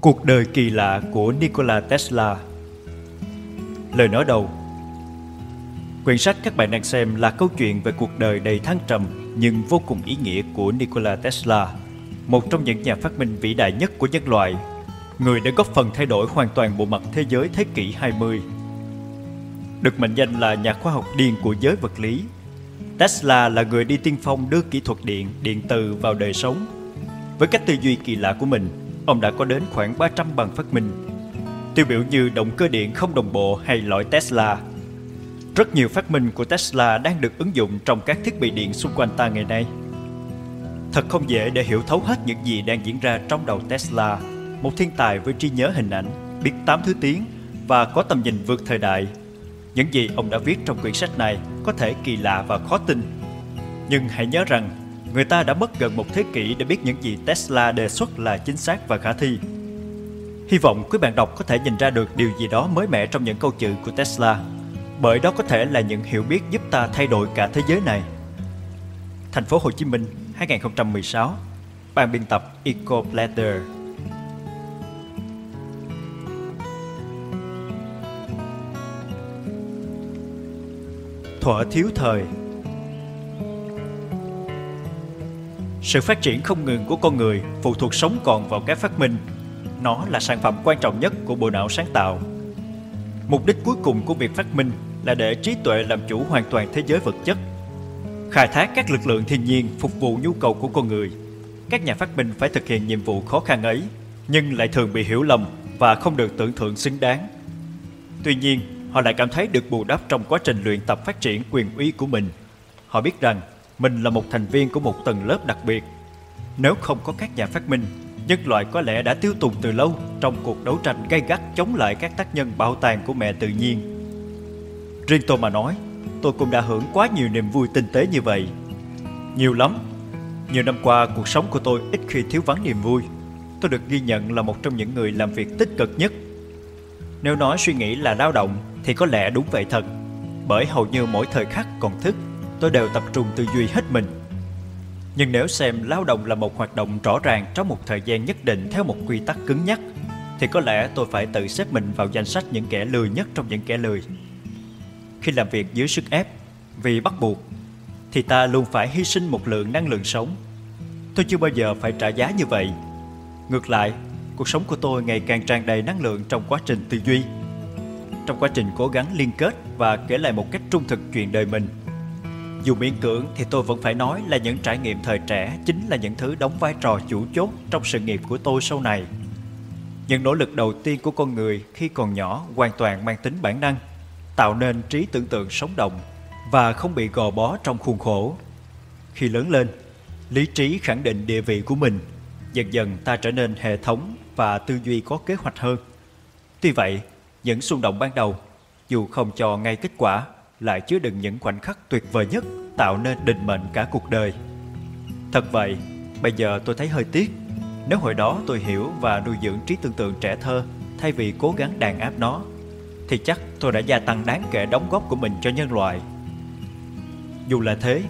Cuộc đời kỳ lạ của Nikola Tesla Lời nói đầu Quyển sách các bạn đang xem là câu chuyện về cuộc đời đầy thăng trầm nhưng vô cùng ý nghĩa của Nikola Tesla, một trong những nhà phát minh vĩ đại nhất của nhân loại, người đã góp phần thay đổi hoàn toàn bộ mặt thế giới thế kỷ 20. Được mệnh danh là nhà khoa học điên của giới vật lý, Tesla là người đi tiên phong đưa kỹ thuật điện, điện từ vào đời sống. Với cách tư duy kỳ lạ của mình, ông đã có đến khoảng 300 bằng phát minh. Tiêu biểu như động cơ điện không đồng bộ hay loại Tesla. Rất nhiều phát minh của Tesla đang được ứng dụng trong các thiết bị điện xung quanh ta ngày nay. Thật không dễ để hiểu thấu hết những gì đang diễn ra trong đầu Tesla, một thiên tài với trí nhớ hình ảnh, biết tám thứ tiếng và có tầm nhìn vượt thời đại. Những gì ông đã viết trong quyển sách này có thể kỳ lạ và khó tin. Nhưng hãy nhớ rằng Người ta đã mất gần một thế kỷ để biết những gì Tesla đề xuất là chính xác và khả thi. Hy vọng quý bạn đọc có thể nhìn ra được điều gì đó mới mẻ trong những câu chữ của Tesla, bởi đó có thể là những hiểu biết giúp ta thay đổi cả thế giới này. Thành phố Hồ Chí Minh 2016 Ban biên tập Eco Platter Thuở thiếu thời Sự phát triển không ngừng của con người phụ thuộc sống còn vào các phát minh. Nó là sản phẩm quan trọng nhất của bộ não sáng tạo. Mục đích cuối cùng của việc phát minh là để trí tuệ làm chủ hoàn toàn thế giới vật chất. Khai thác các lực lượng thiên nhiên phục vụ nhu cầu của con người. Các nhà phát minh phải thực hiện nhiệm vụ khó khăn ấy, nhưng lại thường bị hiểu lầm và không được tưởng thưởng xứng đáng. Tuy nhiên, họ lại cảm thấy được bù đắp trong quá trình luyện tập phát triển quyền uy của mình. Họ biết rằng mình là một thành viên của một tầng lớp đặc biệt. Nếu không có các nhà phát minh, nhân loại có lẽ đã tiêu tùng từ lâu trong cuộc đấu tranh gay gắt chống lại các tác nhân bảo tàng của mẹ tự nhiên. Riêng tôi mà nói, tôi cũng đã hưởng quá nhiều niềm vui tinh tế như vậy. Nhiều lắm. Nhiều năm qua, cuộc sống của tôi ít khi thiếu vắng niềm vui. Tôi được ghi nhận là một trong những người làm việc tích cực nhất. Nếu nói suy nghĩ là lao động thì có lẽ đúng vậy thật. Bởi hầu như mỗi thời khắc còn thức tôi đều tập trung tư duy hết mình. Nhưng nếu xem lao động là một hoạt động rõ ràng trong một thời gian nhất định theo một quy tắc cứng nhắc, thì có lẽ tôi phải tự xếp mình vào danh sách những kẻ lười nhất trong những kẻ lười. Khi làm việc dưới sức ép, vì bắt buộc, thì ta luôn phải hy sinh một lượng năng lượng sống. Tôi chưa bao giờ phải trả giá như vậy. Ngược lại, cuộc sống của tôi ngày càng tràn đầy năng lượng trong quá trình tư duy. Trong quá trình cố gắng liên kết và kể lại một cách trung thực chuyện đời mình – dù miễn cưỡng thì tôi vẫn phải nói là những trải nghiệm thời trẻ chính là những thứ đóng vai trò chủ chốt trong sự nghiệp của tôi sau này. Những nỗ lực đầu tiên của con người khi còn nhỏ hoàn toàn mang tính bản năng, tạo nên trí tưởng tượng sống động và không bị gò bó trong khuôn khổ. Khi lớn lên, lý trí khẳng định địa vị của mình, dần dần ta trở nên hệ thống và tư duy có kế hoạch hơn. Tuy vậy, những xung động ban đầu, dù không cho ngay kết quả, lại chứa đựng những khoảnh khắc tuyệt vời nhất tạo nên định mệnh cả cuộc đời. Thật vậy, bây giờ tôi thấy hơi tiếc. Nếu hồi đó tôi hiểu và nuôi dưỡng trí tưởng tượng trẻ thơ thay vì cố gắng đàn áp nó, thì chắc tôi đã gia tăng đáng kể đóng góp của mình cho nhân loại. Dù là thế,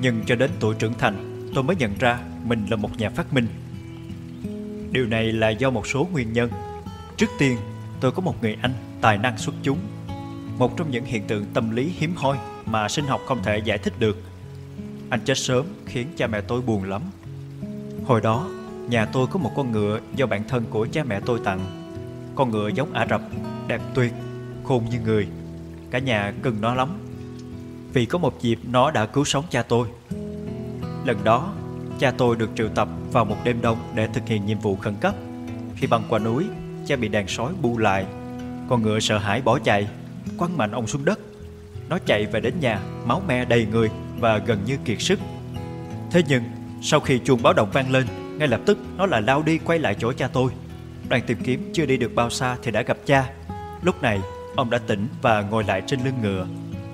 nhưng cho đến tuổi trưởng thành, tôi mới nhận ra mình là một nhà phát minh. Điều này là do một số nguyên nhân. Trước tiên, tôi có một người anh tài năng xuất chúng một trong những hiện tượng tâm lý hiếm hoi mà sinh học không thể giải thích được. Anh chết sớm khiến cha mẹ tôi buồn lắm. Hồi đó, nhà tôi có một con ngựa do bạn thân của cha mẹ tôi tặng. Con ngựa giống Ả Rập, đẹp tuyệt, khôn như người. Cả nhà cưng nó lắm. Vì có một dịp nó đã cứu sống cha tôi. Lần đó, cha tôi được triệu tập vào một đêm đông để thực hiện nhiệm vụ khẩn cấp. Khi băng qua núi, cha bị đàn sói bu lại. Con ngựa sợ hãi bỏ chạy quăng mạnh ông xuống đất. Nó chạy về đến nhà, máu me đầy người và gần như kiệt sức. Thế nhưng, sau khi chuông báo động vang lên, ngay lập tức nó lại lao đi quay lại chỗ cha tôi. Đoàn tìm kiếm chưa đi được bao xa thì đã gặp cha. Lúc này, ông đã tỉnh và ngồi lại trên lưng ngựa.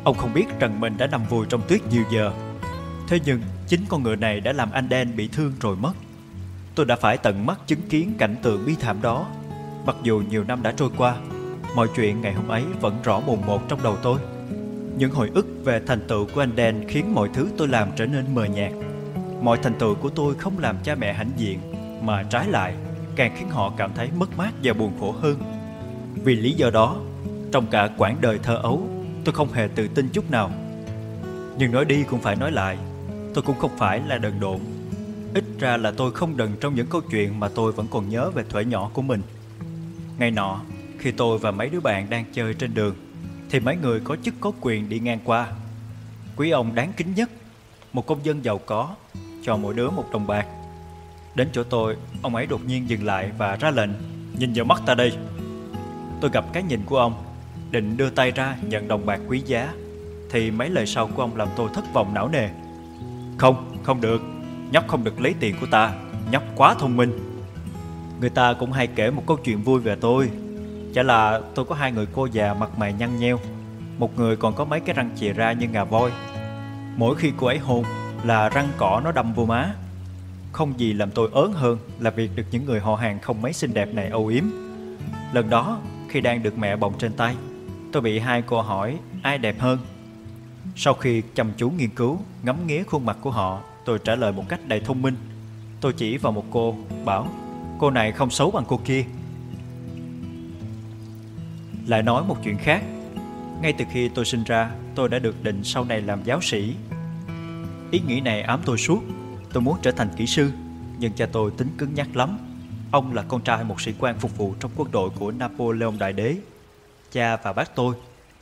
Ông không biết rằng mình đã nằm vùi trong tuyết nhiều giờ. Thế nhưng, chính con ngựa này đã làm anh đen bị thương rồi mất. Tôi đã phải tận mắt chứng kiến cảnh tượng bi thảm đó. Mặc dù nhiều năm đã trôi qua, Mọi chuyện ngày hôm ấy vẫn rõ mồn một trong đầu tôi Những hồi ức về thành tựu của anh Dan khiến mọi thứ tôi làm trở nên mờ nhạt Mọi thành tựu của tôi không làm cha mẹ hãnh diện Mà trái lại, càng khiến họ cảm thấy mất mát và buồn khổ hơn. Vì lý do đó, trong cả quãng đời thơ ấu, tôi không hề tự tin chút nào. Nhưng nói đi cũng phải nói lại, tôi cũng không phải là đần độn. Ít ra là tôi không đần trong những câu chuyện mà tôi vẫn còn nhớ về thuở nhỏ của mình. Ngày nọ, khi tôi và mấy đứa bạn đang chơi trên đường, thì mấy người có chức có quyền đi ngang qua. Quý ông đáng kính nhất, một công dân giàu có, cho mỗi đứa một đồng bạc. Đến chỗ tôi, ông ấy đột nhiên dừng lại và ra lệnh, nhìn vào mắt ta đây. Tôi gặp cái nhìn của ông, định đưa tay ra nhận đồng bạc quý giá, thì mấy lời sau của ông làm tôi thất vọng não nề. Không, không được, nhóc không được lấy tiền của ta, nhóc quá thông minh. Người ta cũng hay kể một câu chuyện vui về tôi Chả là tôi có hai người cô già mặt mày nhăn nheo. Một người còn có mấy cái răng chìa ra như ngà voi. Mỗi khi cô ấy hôn là răng cỏ nó đâm vô má. Không gì làm tôi ớn hơn là việc được những người họ hàng không mấy xinh đẹp này âu yếm. Lần đó khi đang được mẹ bồng trên tay Tôi bị hai cô hỏi ai đẹp hơn. Sau khi chăm chú nghiên cứu, ngắm nghía khuôn mặt của họ Tôi trả lời một cách đầy thông minh. Tôi chỉ vào một cô, bảo Cô này không xấu bằng cô kia. Lại nói một chuyện khác. Ngay từ khi tôi sinh ra Tôi đã được định sau này làm giáo sĩ. Ý nghĩ này ám tôi suốt. Tôi muốn trở thành kỹ sư Nhưng cha tôi tính cứng nhắc lắm. Ông là con trai một sĩ quan phục vụ trong quân đội của Napoleon Đại Đế. Cha và bác tôi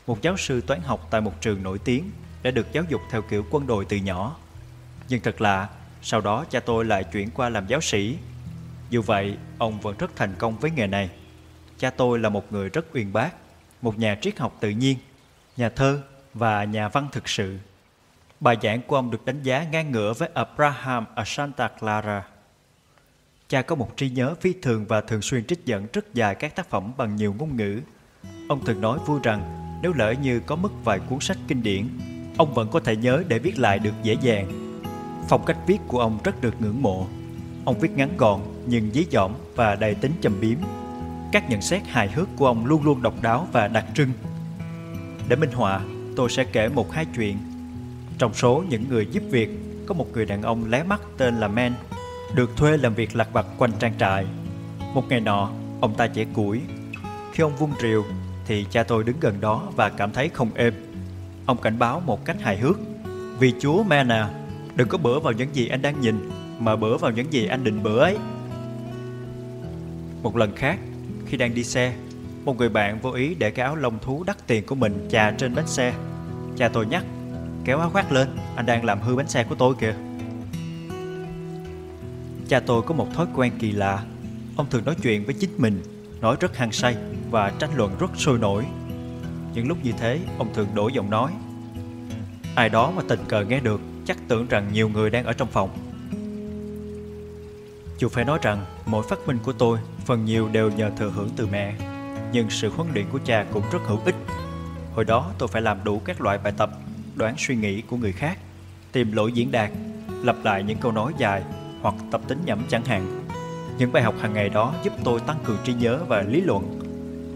Một giáo sư toán học tại một trường nổi tiếng Đã được giáo dục theo kiểu quân đội từ nhỏ. Nhưng thật lạ Sau đó cha tôi lại chuyển qua làm giáo sĩ. Dù vậy, ông vẫn rất thành công với nghề này. Cha tôi là một người rất uyên bác, một nhà triết học tự nhiên, nhà thơ và nhà văn thực sự. Bài giảng của ông được đánh giá ngang ngửa với Abraham ở Santa Clara. Cha có một trí nhớ phi thường và thường xuyên trích dẫn rất dài các tác phẩm bằng nhiều ngôn ngữ. Ông thường nói vui rằng nếu lỡ như có mất vài cuốn sách kinh điển, ông vẫn có thể nhớ để viết lại được dễ dàng. Phong cách viết của ông rất được ngưỡng mộ. Ông viết ngắn gọn nhưng dí dỏm và đầy tính châm biếm. Các nhận xét hài hước của ông luôn luôn độc đáo và đặc trưng. Để minh họa, tôi sẽ kể một hai chuyện. Trong số những người giúp việc, có một người đàn ông lé mắt tên là Men, được thuê làm việc lặt vặt quanh trang trại. Một ngày nọ, ông ta chẻ củi. Khi ông vung rìu, thì cha tôi đứng gần đó và cảm thấy không êm. Ông cảnh báo một cách hài hước. Vì chúa Men à, đừng có bữa vào những gì anh đang nhìn mà bữa vào những gì anh định bữa ấy. Một lần khác, khi đang đi xe, một người bạn vô ý để cái áo lông thú đắt tiền của mình chà trên bánh xe. Cha tôi nhắc, kéo áo khoác lên, anh đang làm hư bánh xe của tôi kìa. Cha tôi có một thói quen kỳ lạ. Ông thường nói chuyện với chính mình, nói rất hăng say và tranh luận rất sôi nổi. Những lúc như thế, ông thường đổi giọng nói. Ai đó mà tình cờ nghe được, chắc tưởng rằng nhiều người đang ở trong phòng dù phải nói rằng mỗi phát minh của tôi phần nhiều đều nhờ thừa hưởng từ mẹ, nhưng sự huấn luyện của cha cũng rất hữu ích. Hồi đó tôi phải làm đủ các loại bài tập, đoán suy nghĩ của người khác, tìm lỗi diễn đạt, lặp lại những câu nói dài hoặc tập tính nhẩm chẳng hạn. Những bài học hàng ngày đó giúp tôi tăng cường trí nhớ và lý luận,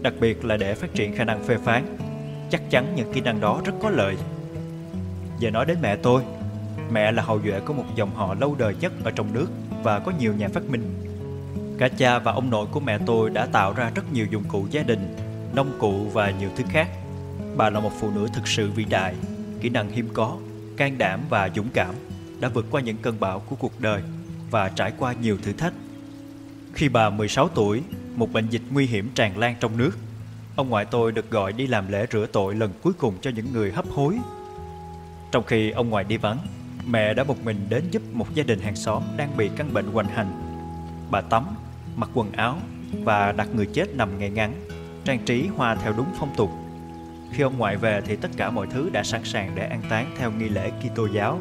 đặc biệt là để phát triển khả năng phê phán. Chắc chắn những kỹ năng đó rất có lợi. Giờ nói đến mẹ tôi, mẹ là hậu duệ của một dòng họ lâu đời nhất ở trong nước và có nhiều nhà phát minh. Cả cha và ông nội của mẹ tôi đã tạo ra rất nhiều dụng cụ gia đình, nông cụ và nhiều thứ khác. Bà là một phụ nữ thực sự vĩ đại, kỹ năng hiếm có, can đảm và dũng cảm, đã vượt qua những cơn bão của cuộc đời và trải qua nhiều thử thách. Khi bà 16 tuổi, một bệnh dịch nguy hiểm tràn lan trong nước. Ông ngoại tôi được gọi đi làm lễ rửa tội lần cuối cùng cho những người hấp hối. Trong khi ông ngoại đi vắng, mẹ đã một mình đến giúp một gia đình hàng xóm đang bị căn bệnh hoành hành. Bà tắm, mặc quần áo và đặt người chết nằm ngay ngắn, trang trí hoa theo đúng phong tục. Khi ông ngoại về thì tất cả mọi thứ đã sẵn sàng để an táng theo nghi lễ Kitô giáo.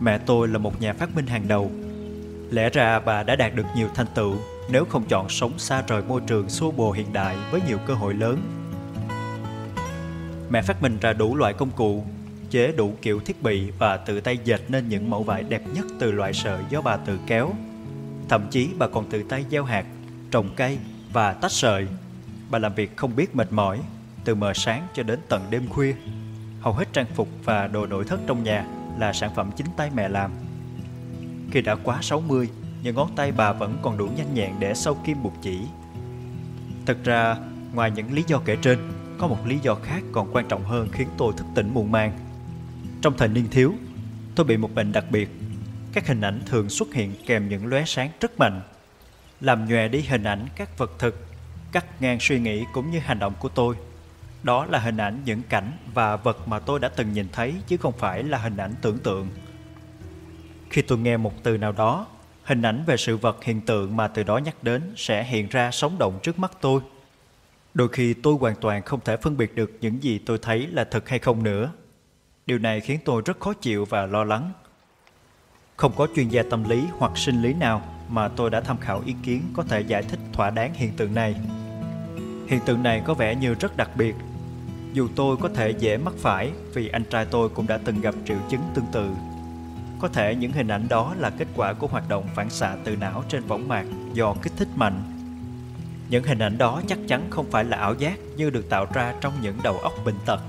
Mẹ tôi là một nhà phát minh hàng đầu. Lẽ ra bà đã đạt được nhiều thành tựu nếu không chọn sống xa rời môi trường xô bồ hiện đại với nhiều cơ hội lớn. Mẹ phát minh ra đủ loại công cụ chế đủ kiểu thiết bị và tự tay dệt nên những mẫu vải đẹp nhất từ loại sợi do bà tự kéo. Thậm chí bà còn tự tay gieo hạt, trồng cây và tách sợi. Bà làm việc không biết mệt mỏi, từ mờ sáng cho đến tận đêm khuya. Hầu hết trang phục và đồ nội thất trong nhà là sản phẩm chính tay mẹ làm. Khi đã quá 60, những ngón tay bà vẫn còn đủ nhanh nhẹn để sâu kim buộc chỉ. Thật ra, ngoài những lý do kể trên, có một lý do khác còn quan trọng hơn khiến tôi thức tỉnh muộn màng. Trong thời niên thiếu, tôi bị một bệnh đặc biệt. Các hình ảnh thường xuất hiện kèm những lóe sáng rất mạnh, làm nhòe đi hình ảnh các vật thực, cắt ngang suy nghĩ cũng như hành động của tôi. Đó là hình ảnh những cảnh và vật mà tôi đã từng nhìn thấy chứ không phải là hình ảnh tưởng tượng. Khi tôi nghe một từ nào đó, hình ảnh về sự vật hiện tượng mà từ đó nhắc đến sẽ hiện ra sống động trước mắt tôi. Đôi khi tôi hoàn toàn không thể phân biệt được những gì tôi thấy là thật hay không nữa. Điều này khiến tôi rất khó chịu và lo lắng. Không có chuyên gia tâm lý hoặc sinh lý nào mà tôi đã tham khảo ý kiến có thể giải thích thỏa đáng hiện tượng này. Hiện tượng này có vẻ như rất đặc biệt. Dù tôi có thể dễ mắc phải vì anh trai tôi cũng đã từng gặp triệu chứng tương tự. Có thể những hình ảnh đó là kết quả của hoạt động phản xạ từ não trên võng mạc do kích thích mạnh. Những hình ảnh đó chắc chắn không phải là ảo giác như được tạo ra trong những đầu óc bệnh tật.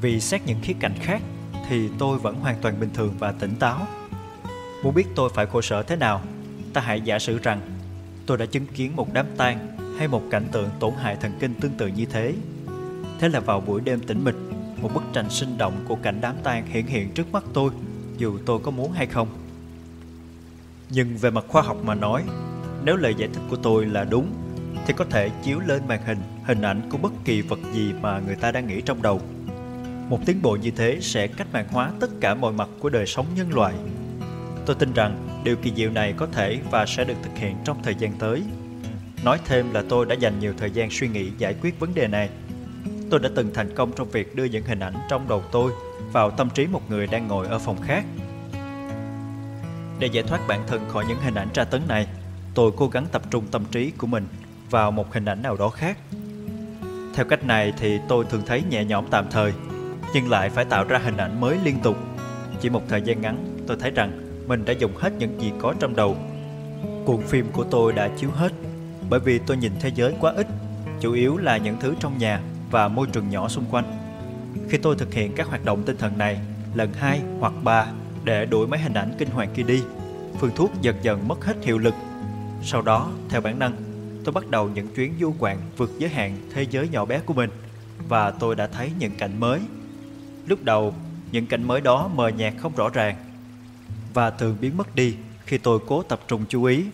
Vì xét những khía cạnh khác thì tôi vẫn hoàn toàn bình thường và tỉnh táo. Muốn biết tôi phải khổ sở thế nào, ta hãy giả sử rằng tôi đã chứng kiến một đám tang hay một cảnh tượng tổn hại thần kinh tương tự như thế. Thế là vào buổi đêm tĩnh mịch, một bức tranh sinh động của cảnh đám tang hiện hiện trước mắt tôi, dù tôi có muốn hay không. Nhưng về mặt khoa học mà nói, nếu lời giải thích của tôi là đúng, thì có thể chiếu lên màn hình hình ảnh của bất kỳ vật gì mà người ta đang nghĩ trong đầu. Một tiến bộ như thế sẽ cách mạng hóa tất cả mọi mặt của đời sống nhân loại. Tôi tin rằng điều kỳ diệu này có thể và sẽ được thực hiện trong thời gian tới. Nói thêm là tôi đã dành nhiều thời gian suy nghĩ giải quyết vấn đề này. Tôi đã từng thành công trong việc đưa những hình ảnh trong đầu tôi vào tâm trí một người đang ngồi ở phòng khác. Để giải thoát bản thân khỏi những hình ảnh tra tấn này, tôi cố gắng tập trung tâm trí của mình vào một hình ảnh nào đó khác. Theo cách này thì tôi thường thấy nhẹ nhõm tạm thời, nhưng lại phải tạo ra hình ảnh mới liên tục. Chỉ một thời gian ngắn, tôi thấy rằng mình đã dùng hết những gì có trong đầu. Cuộn phim của tôi đã chiếu hết, bởi vì tôi nhìn thế giới quá ít, chủ yếu là những thứ trong nhà và môi trường nhỏ xung quanh. Khi tôi thực hiện các hoạt động tinh thần này lần hai hoặc ba để đuổi mấy hình ảnh kinh hoàng kia đi, phương thuốc dần dần mất hết hiệu lực. Sau đó, theo bản năng, tôi bắt đầu những chuyến du ngoạn vượt giới hạn thế giới nhỏ bé của mình và tôi đã thấy những cảnh mới. Lúc đầu, những cảnh mới đó mờ nhạt không rõ ràng và thường biến mất đi khi tôi cố tập trung chú ý.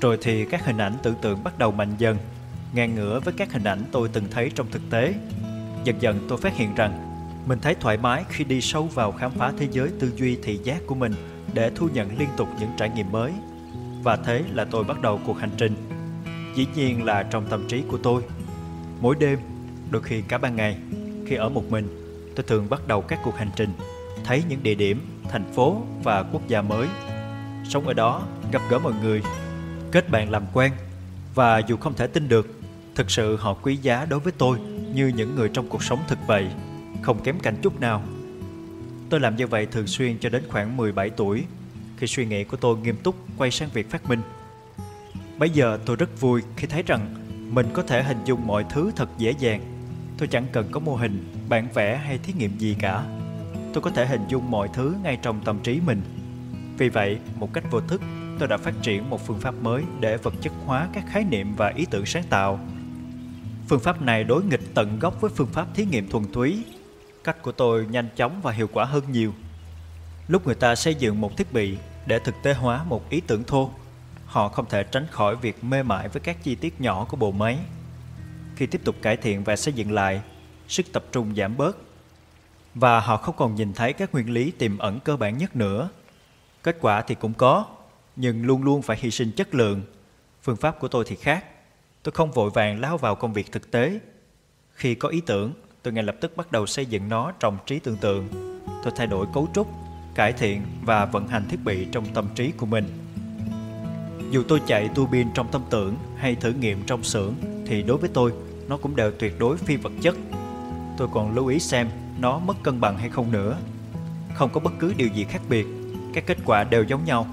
Rồi thì các hình ảnh tưởng tượng bắt đầu mạnh dần, ngang ngửa với các hình ảnh tôi từng thấy trong thực tế. Dần dần tôi phát hiện rằng mình thấy thoải mái khi đi sâu vào khám phá thế giới tư duy thị giác của mình để thu nhận liên tục những trải nghiệm mới. Và thế là tôi bắt đầu cuộc hành trình. Dĩ nhiên là trong tâm trí của tôi. Mỗi đêm, đôi khi cả ban ngày, khi ở một mình, tôi thường bắt đầu các cuộc hành trình, thấy những địa điểm, thành phố và quốc gia mới. Sống ở đó, gặp gỡ mọi người, kết bạn làm quen và dù không thể tin được, thực sự họ quý giá đối với tôi như những người trong cuộc sống thực vậy không kém cạnh chút nào. Tôi làm như vậy thường xuyên cho đến khoảng 17 tuổi, khi suy nghĩ của tôi nghiêm túc quay sang việc phát minh. Bây giờ tôi rất vui khi thấy rằng mình có thể hình dung mọi thứ thật dễ dàng. Tôi chẳng cần có mô hình, bản vẽ hay thí nghiệm gì cả. Tôi có thể hình dung mọi thứ ngay trong tâm trí mình. Vì vậy, một cách vô thức, tôi đã phát triển một phương pháp mới để vật chất hóa các khái niệm và ý tưởng sáng tạo. Phương pháp này đối nghịch tận gốc với phương pháp thí nghiệm thuần túy Cách của tôi nhanh chóng và hiệu quả hơn nhiều. Lúc người ta xây dựng một thiết bị để thực tế hóa một ý tưởng thô, họ không thể tránh khỏi việc mê mải với các chi tiết nhỏ của bộ máy. Khi tiếp tục cải thiện và xây dựng lại, sức tập trung giảm bớt và họ không còn nhìn thấy các nguyên lý tiềm ẩn cơ bản nhất nữa. Kết quả thì cũng có, nhưng luôn luôn phải hy sinh chất lượng. Phương pháp của tôi thì khác. Tôi không vội vàng lao vào công việc thực tế. Khi có ý tưởng, tôi ngay lập tức bắt đầu xây dựng nó trong trí tưởng tượng. Tôi thay đổi cấu trúc, cải thiện và vận hành thiết bị trong tâm trí của mình. Dù tôi chạy tua bin trong tâm tưởng hay thử nghiệm trong xưởng thì đối với tôi nó cũng đều tuyệt đối phi vật chất. Tôi còn lưu ý xem nó mất cân bằng hay không nữa. Không có bất cứ điều gì khác biệt, các kết quả đều giống nhau.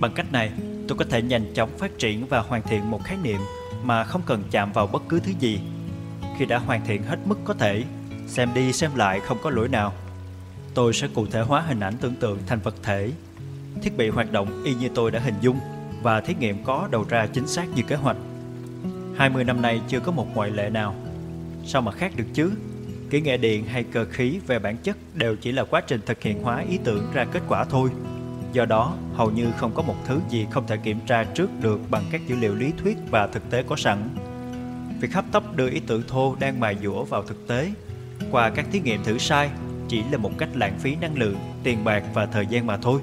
Bằng cách này, tôi có thể nhanh chóng phát triển và hoàn thiện một khái niệm mà không cần chạm vào bất cứ thứ gì khi đã hoàn thiện hết mức có thể, xem đi xem lại không có lỗi nào. Tôi sẽ cụ thể hóa hình ảnh tưởng tượng thành vật thể. Thiết bị hoạt động y như tôi đã hình dung, và thí nghiệm có đầu ra chính xác như kế hoạch. 20 năm nay chưa có một ngoại lệ nào. Sao mà khác được chứ? Kỹ nghệ điện hay cơ khí về bản chất đều chỉ là quá trình thực hiện hóa ý tưởng ra kết quả thôi. Do đó, hầu như không có một thứ gì không thể kiểm tra trước được bằng các dữ liệu lý thuyết và thực tế có sẵn. Việc hấp tấp đưa ý tưởng thô đang mài dũa vào thực tế qua các thí nghiệm thử sai chỉ là một cách lãng phí năng lượng, tiền bạc và thời gian mà thôi.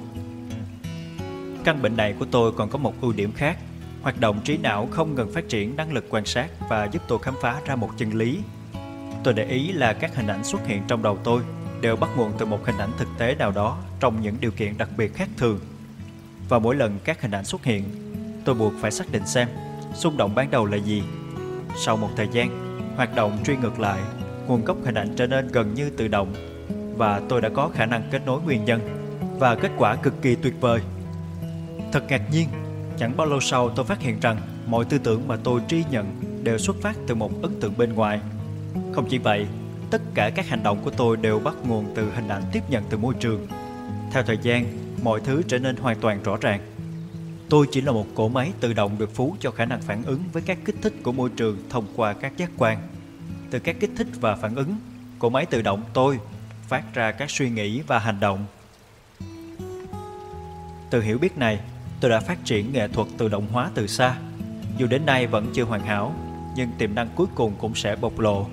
Căn bệnh này của tôi còn có một ưu điểm khác. Hoạt động trí não không ngừng phát triển năng lực quan sát và giúp tôi khám phá ra một chân lý. Tôi để ý là các hình ảnh xuất hiện trong đầu tôi đều bắt nguồn từ một hình ảnh thực tế nào đó trong những điều kiện đặc biệt khác thường. Và mỗi lần các hình ảnh xuất hiện, tôi buộc phải xác định xem xung động ban đầu là gì. Sau một thời gian, hoạt động truy ngược lại, nguồn gốc hình ảnh trở nên gần như tự động và tôi đã có khả năng kết nối nguyên nhân và kết quả cực kỳ tuyệt vời. Thật ngạc nhiên, chẳng bao lâu sau tôi phát hiện rằng mọi tư tưởng mà tôi tri nhận đều xuất phát từ một ấn tượng bên ngoài. Không chỉ vậy, tất cả các hành động của tôi đều bắt nguồn từ hình ảnh tiếp nhận từ môi trường. Theo thời gian, mọi thứ trở nên hoàn toàn rõ ràng. Tôi chỉ là một cỗ máy tự động được phú cho khả năng phản ứng với các kích thích của môi trường thông qua các giác quan. Từ các kích thích và phản ứng, cỗ máy tự động tôi phát ra các suy nghĩ và hành động. Từ hiểu biết này, tôi đã phát triển nghệ thuật tự động hóa từ xa. Dù đến nay vẫn chưa hoàn hảo, nhưng tiềm năng cuối cùng cũng sẽ bộc lộ.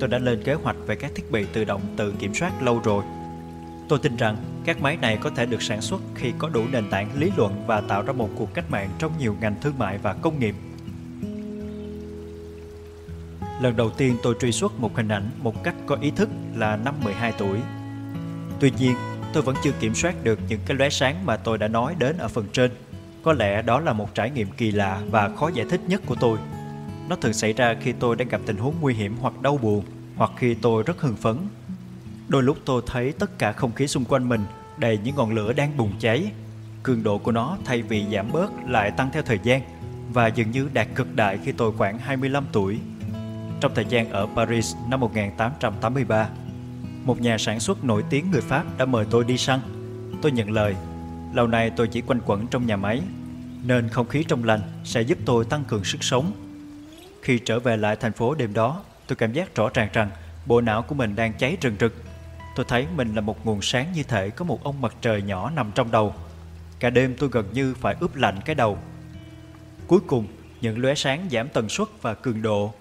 Tôi đã lên kế hoạch về các thiết bị tự động tự kiểm soát lâu rồi. Tôi tin rằng các máy này có thể được sản xuất khi có đủ nền tảng lý luận và tạo ra một cuộc cách mạng trong nhiều ngành thương mại và công nghiệp. Lần đầu tiên tôi truy xuất một hình ảnh một cách có ý thức là năm 12 tuổi. Tuy nhiên, tôi vẫn chưa kiểm soát được những cái lóe sáng mà tôi đã nói đến ở phần trên. Có lẽ đó là một trải nghiệm kỳ lạ và khó giải thích nhất của tôi. Nó thường xảy ra khi tôi đang gặp tình huống nguy hiểm hoặc đau buồn, hoặc khi tôi rất hưng phấn. Đôi lúc tôi thấy tất cả không khí xung quanh mình đầy những ngọn lửa đang bùng cháy. Cường độ của nó thay vì giảm bớt lại tăng theo thời gian và dường như đạt cực đại khi tôi khoảng 25 tuổi trong thời gian ở Paris năm 1883. Một nhà sản xuất nổi tiếng người Pháp đã mời tôi đi săn. Tôi nhận lời, lâu nay tôi chỉ quanh quẩn trong nhà máy, nên không khí trong lành sẽ giúp tôi tăng cường sức sống. Khi trở về lại thành phố đêm đó, tôi cảm giác rõ ràng rằng bộ não của mình đang cháy rừng rực. Tôi thấy mình là một nguồn sáng như thể có một ông mặt trời nhỏ nằm trong đầu. Cả đêm tôi gần như phải ướp lạnh cái đầu. Cuối cùng, những lóe sáng giảm tần suất và cường độ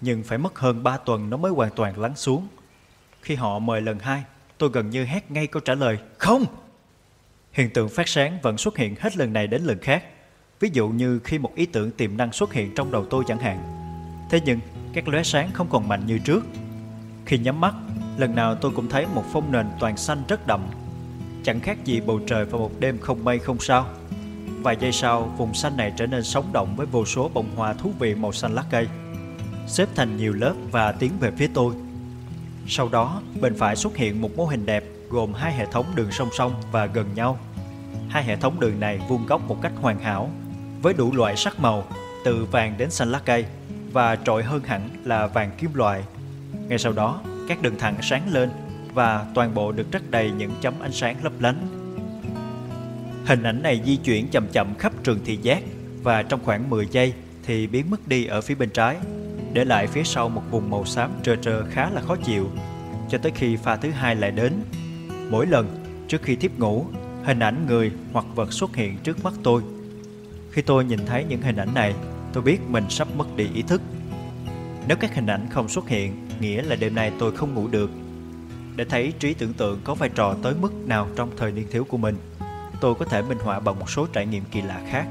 nhưng phải mất hơn 3 tuần nó mới hoàn toàn lắng xuống. Khi họ mời lần hai, tôi gần như hét ngay câu trả lời không. Hiện tượng phát sáng vẫn xuất hiện hết lần này đến lần khác. Ví dụ như khi một ý tưởng tiềm năng xuất hiện trong đầu tôi chẳng hạn. Thế nhưng, các lóe sáng không còn mạnh như trước. Khi nhắm mắt, lần nào tôi cũng thấy một phong nền toàn xanh rất đậm. Chẳng khác gì bầu trời vào một đêm không mây không sao. Vài giây sau, vùng xanh này trở nên sống động với vô số bông hoa thú vị màu xanh lá cây xếp thành nhiều lớp và tiến về phía tôi. Sau đó, bên phải xuất hiện một mô hình đẹp gồm hai hệ thống đường song song và gần nhau. Hai hệ thống đường này vuông góc một cách hoàn hảo, với đủ loại sắc màu, từ vàng đến xanh lá cây, và trội hơn hẳn là vàng kim loại. Ngay sau đó, các đường thẳng sáng lên và toàn bộ được trắc đầy những chấm ánh sáng lấp lánh. Hình ảnh này di chuyển chậm chậm khắp trường thị giác và trong khoảng 10 giây thì biến mất đi ở phía bên trái để lại phía sau một vùng màu xám trơ trơ khá là khó chịu, cho tới khi pha thứ hai lại đến. Mỗi lần, trước khi thiếp ngủ, hình ảnh người hoặc vật xuất hiện trước mắt tôi. Khi tôi nhìn thấy những hình ảnh này, tôi biết mình sắp mất đi ý thức. Nếu các hình ảnh không xuất hiện, nghĩa là đêm nay tôi không ngủ được. Để thấy trí tưởng tượng có vai trò tới mức nào trong thời niên thiếu của mình, tôi có thể minh họa bằng một số trải nghiệm kỳ lạ khác.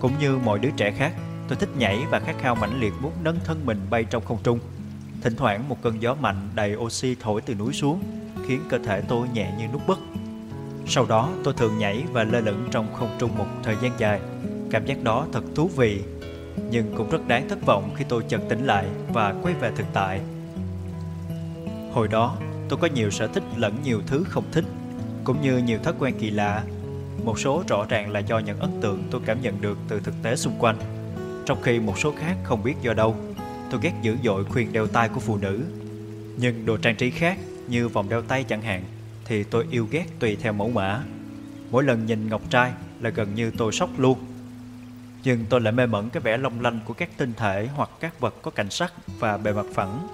Cũng như mọi đứa trẻ khác, Tôi thích nhảy và khát khao mãnh liệt muốn nâng thân mình bay trong không trung. Thỉnh thoảng một cơn gió mạnh đầy oxy thổi từ núi xuống, khiến cơ thể tôi nhẹ như nút bất. Sau đó tôi thường nhảy và lơ lửng trong không trung một thời gian dài. Cảm giác đó thật thú vị, nhưng cũng rất đáng thất vọng khi tôi chợt tỉnh lại và quay về thực tại. Hồi đó, tôi có nhiều sở thích lẫn nhiều thứ không thích, cũng như nhiều thói quen kỳ lạ. Một số rõ ràng là do những ấn tượng tôi cảm nhận được từ thực tế xung quanh trong khi một số khác không biết do đâu. Tôi ghét dữ dội khuyên đeo tay của phụ nữ. Nhưng đồ trang trí khác như vòng đeo tay chẳng hạn thì tôi yêu ghét tùy theo mẫu mã. Mỗi lần nhìn ngọc trai là gần như tôi sốc luôn. Nhưng tôi lại mê mẩn cái vẻ long lanh của các tinh thể hoặc các vật có cảnh sắc và bề mặt phẳng.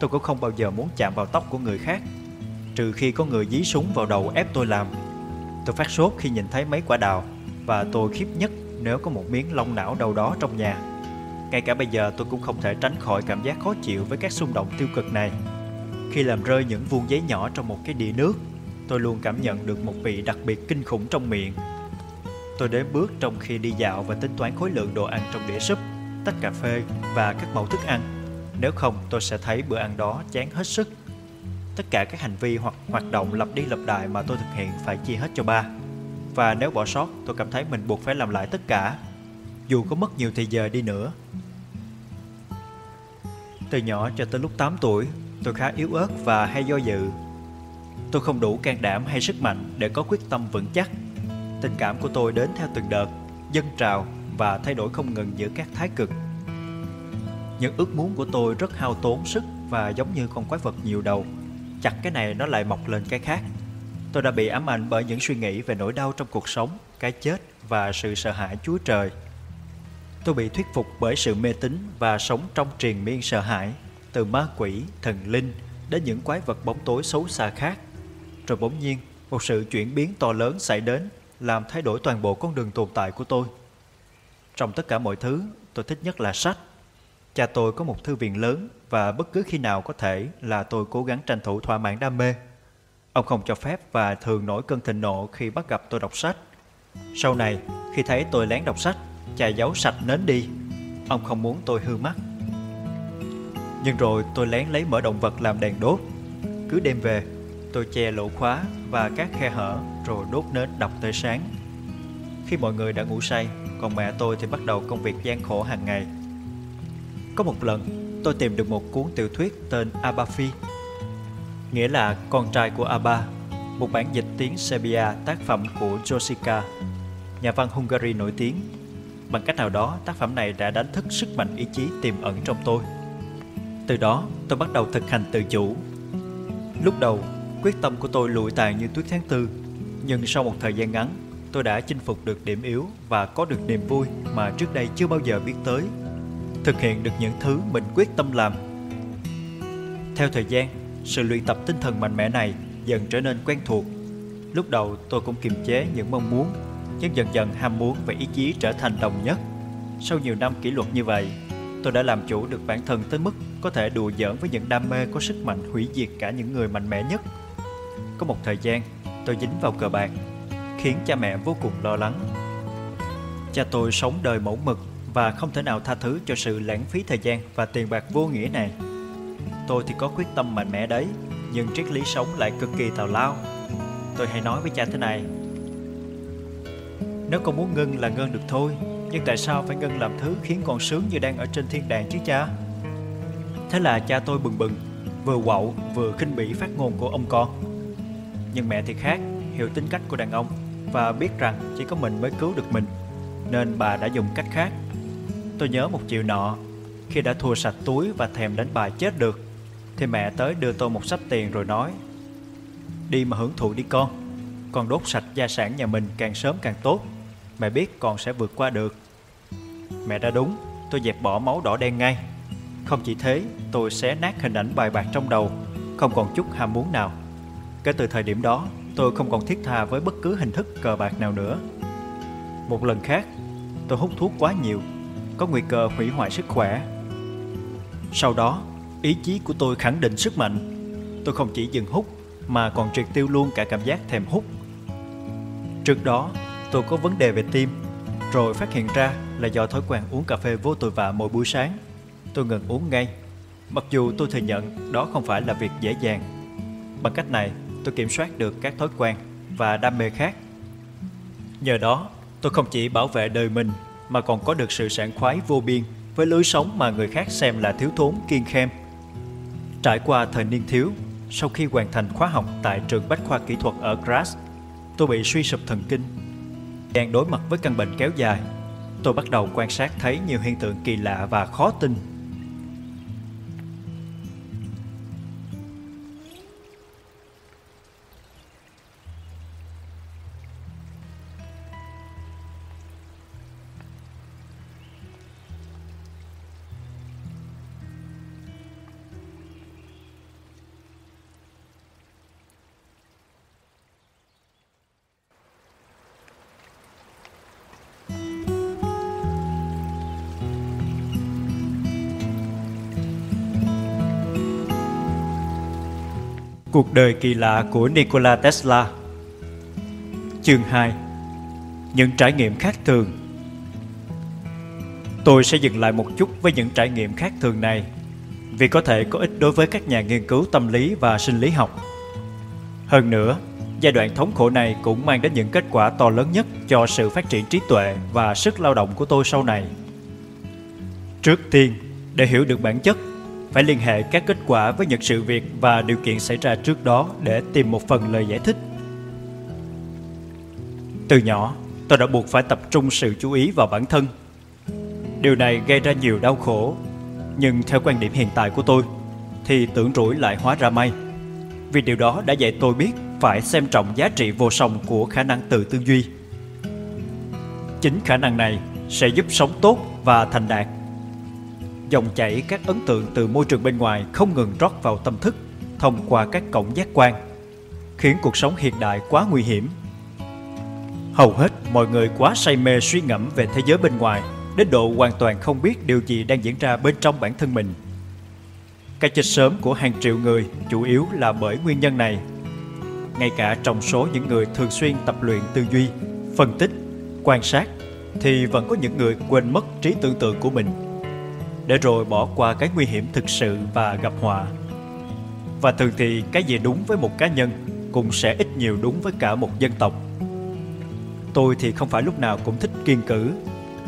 Tôi cũng không bao giờ muốn chạm vào tóc của người khác, trừ khi có người dí súng vào đầu ép tôi làm. Tôi phát sốt khi nhìn thấy mấy quả đào và tôi khiếp nhất nếu có một miếng lông não đâu đó trong nhà. Ngay cả bây giờ tôi cũng không thể tránh khỏi cảm giác khó chịu với các xung động tiêu cực này. Khi làm rơi những vuông giấy nhỏ trong một cái đĩa nước, tôi luôn cảm nhận được một vị đặc biệt kinh khủng trong miệng. Tôi đếm bước trong khi đi dạo và tính toán khối lượng đồ ăn trong đĩa súp, tách cà phê và các mẫu thức ăn. Nếu không, tôi sẽ thấy bữa ăn đó chán hết sức. Tất cả các hành vi hoặc hoạt động lặp đi lặp lại mà tôi thực hiện phải chia hết cho ba. Và nếu bỏ sót, tôi cảm thấy mình buộc phải làm lại tất cả. Dù có mất nhiều thời giờ đi nữa. Từ nhỏ cho tới lúc 8 tuổi, tôi khá yếu ớt và hay do dự. Tôi không đủ can đảm hay sức mạnh để có quyết tâm vững chắc. Tình cảm của tôi đến theo từng đợt, dâng trào và thay đổi không ngừng giữa các thái cực. Những ước muốn của tôi rất hao tốn sức và giống như con quái vật nhiều đầu. Chặt cái này nó lại mọc lên cái khác. Tôi đã bị ám ảnh bởi những suy nghĩ về nỗi đau trong cuộc sống, cái chết và sự sợ hãi Chúa Trời. Tôi bị thuyết phục bởi sự mê tín và sống trong triền miên sợ hãi, từ ma quỷ, thần linh đến những quái vật bóng tối xấu xa khác. Rồi bỗng nhiên, một sự chuyển biến to lớn xảy đến, làm thay đổi toàn bộ con đường tồn tại của tôi. Trong tất cả mọi thứ, tôi thích nhất là sách. Cha tôi có một thư viện lớn và bất cứ khi nào có thể là tôi cố gắng tranh thủ thỏa mãn đam mê. Ông không cho phép và thường nổi cơn thịnh nộ khi bắt gặp tôi đọc sách. Sau này, khi thấy tôi lén đọc sách, cha giấu sạch nến đi. Ông không muốn tôi hư mắt. Nhưng rồi tôi lén lấy mỡ động vật làm đèn đốt. Cứ đêm về, tôi che lỗ khóa và các khe hở rồi đốt nến đọc tới sáng. Khi mọi người đã ngủ say, còn mẹ tôi thì bắt đầu công việc gian khổ hàng ngày. Có một lần, tôi tìm được một cuốn tiểu thuyết tên Abafi, nghĩa là con trai của Abba, một bản dịch tiếng Serbia tác phẩm của Josica, nhà văn Hungary nổi tiếng. Bằng cách nào đó, tác phẩm này đã đánh thức sức mạnh ý chí tiềm ẩn trong tôi. Từ đó, tôi bắt đầu thực hành tự chủ. Lúc đầu, quyết tâm của tôi lụi tàn như tuyết tháng tư, nhưng sau một thời gian ngắn, tôi đã chinh phục được điểm yếu và có được niềm vui mà trước đây chưa bao giờ biết tới. Thực hiện được những thứ mình quyết tâm làm. Theo thời gian, sự luyện tập tinh thần mạnh mẽ này dần trở nên quen thuộc. Lúc đầu tôi cũng kiềm chế những mong muốn, nhưng dần dần ham muốn và ý chí trở thành đồng nhất. Sau nhiều năm kỷ luật như vậy, tôi đã làm chủ được bản thân tới mức có thể đùa giỡn với những đam mê có sức mạnh hủy diệt cả những người mạnh mẽ nhất. Có một thời gian, tôi dính vào cờ bạc, khiến cha mẹ vô cùng lo lắng. Cha tôi sống đời mẫu mực và không thể nào tha thứ cho sự lãng phí thời gian và tiền bạc vô nghĩa này. Tôi thì có quyết tâm mạnh mẽ đấy, nhưng triết lý sống lại cực kỳ tào lao. Tôi hay nói với cha thế này. Nếu con muốn ngưng là ngưng được thôi, nhưng tại sao phải ngưng làm thứ khiến con sướng như đang ở trên thiên đàng chứ cha? Thế là cha tôi bừng bừng, vừa quậu vừa khinh bỉ phát ngôn của ông con. Nhưng mẹ thì khác, hiểu tính cách của đàn ông và biết rằng chỉ có mình mới cứu được mình, nên bà đã dùng cách khác. Tôi nhớ một chiều nọ, khi đã thua sạch túi và thèm đánh bài chết được, thì mẹ tới đưa tôi một sắp tiền rồi nói Đi mà hưởng thụ đi con Con đốt sạch gia sản nhà mình càng sớm càng tốt Mẹ biết con sẽ vượt qua được. Mẹ đã đúng Tôi dẹp bỏ máu đỏ đen ngay. Không chỉ thế tôi xé nát hình ảnh bài bạc trong đầu Không còn chút ham muốn nào. Kể từ thời điểm đó Tôi không còn thiết tha với bất cứ hình thức cờ bạc nào nữa Một lần khác Tôi hút thuốc quá nhiều Có nguy cơ hủy hoại sức khỏe Sau đó Ý chí của tôi khẳng định sức mạnh. Tôi không chỉ dừng hút mà còn triệt tiêu luôn cả cảm giác thèm hút. Trước đó, tôi có vấn đề về tim, rồi phát hiện ra là do thói quen uống cà phê vô tội vạ mỗi buổi sáng. Tôi ngừng uống ngay, mặc dù tôi thừa nhận đó không phải là việc dễ dàng. Bằng cách này, tôi kiểm soát được các thói quen và đam mê khác. Nhờ đó, tôi không chỉ bảo vệ đời mình mà còn có được sự sảng khoái vô biên với lối sống mà người khác xem là thiếu thốn kiên khem. Trải qua thời niên thiếu, sau khi hoàn thành khóa học tại trường Bách khoa kỹ thuật ở Graz, tôi bị suy sụp thần kinh. Đang đối mặt với căn bệnh kéo dài, tôi bắt đầu quan sát thấy nhiều hiện tượng kỳ lạ và khó tin. Cuộc đời kỳ lạ của Nikola Tesla Chương 2 Những trải nghiệm khác thường Tôi sẽ dừng lại một chút với những trải nghiệm khác thường này vì có thể có ích đối với các nhà nghiên cứu tâm lý và sinh lý học. Hơn nữa, giai đoạn thống khổ này cũng mang đến những kết quả to lớn nhất cho sự phát triển trí tuệ và sức lao động của tôi sau này. Trước tiên, để hiểu được bản chất, phải liên hệ các kết quả với những sự việc và điều kiện xảy ra trước đó để tìm một phần lời giải thích. Từ nhỏ, tôi đã buộc phải tập trung sự chú ý vào bản thân. Điều này gây ra nhiều đau khổ, nhưng theo quan điểm hiện tại của tôi thì tưởng rủi lại hóa ra may. Vì điều đó đã dạy tôi biết phải xem trọng giá trị vô song của khả năng tự tư duy. Chính khả năng này sẽ giúp sống tốt và thành đạt Dòng chảy các ấn tượng từ môi trường bên ngoài không ngừng rót vào tâm thức thông qua các cổng giác quan, khiến cuộc sống hiện đại quá nguy hiểm. Hầu hết mọi người quá say mê suy ngẫm về thế giới bên ngoài đến độ hoàn toàn không biết điều gì đang diễn ra bên trong bản thân mình. Cái chết sớm của hàng triệu người chủ yếu là bởi nguyên nhân này. Ngay cả trong số những người thường xuyên tập luyện tư duy, phân tích, quan sát thì vẫn có những người quên mất trí tưởng tượng của mình để rồi bỏ qua cái nguy hiểm thực sự và gặp họa. Và thường thì cái gì đúng với một cá nhân cũng sẽ ít nhiều đúng với cả một dân tộc. Tôi thì không phải lúc nào cũng thích kiên cử,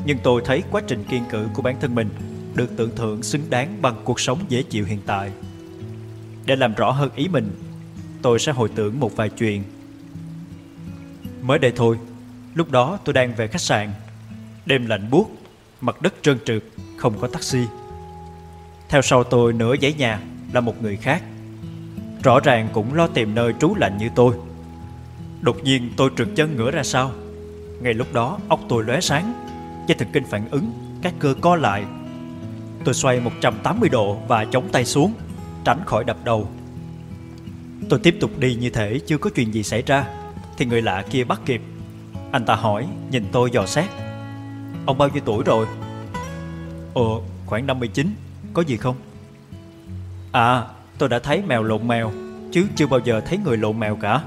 nhưng tôi thấy quá trình kiên cử của bản thân mình được tưởng thưởng xứng đáng bằng cuộc sống dễ chịu hiện tại. Để làm rõ hơn ý mình, tôi sẽ hồi tưởng một vài chuyện. Mới đây thôi, lúc đó tôi đang về khách sạn. Đêm lạnh buốt, mặt đất trơn trượt, không có taxi. Theo sau tôi nửa dãy nhà là một người khác. Rõ ràng cũng lo tìm nơi trú lạnh như tôi. Đột nhiên tôi trượt chân ngửa ra sau. Ngay lúc đó óc tôi lóe sáng, dây thần kinh phản ứng, các cơ co lại. Tôi xoay 180 độ và chống tay xuống, tránh khỏi đập đầu. Tôi tiếp tục đi như thể chưa có chuyện gì xảy ra, thì người lạ kia bắt kịp. Anh ta hỏi, nhìn tôi dò xét. Ông bao nhiêu tuổi rồi? Ồ, khoảng 59 Có gì không? À, tôi đã thấy mèo lộn mèo Chứ chưa bao giờ thấy người lộn mèo cả.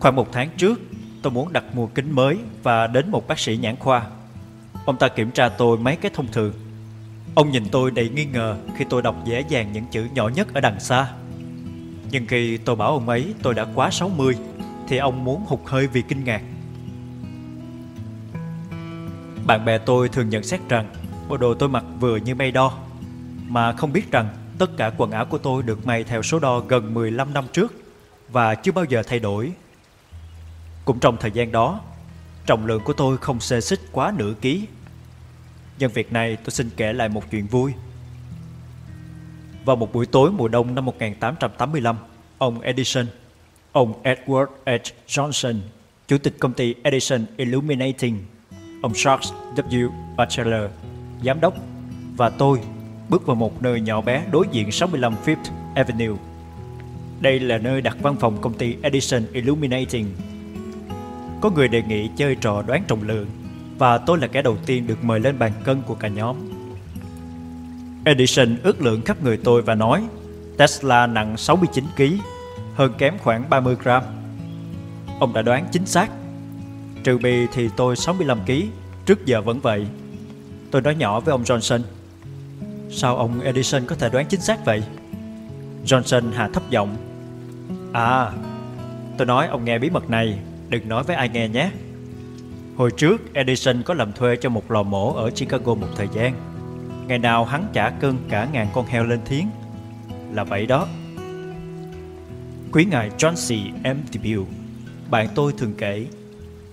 Khoảng một tháng trước Tôi muốn đặt mua kính mới Và đến một bác sĩ nhãn khoa. Ông ta kiểm tra tôi mấy cái thông thường. Ông nhìn tôi đầy nghi ngờ Khi tôi đọc dễ dàng những chữ nhỏ nhất ở đằng xa. Nhưng khi tôi bảo ông ấy tôi đã quá 60 Thì ông muốn hụt hơi vì kinh ngạc bạn bè tôi thường nhận xét rằng bộ đồ tôi mặc vừa như may đo, mà không biết rằng tất cả quần áo của tôi được may theo số đo gần 15 năm trước và chưa bao giờ thay đổi. Cũng trong thời gian đó, trọng lượng của tôi không xê xích quá nửa ký. Nhân việc này tôi xin kể lại một chuyện vui. Vào một buổi tối mùa đông năm 1885, ông Edison, ông Edward H. Johnson, chủ tịch công ty Edison Illuminating ông Charles W. Batchelor, giám đốc, và tôi bước vào một nơi nhỏ bé đối diện 65 Fifth Avenue. Đây là nơi đặt văn phòng công ty Edison Illuminating. Có người đề nghị chơi trò đoán trọng lượng và tôi là kẻ đầu tiên được mời lên bàn cân của cả nhóm. Edison ước lượng khắp người tôi và nói Tesla nặng 69 kg, hơn kém khoảng 30 gram. Ông đã đoán chính xác Trừ bì thì tôi 65kg Trước giờ vẫn vậy. Tôi nói nhỏ với ông Johnson. Sao ông Edison có thể đoán chính xác vậy? Johnson hạ thấp giọng. À Tôi nói ông nghe bí mật này, Đừng nói với ai nghe nhé. Hồi trước, Edison có làm thuê cho một lò mổ ở Chicago một thời gian. Ngày nào hắn trả cân cả ngàn con heo lên thiến. Là vậy đó. Quý ngài John C. M. Bạn tôi thường kể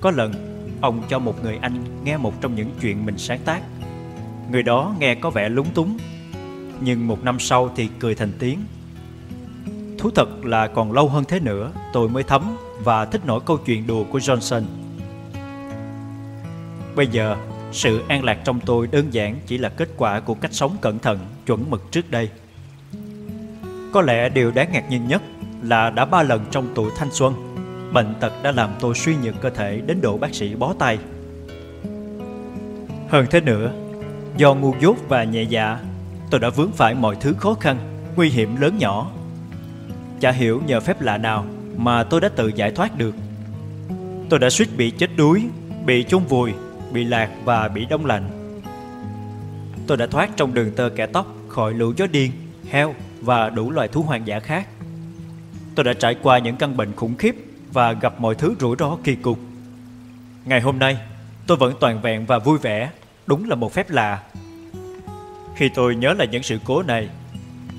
có lần, ông cho một người anh nghe một trong những chuyện mình sáng tác. Người đó nghe có vẻ lúng túng, nhưng một năm sau thì cười thành tiếng. Thú thật là còn lâu hơn thế nữa tôi mới thấm và thích nổi câu chuyện đùa của Johnson. Bây giờ, sự an lạc trong tôi đơn giản chỉ là kết quả của cách sống cẩn thận, chuẩn mực trước đây. Có lẽ điều đáng ngạc nhiên nhất là đã ba lần trong tuổi thanh xuân Bệnh tật đã làm tôi suy nhược cơ thể đến độ bác sĩ bó tay. Hơn thế nữa, do ngu dốt và nhẹ dạ, tôi đã vướng phải mọi thứ khó khăn, nguy hiểm lớn nhỏ. Chả hiểu nhờ phép lạ nào mà tôi đã tự giải thoát được. Tôi đã suýt bị chết đuối, bị chôn vùi, bị lạc và bị đông lạnh. Tôi đã thoát trong đường tơ kẻ tóc khỏi lũ chó điên, heo và đủ loài thú hoang dã khác. Tôi đã trải qua những căn bệnh khủng khiếp và gặp mọi thứ rủi ro kỳ cục. Ngày hôm nay, tôi vẫn toàn vẹn và vui vẻ, đúng là một phép lạ. Khi tôi nhớ lại những sự cố này,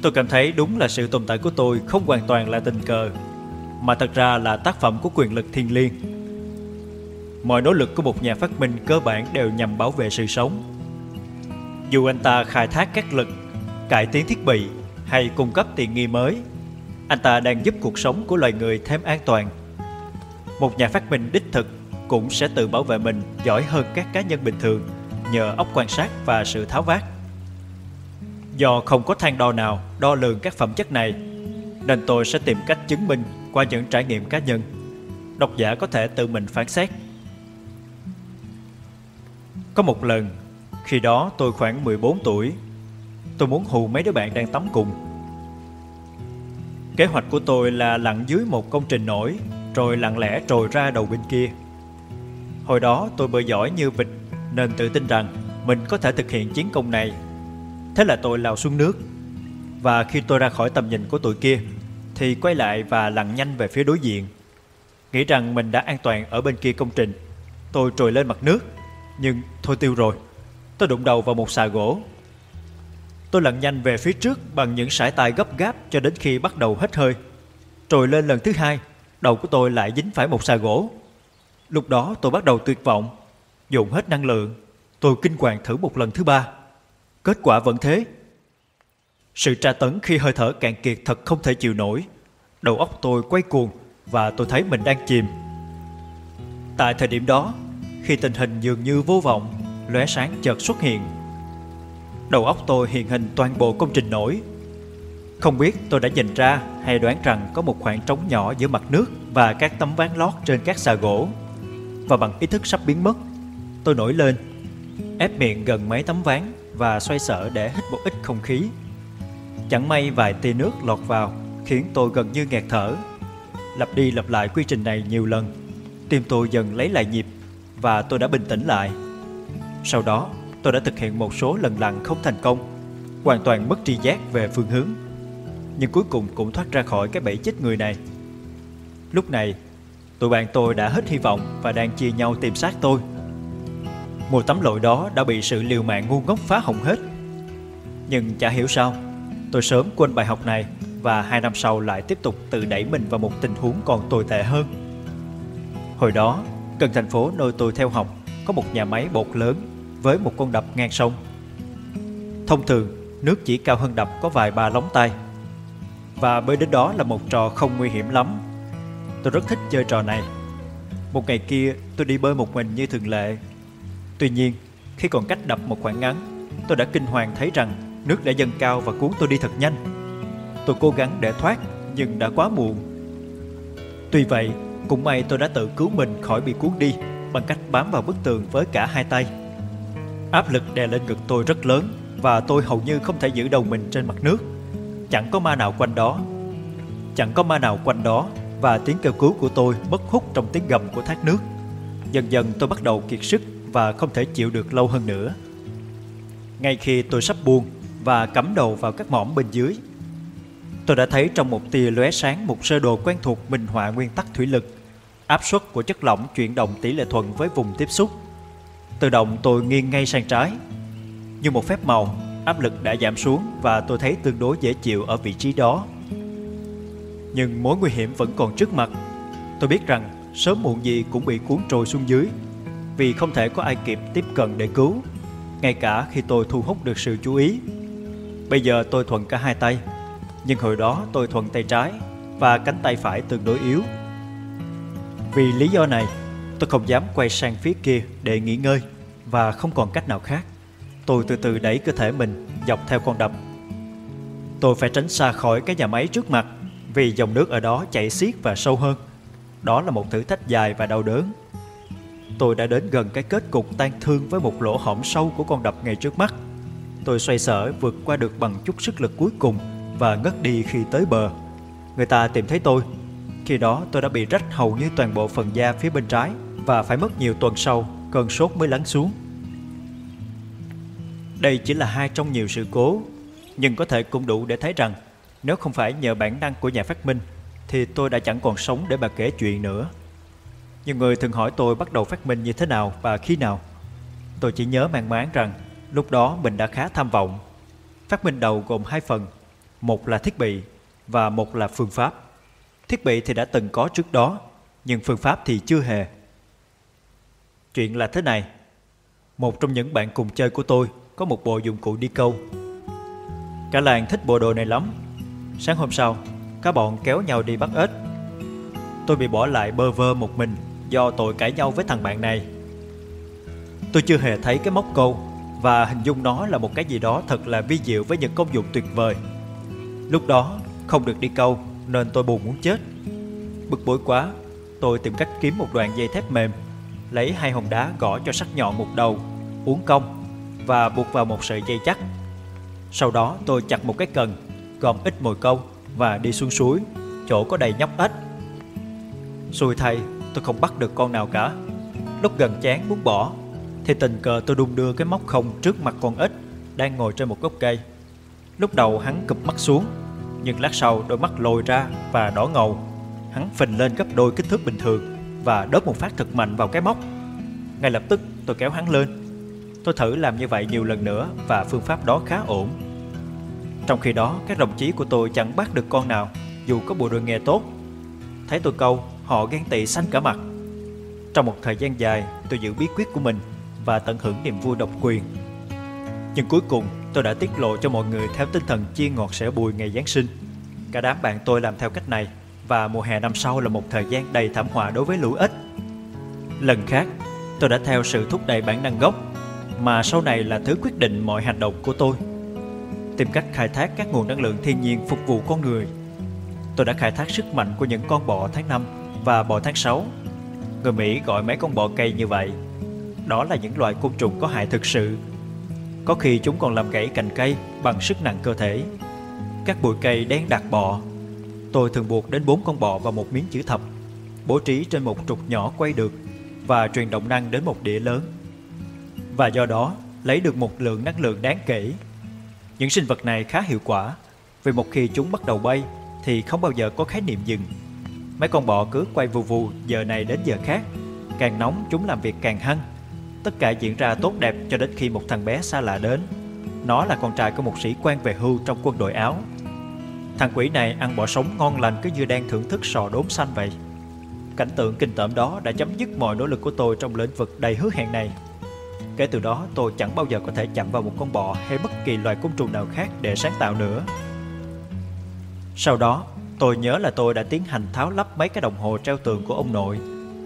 tôi cảm thấy đúng là sự tồn tại của tôi không hoàn toàn là tình cờ, mà thật ra là tác phẩm của quyền lực thiên liêng. Mọi nỗ lực của một nhà phát minh cơ bản đều nhằm bảo vệ sự sống. Dù anh ta khai thác các lực, cải tiến thiết bị hay cung cấp tiện nghi mới, anh ta đang giúp cuộc sống của loài người thêm an toàn. Một nhà phát minh đích thực cũng sẽ tự bảo vệ mình giỏi hơn các cá nhân bình thường nhờ óc quan sát và sự tháo vát. Do không có thang đo nào đo lường các phẩm chất này, nên tôi sẽ tìm cách chứng minh qua những trải nghiệm cá nhân. Độc giả có thể tự mình phán xét. Có một lần, khi đó tôi khoảng 14 tuổi, tôi muốn hù mấy đứa bạn đang tắm cùng. Kế hoạch của tôi là lặn dưới một công trình nổi, rồi lặng lẽ trồi ra đầu bên kia. Hồi đó tôi bơi giỏi như vịt nên tự tin rằng mình có thể thực hiện chiến công này. Thế là tôi lao xuống nước. Và khi tôi ra khỏi tầm nhìn của tụi kia thì quay lại và lặn nhanh về phía đối diện. Nghĩ rằng mình đã an toàn ở bên kia công trình. Tôi trồi lên mặt nước, nhưng thôi tiêu rồi. Tôi đụng đầu vào một xà gỗ. Tôi lặn nhanh về phía trước bằng những sải tay gấp gáp cho đến khi bắt đầu hết hơi. Trồi lên lần thứ hai, đầu của tôi lại dính phải một xà gỗ. Lúc đó tôi bắt đầu tuyệt vọng, dùng hết năng lượng. Tôi kinh hoàng thử một lần thứ ba. Kết quả vẫn thế. Sự tra tấn khi hơi thở cạn kiệt thật không thể chịu nổi. Đầu óc tôi quay cuồng và tôi thấy mình đang chìm. Tại thời điểm đó, khi tình hình dường như vô vọng, lóe sáng chợt xuất hiện. Đầu óc tôi hiện hình toàn bộ công trình nổi. Không biết tôi đã nhìn ra hay đoán rằng có một khoảng trống nhỏ giữa mặt nước và các tấm ván lót trên các xà gỗ. Và bằng ý thức sắp biến mất, tôi nổi lên, ép miệng gần mấy tấm ván và xoay sở để hít một ít không khí. Chẳng may vài tia nước lọt vào khiến tôi gần như nghẹt thở. Lặp đi lặp lại quy trình này nhiều lần, tim tôi dần lấy lại nhịp và tôi đã bình tĩnh lại. Sau đó, tôi đã thực hiện một số lần lặn không thành công, hoàn toàn mất tri giác về phương hướng. Nhưng cuối cùng cũng thoát ra khỏi cái bẫy chết người này. Lúc này, tụi bạn tôi đã hết hy vọng và đang chia nhau tìm sát tôi. Một tấm lội đó đã bị sự liều mạng ngu ngốc phá hỏng hết. Nhưng chả hiểu sao, tôi sớm quên bài học này và hai năm sau lại tiếp tục tự đẩy mình vào một tình huống còn tồi tệ hơn. Hồi đó, gần thành phố nơi tôi theo học có một nhà máy bột lớn với một con đập ngang sông. Thông thường, nước chỉ cao hơn đập có vài ba lóng tay. Và bơi đến đó là một trò không nguy hiểm lắm. Tôi rất thích chơi trò này. Một ngày kia, tôi đi bơi một mình như thường lệ. Tuy nhiên, khi còn cách đập một khoảng ngắn, tôi đã kinh hoàng thấy rằng nước đã dâng cao và cuốn tôi đi thật nhanh. Tôi cố gắng để thoát, nhưng đã quá muộn. Tuy vậy, cũng may tôi đã tự cứu mình khỏi bị cuốn đi bằng cách bám vào bức tường với cả hai tay. Áp lực đè lên ngực tôi rất lớn và tôi hầu như không thể giữ đầu mình trên mặt nước. Chẳng có ma nào quanh đó. Chẳng có ma nào quanh đó và tiếng kêu cứu của tôi mất hút trong tiếng gầm của thác nước. Dần dần tôi bắt đầu kiệt sức và không thể chịu được lâu hơn nữa. Ngay khi tôi sắp buông và cắm đầu vào các mỏm bên dưới, tôi đã thấy trong một tia lóe sáng một sơ đồ quen thuộc minh họa nguyên tắc thủy lực. Áp suất của chất lỏng chuyển động tỷ lệ thuận với vùng tiếp xúc. Tự động tôi nghiêng ngay sang trái. Như một phép màu, áp lực đã giảm xuống và tôi thấy tương đối dễ chịu ở vị trí đó. Nhưng mối nguy hiểm vẫn còn trước mặt. Tôi biết rằng sớm muộn gì cũng bị cuốn trôi xuống dưới vì không thể có ai kịp tiếp cận để cứu, ngay cả khi tôi thu hút được sự chú ý. Bây giờ tôi thuận cả hai tay, nhưng hồi đó tôi thuận tay trái và cánh tay phải tương đối yếu. Vì lý do này, tôi không dám quay sang phía kia để nghỉ ngơi và không còn cách nào khác. Tôi từ từ đẩy cơ thể mình, dọc theo con đập. Tôi phải tránh xa khỏi cái nhà máy trước mặt, vì dòng nước ở đó chảy xiết và sâu hơn. Đó là một thử thách dài và đau đớn Tôi đã đến gần cái kết cục tan thương với một lỗ hổng sâu của con đập ngay trước mắt. Tôi xoay sở vượt qua được bằng chút sức lực cuối cùng và ngất đi khi tới bờ. Người ta tìm thấy tôi Khi đó tôi đã bị rách hầu như toàn bộ phần da phía bên trái Và phải mất nhiều tuần sau Cơn sốt mới lắng xuống đây chỉ là hai trong nhiều sự cố, Nhưng có thể cũng đủ để thấy rằng Nếu không phải nhờ bản năng của nhà phát minh, Thì tôi đã chẳng còn sống để bà kể chuyện nữa. Nhiều người thường hỏi tôi bắt đầu phát minh như thế nào và khi nào. Tôi chỉ nhớ mang máng rằng Lúc đó mình đã khá tham vọng. Phát minh đầu gồm hai phần, Một là thiết bị và một là phương pháp. Thiết bị thì đã từng có trước đó, Nhưng phương pháp thì chưa hề. Chuyện là thế này, Một trong những bạn cùng chơi của tôi có một bộ dụng cụ đi câu. Cả làng thích bộ đồ này lắm. Sáng hôm sau Các bọn kéo nhau đi bắt ếch. Tôi bị bỏ lại bơ vơ một mình Do tội cãi nhau với thằng bạn này. Tôi chưa hề thấy cái móc câu Và hình dung nó là một cái gì đó thật là vi diệu với những công dụng tuyệt vời. Lúc đó không được đi câu Nên tôi buồn muốn chết. Bực bội quá, Tôi tìm cách kiếm một đoạn dây thép mềm, Lấy hai hòn đá gõ cho sắc nhọn một đầu Uống cong. Và buộc vào một sợi dây chắc. Sau đó tôi chặt một cái cần Gom ít mồi câu Và đi xuống suối, Chỗ có đầy nhóc ếch. Xui thay, tôi không bắt được con nào cả. Lúc gần chán muốn bỏ, Thì tình cờ tôi đung đưa cái móc không trước mặt con ếch Đang ngồi trên một gốc cây. Lúc đầu hắn cụp mắt xuống, Nhưng lát sau đôi mắt lồi ra và đỏ ngầu. Hắn phình lên gấp đôi kích thước bình thường Và đớp một phát thật mạnh vào cái móc. Ngay lập tức tôi kéo hắn lên. Tôi thử làm như vậy nhiều lần nữa Và phương pháp đó khá ổn. Trong khi đó, các đồng chí của tôi chẳng bắt được con nào, Dù có bộ đôi nghe tốt. Thấy tôi câu, Họ ghen tị xanh cả mặt. Trong một thời gian dài, tôi giữ bí quyết của mình Và tận hưởng niềm vui độc quyền. Nhưng cuối cùng, tôi đã tiết lộ cho mọi người Theo tinh thần chia ngọt sẻ bùi ngày Giáng sinh. Cả đám bạn tôi làm theo cách này, Và mùa hè năm sau là một thời gian đầy thảm họa đối với lũ ếch Lần khác, tôi đã theo sự thúc đẩy bản năng gốc mà sau này là thứ quyết định mọi hành động của tôi Tìm cách khai thác các nguồn năng lượng thiên nhiên phục vụ con người Tôi đã khai thác sức mạnh của những con bọ tháng 5 và bọ tháng 6. Người Mỹ gọi mấy con bọ cây như vậy. Đó là những loại côn trùng có hại thực sự. Có khi chúng còn làm gãy cành cây bằng sức nặng cơ thể. Các bụi cây đen đặc bọ. Tôi thường buộc đến bốn con bọ vào một miếng chữ thập, bố trí trên một trục nhỏ quay được và truyền động năng đến một đĩa lớn. Và do đó, lấy được một lượng năng lượng đáng kể. Những sinh vật này khá hiệu quả, vì một khi chúng bắt đầu bay, thì không bao giờ có khái niệm dừng. Mấy con bọ cứ quay vù vù giờ này đến giờ khác. Càng nóng, chúng làm việc càng hăng. Tất cả diễn ra tốt đẹp cho đến khi một thằng bé xa lạ đến. Nó là con trai của một sĩ quan về hưu trong quân đội Áo. Thằng quỷ này ăn bọ sống ngon lành cứ như đang thưởng thức sò đốm xanh vậy. Cảnh tượng kinh tởm đó đã chấm dứt mọi nỗ lực của tôi trong lĩnh vực đầy hứa hẹn này. Kể từ đó tôi chẳng bao giờ có thể chạm vào một con bọ hay bất kỳ loài côn trùng nào khác để sáng tạo nữa. Sau đó, tôi nhớ là tôi đã tiến hành tháo lắp mấy cái đồng hồ treo tường của ông nội.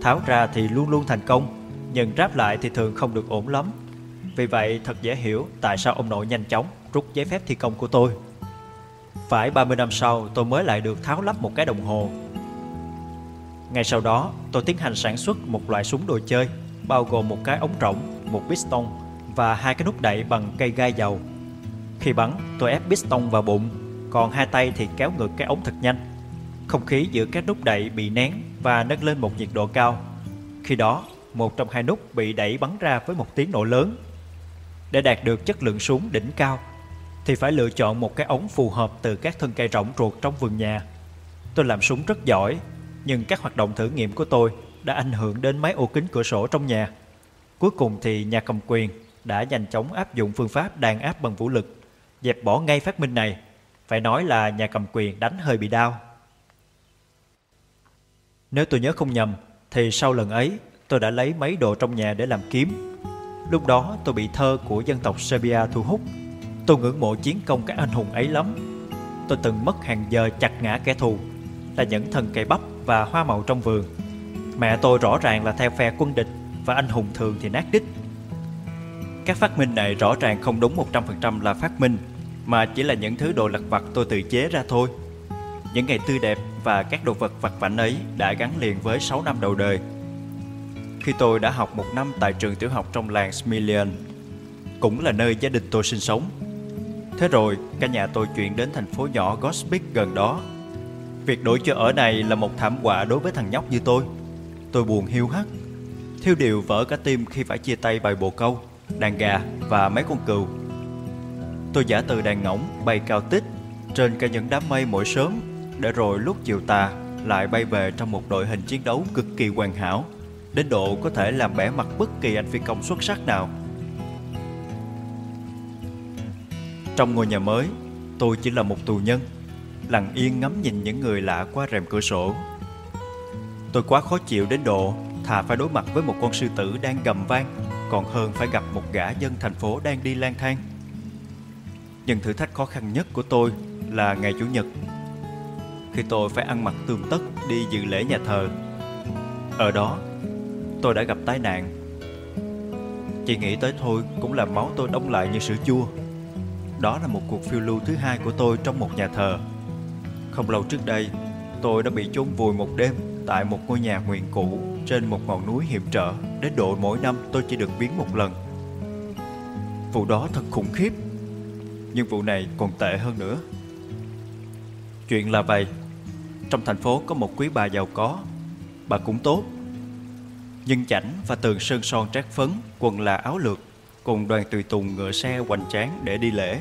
Tháo ra thì luôn luôn thành công, nhưng ráp lại thì thường không được ổn lắm. Vì vậy thật dễ hiểu tại sao ông nội nhanh chóng rút giấy phép thi công của tôi. Phải 30 năm sau tôi mới lại được tháo lắp một cái đồng hồ. Ngay sau đó, tôi tiến hành sản xuất một loại súng đồ chơi, bao gồm một cái ống rỗng, một piston và hai cái nút đẩy bằng cây gai dầu. Khi bắn, tôi ép piston vào bụng còn hai tay thì kéo ngược cái ống thật nhanh. Không khí giữa các nút đẩy bị nén và nâng lên một nhiệt độ cao. Khi đó, một trong hai nút bị đẩy bắn ra với một tiếng nổ lớn. Để đạt được chất lượng súng đỉnh cao, thì phải lựa chọn một cái ống phù hợp từ các thân cây rỗng ruột trong vườn nhà. Tôi làm súng rất giỏi, nhưng các hoạt động thử nghiệm của tôi đã ảnh hưởng đến mấy ô kính cửa sổ trong nhà. Cuối cùng thì nhà cầm quyền đã nhanh chóng áp dụng phương pháp đàn áp bằng vũ lực, dẹp bỏ ngay phát minh này phải nói là nhà cầm quyền đánh hơi bị đau. Nếu tôi nhớ không nhầm, thì sau lần ấy tôi đã lấy mấy đồ trong nhà để làm kiếm. Lúc đó tôi bị thơ của dân tộc Serbia thu hút. Tôi ngưỡng mộ chiến công các anh hùng ấy lắm. Tôi từng mất hàng giờ chặt ngã kẻ thù, là những thần cây bắp và hoa màu trong vườn. Mẹ tôi rõ ràng là theo phe quân địch và anh hùng thường thì nát đít. Các phát minh này rõ ràng không đúng 100% là phát minh mà chỉ là những thứ đồ lặt vặt tôi tự chế ra thôi. Những ngày tươi đẹp và các đồ vật vặt vảnh ấy đã gắn liền với 6 năm đầu đời. Khi tôi đã học một năm tại trường tiểu học trong làng Smilian, cũng là nơi gia đình tôi sinh sống. Thế rồi, cả nhà tôi chuyển đến thành phố nhỏ Gospic gần đó. Việc đổi chỗ ở này là một thảm họa đối với thằng nhóc như tôi. Tôi buồn hiu hắt thiêu điều vỡ cả tim khi phải chia tay bài bồ câu, đàn gà và mấy con cừu. Tôi giả từ đàn ngỗng bay cao tít trên cả những đám mây mỗi sớm để rồi lúc chiều tà lại bay về trong một đội hình chiến đấu cực kỳ hoàn hảo đến độ có thể làm bẻ mặt bất kỳ anh phi công xuất sắc nào. Trong ngôi nhà mới, tôi chỉ là một tù nhân, lặng yên ngắm nhìn những người lạ qua rèm cửa sổ. Tôi quá khó chịu đến độ thà phải đối mặt với một con sư tử đang gầm vang, còn hơn phải gặp một gã dân thành phố đang đi lang thang. Nhưng thử thách khó khăn nhất của tôi là ngày Chủ nhật Khi tôi phải ăn mặc tươm tất đi dự lễ nhà thờ. Ở đó tôi đã gặp tai nạn. Chỉ nghĩ tới thôi cũng làm máu tôi đông lại như sữa chua. Đó là một cuộc phiêu lưu thứ hai của tôi trong một nhà thờ. Không lâu trước đây tôi đã bị chôn vùi một đêm Tại một ngôi nhà nguyện cũ trên một ngọn núi hiểm trở, Đến độ mỗi năm tôi chỉ được biến một lần. Vụ đó thật khủng khiếp, Nhưng vụ này còn tệ hơn nữa. Chuyện là vậy, Trong thành phố có một quý bà giàu có, Bà cũng tốt. Nhưng chảnh và tường sơn son trát phấn, Quần là áo lược, Cùng đoàn tùy tùng ngựa xe hoành tráng để đi lễ.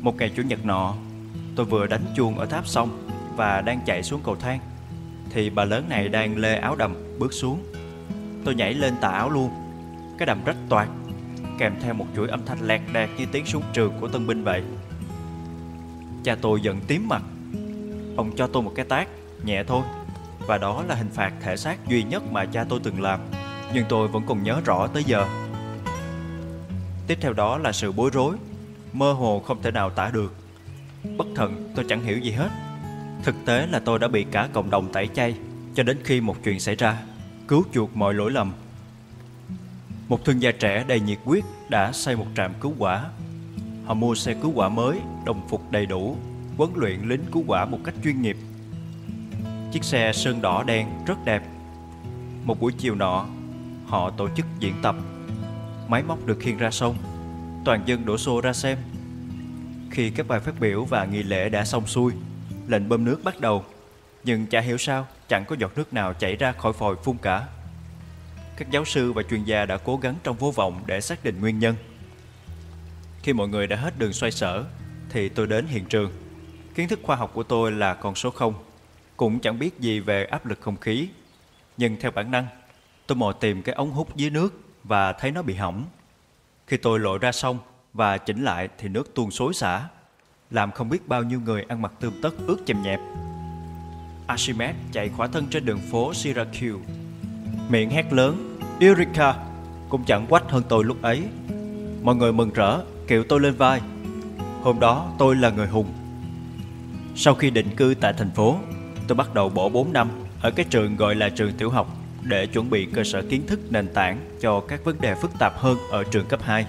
Một ngày Chủ nhật nọ, Tôi vừa đánh chuông ở tháp xong Và đang chạy xuống cầu thang. Thì bà lớn này đang lê áo đầm, bước xuống. Tôi nhảy lên tà áo luôn. Cái đầm rách toạc Kèm theo một chuỗi âm thanh lẹt đẹt như tiếng súng trường của tân binh vậy. Cha tôi giận tím mặt. Ông cho tôi một cái tát, Nhẹ thôi. Và đó là hình phạt thể xác duy nhất mà cha tôi từng làm, Nhưng tôi vẫn còn nhớ rõ tới giờ. Tiếp theo đó là sự bối rối, Mơ hồ không thể nào tả được. Bất thần, tôi chẳng hiểu gì hết. Thực tế là tôi đã bị cả cộng đồng tẩy chay Cho đến khi một chuyện xảy ra Cứu chuộc mọi lỗi lầm Một thương gia trẻ đầy nhiệt quyết Đã xây một trạm cứu quả Họ mua xe cứu hỏa mới, đồng phục đầy đủ, huấn luyện lính cứu hỏa một cách chuyên nghiệp. Chiếc xe sơn đỏ đen rất đẹp. Một buổi chiều nọ, họ tổ chức diễn tập. Máy móc được khiêng ra sông, toàn dân đổ xô ra xem. Khi các bài phát biểu và nghi lễ đã xong xuôi, lệnh bơm nước bắt đầu. Nhưng chả hiểu sao, chẳng có giọt nước nào chảy ra khỏi phòi phun cả. Các giáo sư và chuyên gia đã cố gắng trong vô vọng để xác định nguyên nhân. Khi mọi người đã hết đường xoay sở Thì tôi đến hiện trường Kiến thức khoa học của tôi là con số 0 Cũng chẳng biết gì về áp lực không khí Nhưng theo bản năng Tôi mò tìm cái ống hút dưới nước Và thấy nó bị hỏng Khi tôi lội ra sông Và chỉnh lại thì nước tuôn xối xả làm không biết bao nhiêu người ăn mặc tươm tất ướt chèm nhẹp. Archimedes chạy khỏa thân trên đường phố Syracuse. Miệng hét lớn, Eureka! Cũng chẳng quách hơn tôi lúc ấy. Mọi người mừng rỡ kiểu tôi lên vai. Hôm đó tôi là người hùng. Sau khi định cư tại thành phố, Tôi bắt đầu bỏ 4 năm Ở cái trường gọi là trường tiểu học Để chuẩn bị cơ sở kiến thức nền tảng Cho các vấn đề phức tạp hơn ở trường cấp 2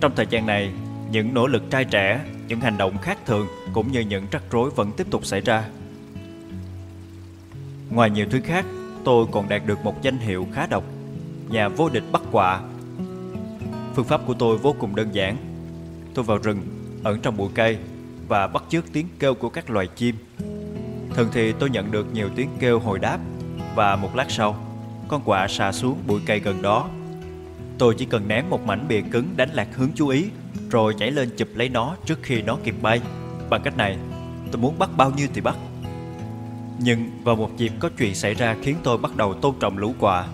Trong thời gian này những nỗ lực trai trẻ Những hành động khác thường Cũng như những rắc rối vẫn tiếp tục xảy ra Ngoài nhiều thứ khác Tôi còn đạt được một danh hiệu khá độc Nhà vô địch bắt quạ Phương pháp của tôi vô cùng đơn giản. Tôi vào rừng, ẩn trong bụi cây và bắt chước tiếng kêu của các loài chim. Thường thì tôi nhận được nhiều tiếng kêu hồi đáp và một lát sau, con quạ xà xuống bụi cây gần đó. Tôi chỉ cần ném một mảnh bìa cứng đánh lạc hướng chú ý rồi nhảy lên chụp lấy nó trước khi nó kịp bay. Bằng cách này, tôi muốn bắt bao nhiêu thì bắt. Nhưng vào một dịp có chuyện xảy ra khiến tôi bắt đầu tôn trọng lũ quạ.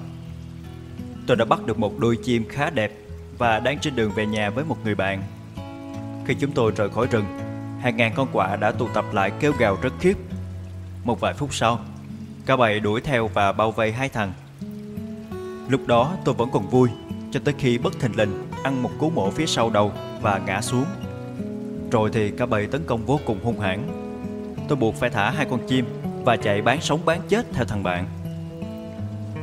Tôi đã bắt được một đôi chim khá đẹp và đang trên đường về nhà với một người bạn. Khi chúng tôi rời khỏi rừng, hàng ngàn con quạ đã tụ tập lại kêu gào rất khiếp. Một vài phút sau, cả bầy đuổi theo và bao vây hai thằng. Lúc đó tôi vẫn còn vui, cho tới khi bất thình lình ăn một cú mổ phía sau đầu và ngã xuống. Rồi thì cả bầy tấn công vô cùng hung hãn. Tôi buộc phải thả hai con chim và chạy bán sống bán chết theo thằng bạn.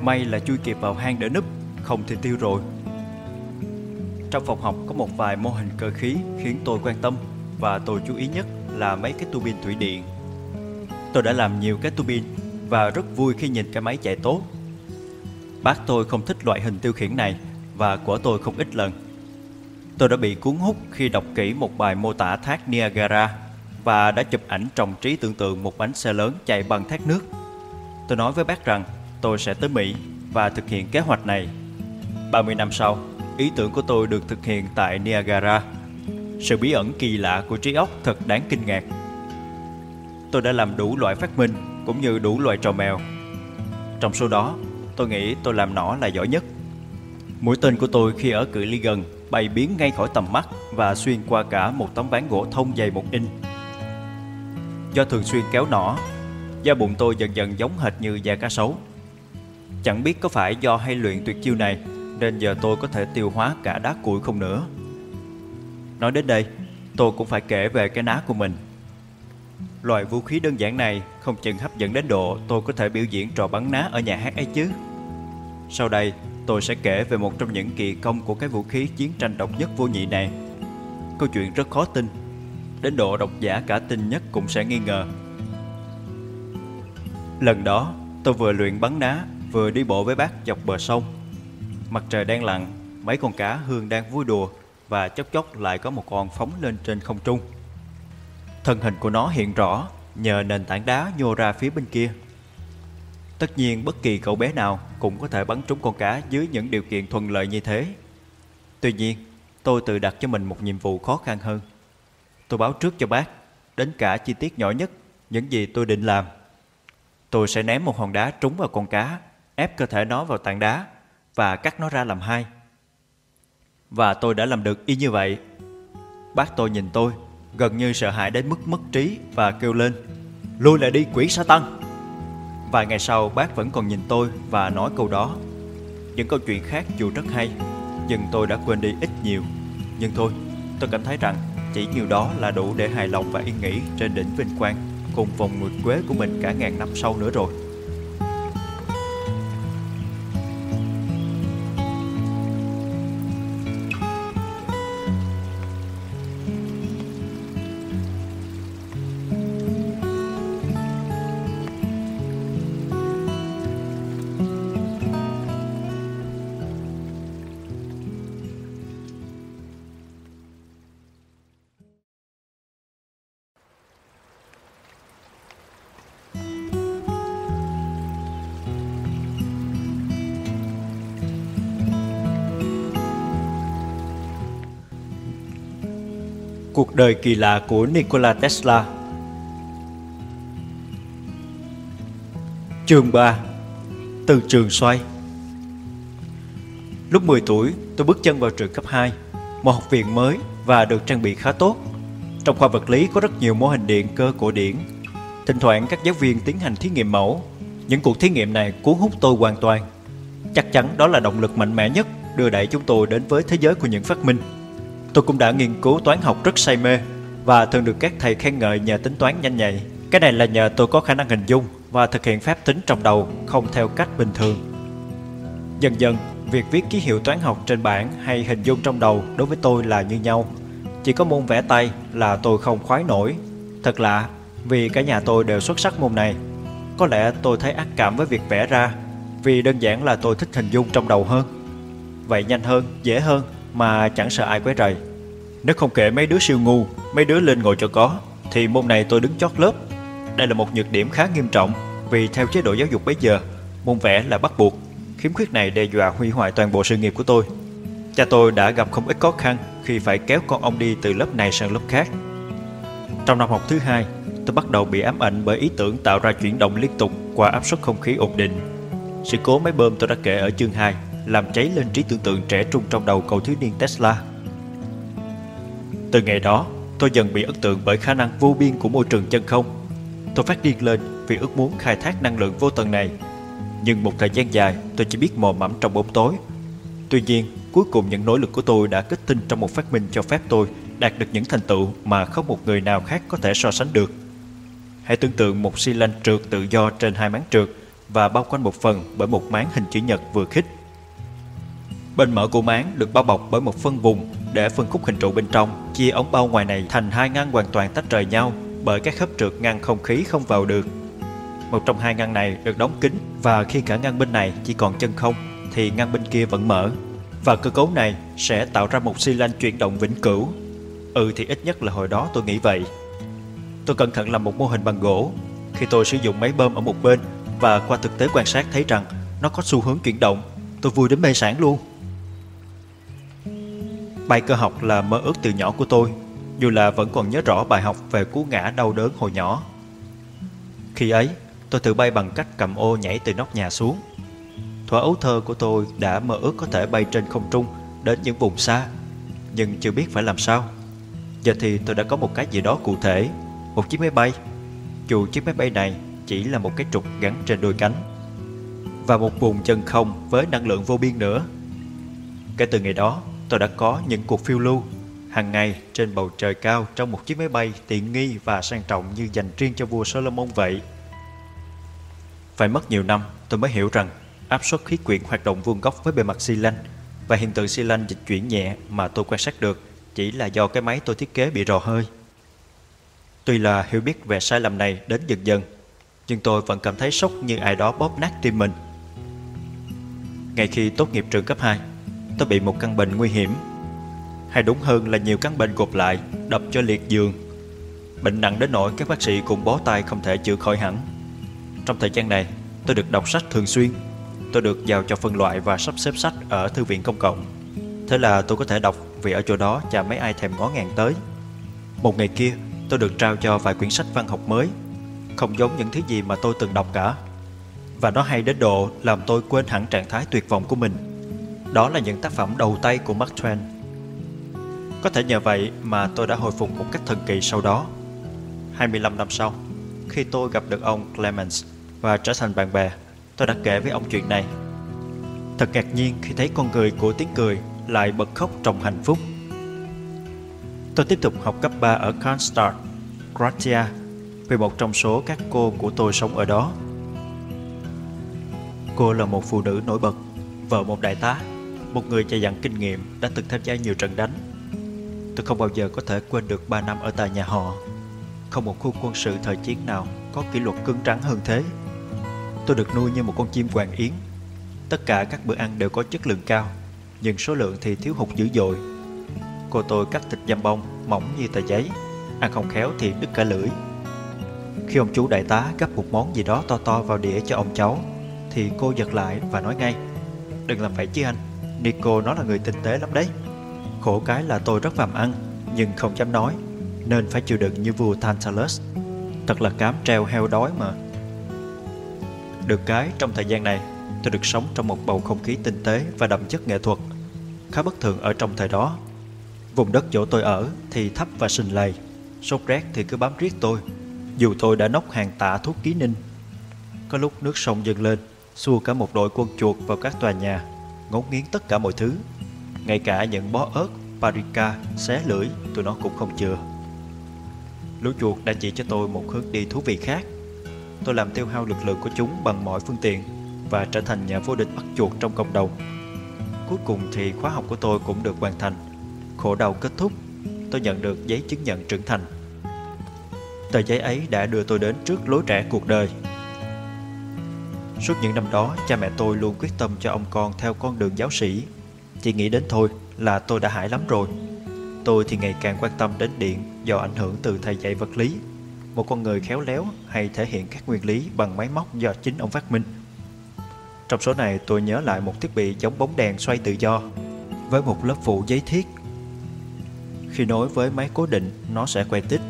May là chui kịp vào hang để núp, không thì tiêu rồi. Trong phòng học có một vài mô hình cơ khí khiến tôi quan tâm và tôi chú ý nhất là mấy cái tua bin thủy điện. Tôi đã làm nhiều cái tua bin và rất vui khi nhìn cái máy chạy tốt. Bác tôi không thích loại hình tiêu khiển này và của tôi không ít lần. Tôi đã bị cuốn hút khi đọc kỹ một bài mô tả thác Niagara và đã chụp ảnh trong trí tưởng tượng một bánh xe lớn chạy bằng thác nước. Tôi nói với bác rằng tôi sẽ tới Mỹ và thực hiện kế hoạch này. 30 năm sau, ý tưởng của tôi được thực hiện tại Niagara. Sự bí ẩn kỳ lạ của trí óc thật đáng kinh ngạc. Tôi đã làm đủ loại phát minh cũng như đủ loại trò mèo. Trong số đó, tôi nghĩ tôi làm nỏ là giỏi nhất. Mũi tên của tôi khi ở cự ly gần bay biến ngay khỏi tầm mắt và xuyên qua cả một tấm ván gỗ thông dày một inch. Do thường xuyên kéo nỏ, da bụng tôi dần dần giống hệt như da cá sấu. Chẳng biết có phải do hay luyện tuyệt chiêu này nên giờ tôi có thể tiêu hóa cả đá cuội không nữa. Nói đến đây, tôi cũng phải kể về cái ná của mình. Loại vũ khí đơn giản này không chừng hấp dẫn đến độ tôi có thể biểu diễn trò bắn ná ở nhà hát ấy chứ. Sau đây, tôi sẽ kể về một trong những kỳ công của cái vũ khí chiến tranh độc nhất vô nhị này. Câu chuyện rất khó tin, đến độ độc giả cả tin nhất cũng sẽ nghi ngờ. Lần đó, tôi vừa luyện bắn ná, vừa đi bộ với bác dọc bờ sông. Mặt trời đang lặn, mấy con cá hương đang vui đùa và chốc chốc lại có một con phóng lên trên không trung. Thân hình của nó hiện rõ nhờ nền tảng đá nhô ra phía bên kia. Tất nhiên bất kỳ cậu bé nào cũng có thể bắn trúng con cá dưới những điều kiện thuận lợi như thế. Tuy nhiên, tôi tự đặt cho mình một nhiệm vụ khó khăn hơn. Tôi báo trước cho bác, đến cả chi tiết nhỏ nhất, những gì tôi định làm. Tôi sẽ ném một hòn đá trúng vào con cá, ép cơ thể nó vào tảng đá và cắt nó ra làm hai. Và tôi đã làm được y như vậy. Bác tôi nhìn tôi, gần như sợ hãi đến mức mất trí và kêu lên, lui lại đi quỷ sa tăng. Vài ngày sau, bác vẫn còn nhìn tôi và nói câu đó. Những câu chuyện khác dù rất hay, Nhưng tôi đã quên đi ít nhiều. Nhưng thôi, tôi cảm thấy rằng Chỉ nhiều đó là đủ để hài lòng và yên nghỉ Trên đỉnh vinh quang Cùng vòng nguyệt quế của mình cả ngàn năm sau nữa rồi. Cuộc đời kỳ lạ của Nikola Tesla Chương 3 Từ trường xoay Lúc 10 tuổi, tôi bước chân vào trường cấp 2, một học viện mới và được trang bị khá tốt. Trong khoa vật lý có rất nhiều mô hình điện cơ cổ điển. Thỉnh thoảng các giáo viên tiến hành thí nghiệm mẫu. Những cuộc thí nghiệm này cuốn hút tôi hoàn toàn. Chắc chắn đó là động lực mạnh mẽ nhất đưa đẩy chúng tôi đến với thế giới của những phát minh. Tôi cũng đã nghiên cứu toán học rất say mê và thường được các thầy khen ngợi nhờ tính toán nhanh nhạy. Cái này là nhờ tôi có khả năng hình dung và thực hiện phép tính trong đầu không theo cách bình thường. Dần dần, việc viết ký hiệu toán học trên bảng hay hình dung trong đầu đối với tôi là như nhau. Chỉ có môn vẽ tay là tôi không khoái nổi. Thật lạ, vì cả nhà tôi đều xuất sắc môn này. Có lẽ tôi thấy ác cảm với việc vẽ ra, vì đơn giản là tôi thích hình dung trong đầu hơn. Vậy nhanh hơn, dễ hơn mà chẳng sợ ai quấy rầy. Nếu không kể mấy đứa siêu ngu, mấy đứa lên ngồi cho có, thì môn này tôi đứng chót lớp. Đây là một nhược điểm khá nghiêm trọng, vì theo chế độ giáo dục bây giờ, môn vẽ là bắt buộc. Khiếm khuyết này đe dọa hủy hoại toàn bộ sự nghiệp của tôi. Cha tôi đã gặp không ít khó khăn khi phải kéo con ông đi từ lớp này sang lớp khác. Trong năm học thứ hai, tôi bắt đầu bị ám ảnh bởi ý tưởng tạo ra chuyển động liên tục qua áp suất không khí ổn định. Sự cố máy bơm tôi đã kể ở chương 2 làm cháy lên trí tưởng tượng trẻ trung trong đầu cậu thiếu niên Tesla. Từ ngày đó, tôi dần bị ấn tượng bởi khả năng vô biên của môi trường chân không. Tôi phát điên lên vì ước muốn khai thác năng lượng vô tận này. Nhưng một thời gian dài, tôi chỉ biết mò mẫm trong bóng tối. Tuy nhiên, cuối cùng những nỗ lực của tôi đã kết tinh trong một phát minh cho phép tôi đạt được những thành tựu mà không một người nào khác có thể so sánh được. Hãy tưởng tượng một xi lanh trượt tự do trên hai máng trượt và bao quanh một phần bởi một máng hình chữ nhật vừa khích. Bên mở của máng được bao bọc bởi một phân vùng để phân khúc hình trụ bên trong, chia ống bao ngoài này thành hai ngăn hoàn toàn tách rời nhau bởi các khớp trượt ngăn không khí không vào được. Một trong hai ngăn này được đóng kín và khi cả ngăn bên này chỉ còn chân không thì ngăn bên kia vẫn mở. Và cơ cấu này sẽ tạo ra một xi lanh chuyển động vĩnh cửu. Ừ thì ít nhất là hồi đó tôi nghĩ vậy. Tôi cẩn thận làm một mô hình bằng gỗ. Khi tôi sử dụng máy bơm ở một bên và qua thực tế quan sát thấy rằng nó có xu hướng chuyển động, tôi vui đến mê sản luôn. Bay cơ học là mơ ước từ nhỏ của tôi, dù là vẫn còn nhớ rõ bài học về cú ngã đau đớn hồi nhỏ. Khi ấy, tôi tự bay bằng cách cầm ô nhảy từ nóc nhà xuống. Thuở ấu thơ của tôi đã mơ ước có thể bay trên không trung đến những vùng xa, nhưng chưa biết phải làm sao. Giờ thì tôi đã có một cái gì đó cụ thể, một chiếc máy bay. Dù chiếc máy bay này chỉ là một cái trục gắn trên đôi cánh và một vùng chân không với năng lượng vô biên nữa. Kể từ ngày đó, tôi đã có những cuộc phiêu lưu hàng ngày trên bầu trời cao trong một chiếc máy bay tiện nghi và sang trọng như dành riêng cho vua Solomon vậy. Phải mất nhiều năm tôi mới hiểu rằng áp suất khí quyển hoạt động vuông góc với bề mặt xi lanh và hiện tượng xi lanh dịch chuyển nhẹ mà tôi quan sát được chỉ là do cái máy tôi thiết kế bị rò hơi. Tuy là hiểu biết về sai lầm này đến dần dần, nhưng tôi vẫn cảm thấy sốc như ai đó bóp nát tim mình. Ngay khi tốt nghiệp trường cấp 2, tôi bị một căn bệnh nguy hiểm. Hay đúng hơn là nhiều căn bệnh gộp lại, đập cho liệt giường. Bệnh nặng đến nỗi các bác sĩ cũng bó tay không thể chữa khỏi hẳn. Trong thời gian này, tôi được đọc sách thường xuyên. Tôi được giao cho phân loại và sắp xếp sách ở thư viện công cộng. Thế là tôi có thể đọc vì ở chỗ đó chả mấy ai thèm ngó ngàng tới. Một ngày kia, tôi được trao cho vài quyển sách văn học mới, không giống những thứ gì mà tôi từng đọc cả. Và nó hay đến độ làm tôi quên hẳn trạng thái tuyệt vọng của mình. Đó là những tác phẩm đầu tay của Mark Twain. Có thể nhờ vậy mà tôi đã hồi phục một cách thần kỳ sau đó. 25 năm sau, khi tôi gặp được ông Clemens và trở thành bạn bè, tôi đã kể với ông chuyện này. Thật ngạc nhiên khi thấy con người của tiếng cười lại bật khóc trong hạnh phúc. Tôi tiếp tục học cấp 3 ở Karlstad, Croatia, vì một trong số các cô của tôi sống ở đó. Cô là một phụ nữ nổi bật, vợ một đại tá, một người dày dặn kinh nghiệm đã từng tham gia nhiều trận đánh. Tôi không bao giờ có thể quên được 3 năm ở tại nhà họ. Không một khu quân sự thời chiến nào có kỷ luật cứng rắn hơn thế. Tôi được nuôi như một con chim hoàng yến. Tất cả các bữa ăn đều có chất lượng cao, nhưng số lượng thì thiếu hụt dữ dội. Cô tôi cắt thịt dăm bông mỏng như tờ giấy, ăn không khéo thì đứt cả lưỡi. Khi ông chú đại tá gấp một món gì đó to to vào đĩa cho ông cháu, thì cô giật lại và nói ngay, đừng làm vậy chứ anh, Nico nó là người tinh tế lắm đấy. Khổ cái là tôi rất phàm ăn, nhưng không dám nói, nên phải chịu đựng như vua Tantalus. Thật là cám treo heo đói mà. Được cái trong thời gian này, tôi được sống trong một bầu không khí tinh tế và đậm chất nghệ thuật, khá bất thường ở trong thời đó. Vùng đất chỗ tôi ở thì thấp và sình lầy, sốt rét thì cứ bám riết tôi, dù tôi đã nốc hàng tạ thuốc ký ninh. Có lúc nước sông dâng lên, xua cả một đội quân chuột vào các tòa nhà, ngấu nghiến tất cả mọi thứ. Ngay cả những bó ớt, paprika, xé lưỡi, tụi nó cũng không chừa. Lũ chuột đã chỉ cho tôi một hướng đi thú vị khác. Tôi làm tiêu hao lực lượng của chúng bằng mọi phương tiện và trở thành nhà vô địch bắt chuột trong cộng đồng. Cuối cùng thì khóa học của tôi cũng được hoàn thành. Khổ đau kết thúc, tôi nhận được giấy chứng nhận trưởng thành. Tờ giấy ấy đã đưa tôi đến trước lối rẽ cuộc đời. Suốt những năm đó, cha mẹ tôi luôn quyết tâm cho ông con theo con đường giáo sĩ. Chỉ nghĩ đến thôi là tôi đã hại lắm rồi. Tôi thì ngày càng quan tâm đến điện do ảnh hưởng từ thầy dạy vật lý. Một con người khéo léo hay thể hiện các nguyên lý bằng máy móc do chính ông phát minh. Trong số này tôi nhớ lại một thiết bị giống bóng đèn xoay tự do với một lớp phụ giấy thiết. Khi nối với máy cố định, nó sẽ quay tích.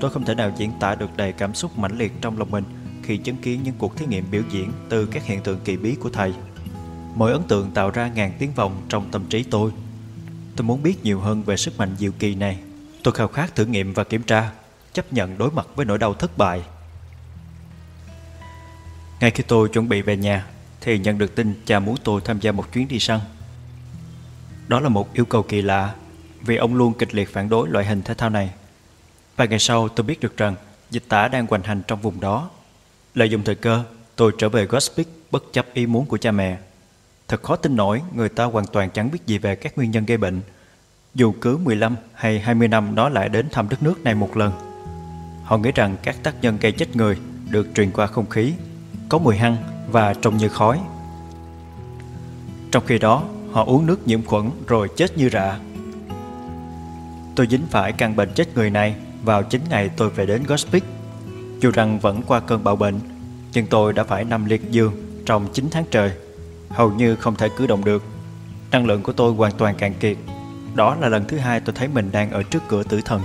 Tôi không thể nào diễn tả được đầy cảm xúc mãnh liệt trong lòng mình khi chứng kiến những cuộc thí nghiệm biểu diễn từ các hiện tượng kỳ bí của thầy. Mỗi ấn tượng tạo ra ngàn tiếng vọng trong tâm trí tôi. Tôi muốn biết nhiều hơn về sức mạnh diệu kỳ này. Tôi khao khát thử nghiệm và kiểm tra, chấp nhận đối mặt với nỗi đau thất bại. Ngay khi tôi chuẩn bị về nhà, thì nhận được tin cha muốn tôi tham gia một chuyến đi săn. Đó là một yêu cầu kỳ lạ, vì ông luôn kịch liệt phản đối loại hình thể thao này. Vài ngày sau tôi biết được rằng dịch tả đang hoành hành trong vùng đó. Lợi dụng thời cơ, tôi trở về Gospic bất chấp ý muốn của cha mẹ. Thật khó tin nổi người ta hoàn toàn chẳng biết gì về các nguyên nhân gây bệnh. Dù cứ 15 hay 20 năm nó lại đến thăm đất nước này một lần. Họ nghĩ rằng các tác nhân gây chết người được truyền qua không khí, có mùi hăng và trông như khói. Trong khi đó, họ uống nước nhiễm khuẩn rồi chết như rạ. Tôi dính phải căn bệnh chết người này vào chính ngày tôi về đến Gospic. Dù rằng vẫn qua cơn bạo bệnh, nhưng tôi đã phải nằm liệt giường trong 9 tháng trời, hầu như không thể cử động được. Năng lượng của tôi hoàn toàn cạn kiệt. Đó là lần thứ hai tôi thấy mình đang ở trước cửa tử thần.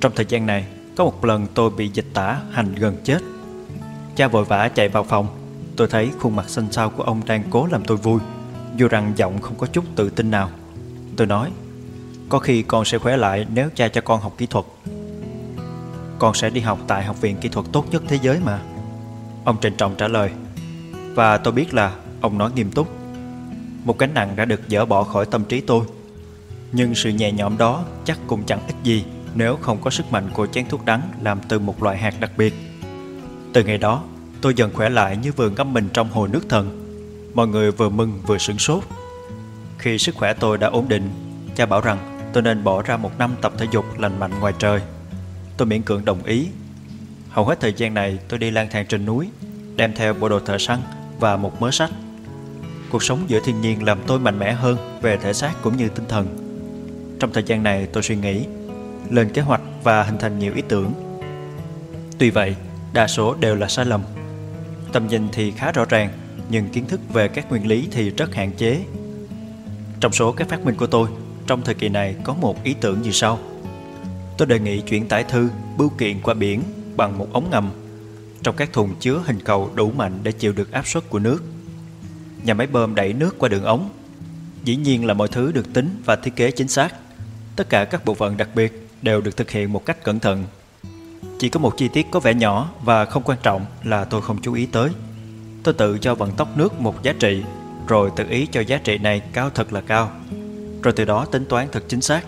Trong thời gian này, có một lần tôi bị dịch tả hành gần chết. Cha vội vã chạy vào phòng. Tôi thấy khuôn mặt xanh xao của ông đang cố làm tôi vui, dù rằng giọng không có chút tự tin nào. Tôi nói, có khi con sẽ khỏe lại nếu cha cho con học kỹ thuật. Con sẽ đi học tại học viện kỹ thuật tốt nhất thế giới mà. Ông trịnh trọng trả lời. Và tôi biết là ông nói nghiêm túc. Một gánh nặng đã được dỡ bỏ khỏi tâm trí tôi. Nhưng sự nhẹ nhõm đó chắc cũng chẳng ích gì nếu không có sức mạnh của chén thuốc đắng làm từ một loại hạt đặc biệt. Từ ngày đó, tôi dần khỏe lại như vừa ngâm mình trong hồ nước thần. Mọi người vừa mừng vừa sửng sốt. Khi sức khỏe tôi đã ổn định, cha bảo rằng tôi nên bỏ ra một năm tập thể dục lành mạnh ngoài trời. Tôi miễn cưỡng đồng ý. Hầu hết thời gian này tôi đi lang thang trên núi, đem theo bộ đồ thợ săn và một mớ sách. Cuộc sống giữa thiên nhiên làm tôi mạnh mẽ hơn về thể xác cũng như tinh thần. Trong thời gian này tôi suy nghĩ lên kế hoạch và hình thành nhiều ý tưởng. Tuy vậy, đa số đều là sai lầm. Tầm nhìn thì khá rõ ràng, nhưng kiến thức về các nguyên lý thì rất hạn chế. Trong số các phát minh của tôi, trong thời kỳ này có một ý tưởng như sau. Tôi đề nghị chuyển tải thư, bưu kiện qua biển bằng một ống ngầm trong các thùng chứa hình cầu đủ mạnh để chịu được áp suất của nước. Nhà máy bơm đẩy nước qua đường ống. Dĩ nhiên là mọi thứ được tính và thiết kế chính xác. Tất cả các bộ phận đặc biệt đều được thực hiện một cách cẩn thận. Chỉ có một chi tiết có vẻ nhỏ và không quan trọng là tôi không chú ý tới. Tôi tự cho vận tốc nước một giá trị, rồi tự ý cho giá trị này cao thật là cao, rồi từ đó tính toán thật chính xác.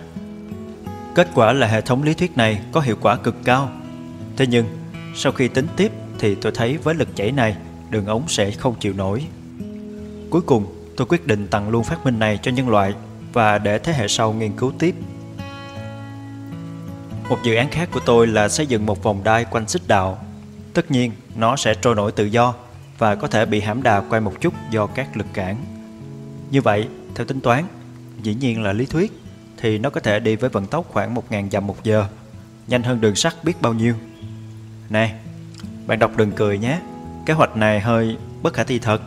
Kết quả là hệ thống lý thuyết này có hiệu quả cực cao. Thế nhưng, sau khi tính tiếp thì tôi thấy với lực chảy này, đường ống sẽ không chịu nổi. Cuối cùng, tôi quyết định tặng luôn phát minh này cho nhân loại và để thế hệ sau nghiên cứu tiếp một dự án khác của tôi là xây dựng một vòng đai quanh xích đạo. Tất nhiên, nó sẽ trôi nổi tự do và có thể bị hãm đà quay một chút do các lực cản. Như vậy, theo tính toán, dĩ nhiên là lý thuyết, thì nó có thể đi với vận tốc khoảng 1.000 dặm một giờ, nhanh hơn đường sắt biết bao nhiêu. Nè, bạn đọc đừng cười nhé, kế hoạch này hơi bất khả thi thật,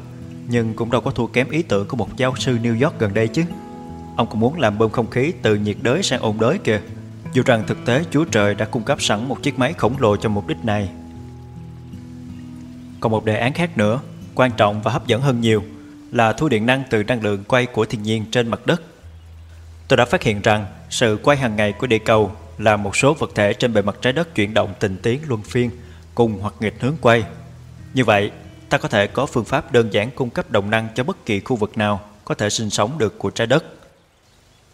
nhưng cũng đâu có thua kém ý tưởng của một giáo sư New York gần đây chứ. Ông cũng muốn làm bơm không khí từ nhiệt đới sang ôn đới kìa. Dù rằng thực tế Chúa Trời đã cung cấp sẵn một chiếc máy khổng lồ cho mục đích này. Còn một đề án khác nữa, quan trọng và hấp dẫn hơn nhiều, là thu điện năng từ năng lượng quay của thiên nhiên trên mặt đất. Tôi đã phát hiện rằng sự quay hàng ngày của địa cầu là một số vật thể trên bề mặt trái đất chuyển động tình tiến luân phiên cùng hoặc nghịch hướng quay. Như vậy, ta có thể có phương pháp đơn giản cung cấp động năng cho bất kỳ khu vực nào có thể sinh sống được của trái đất.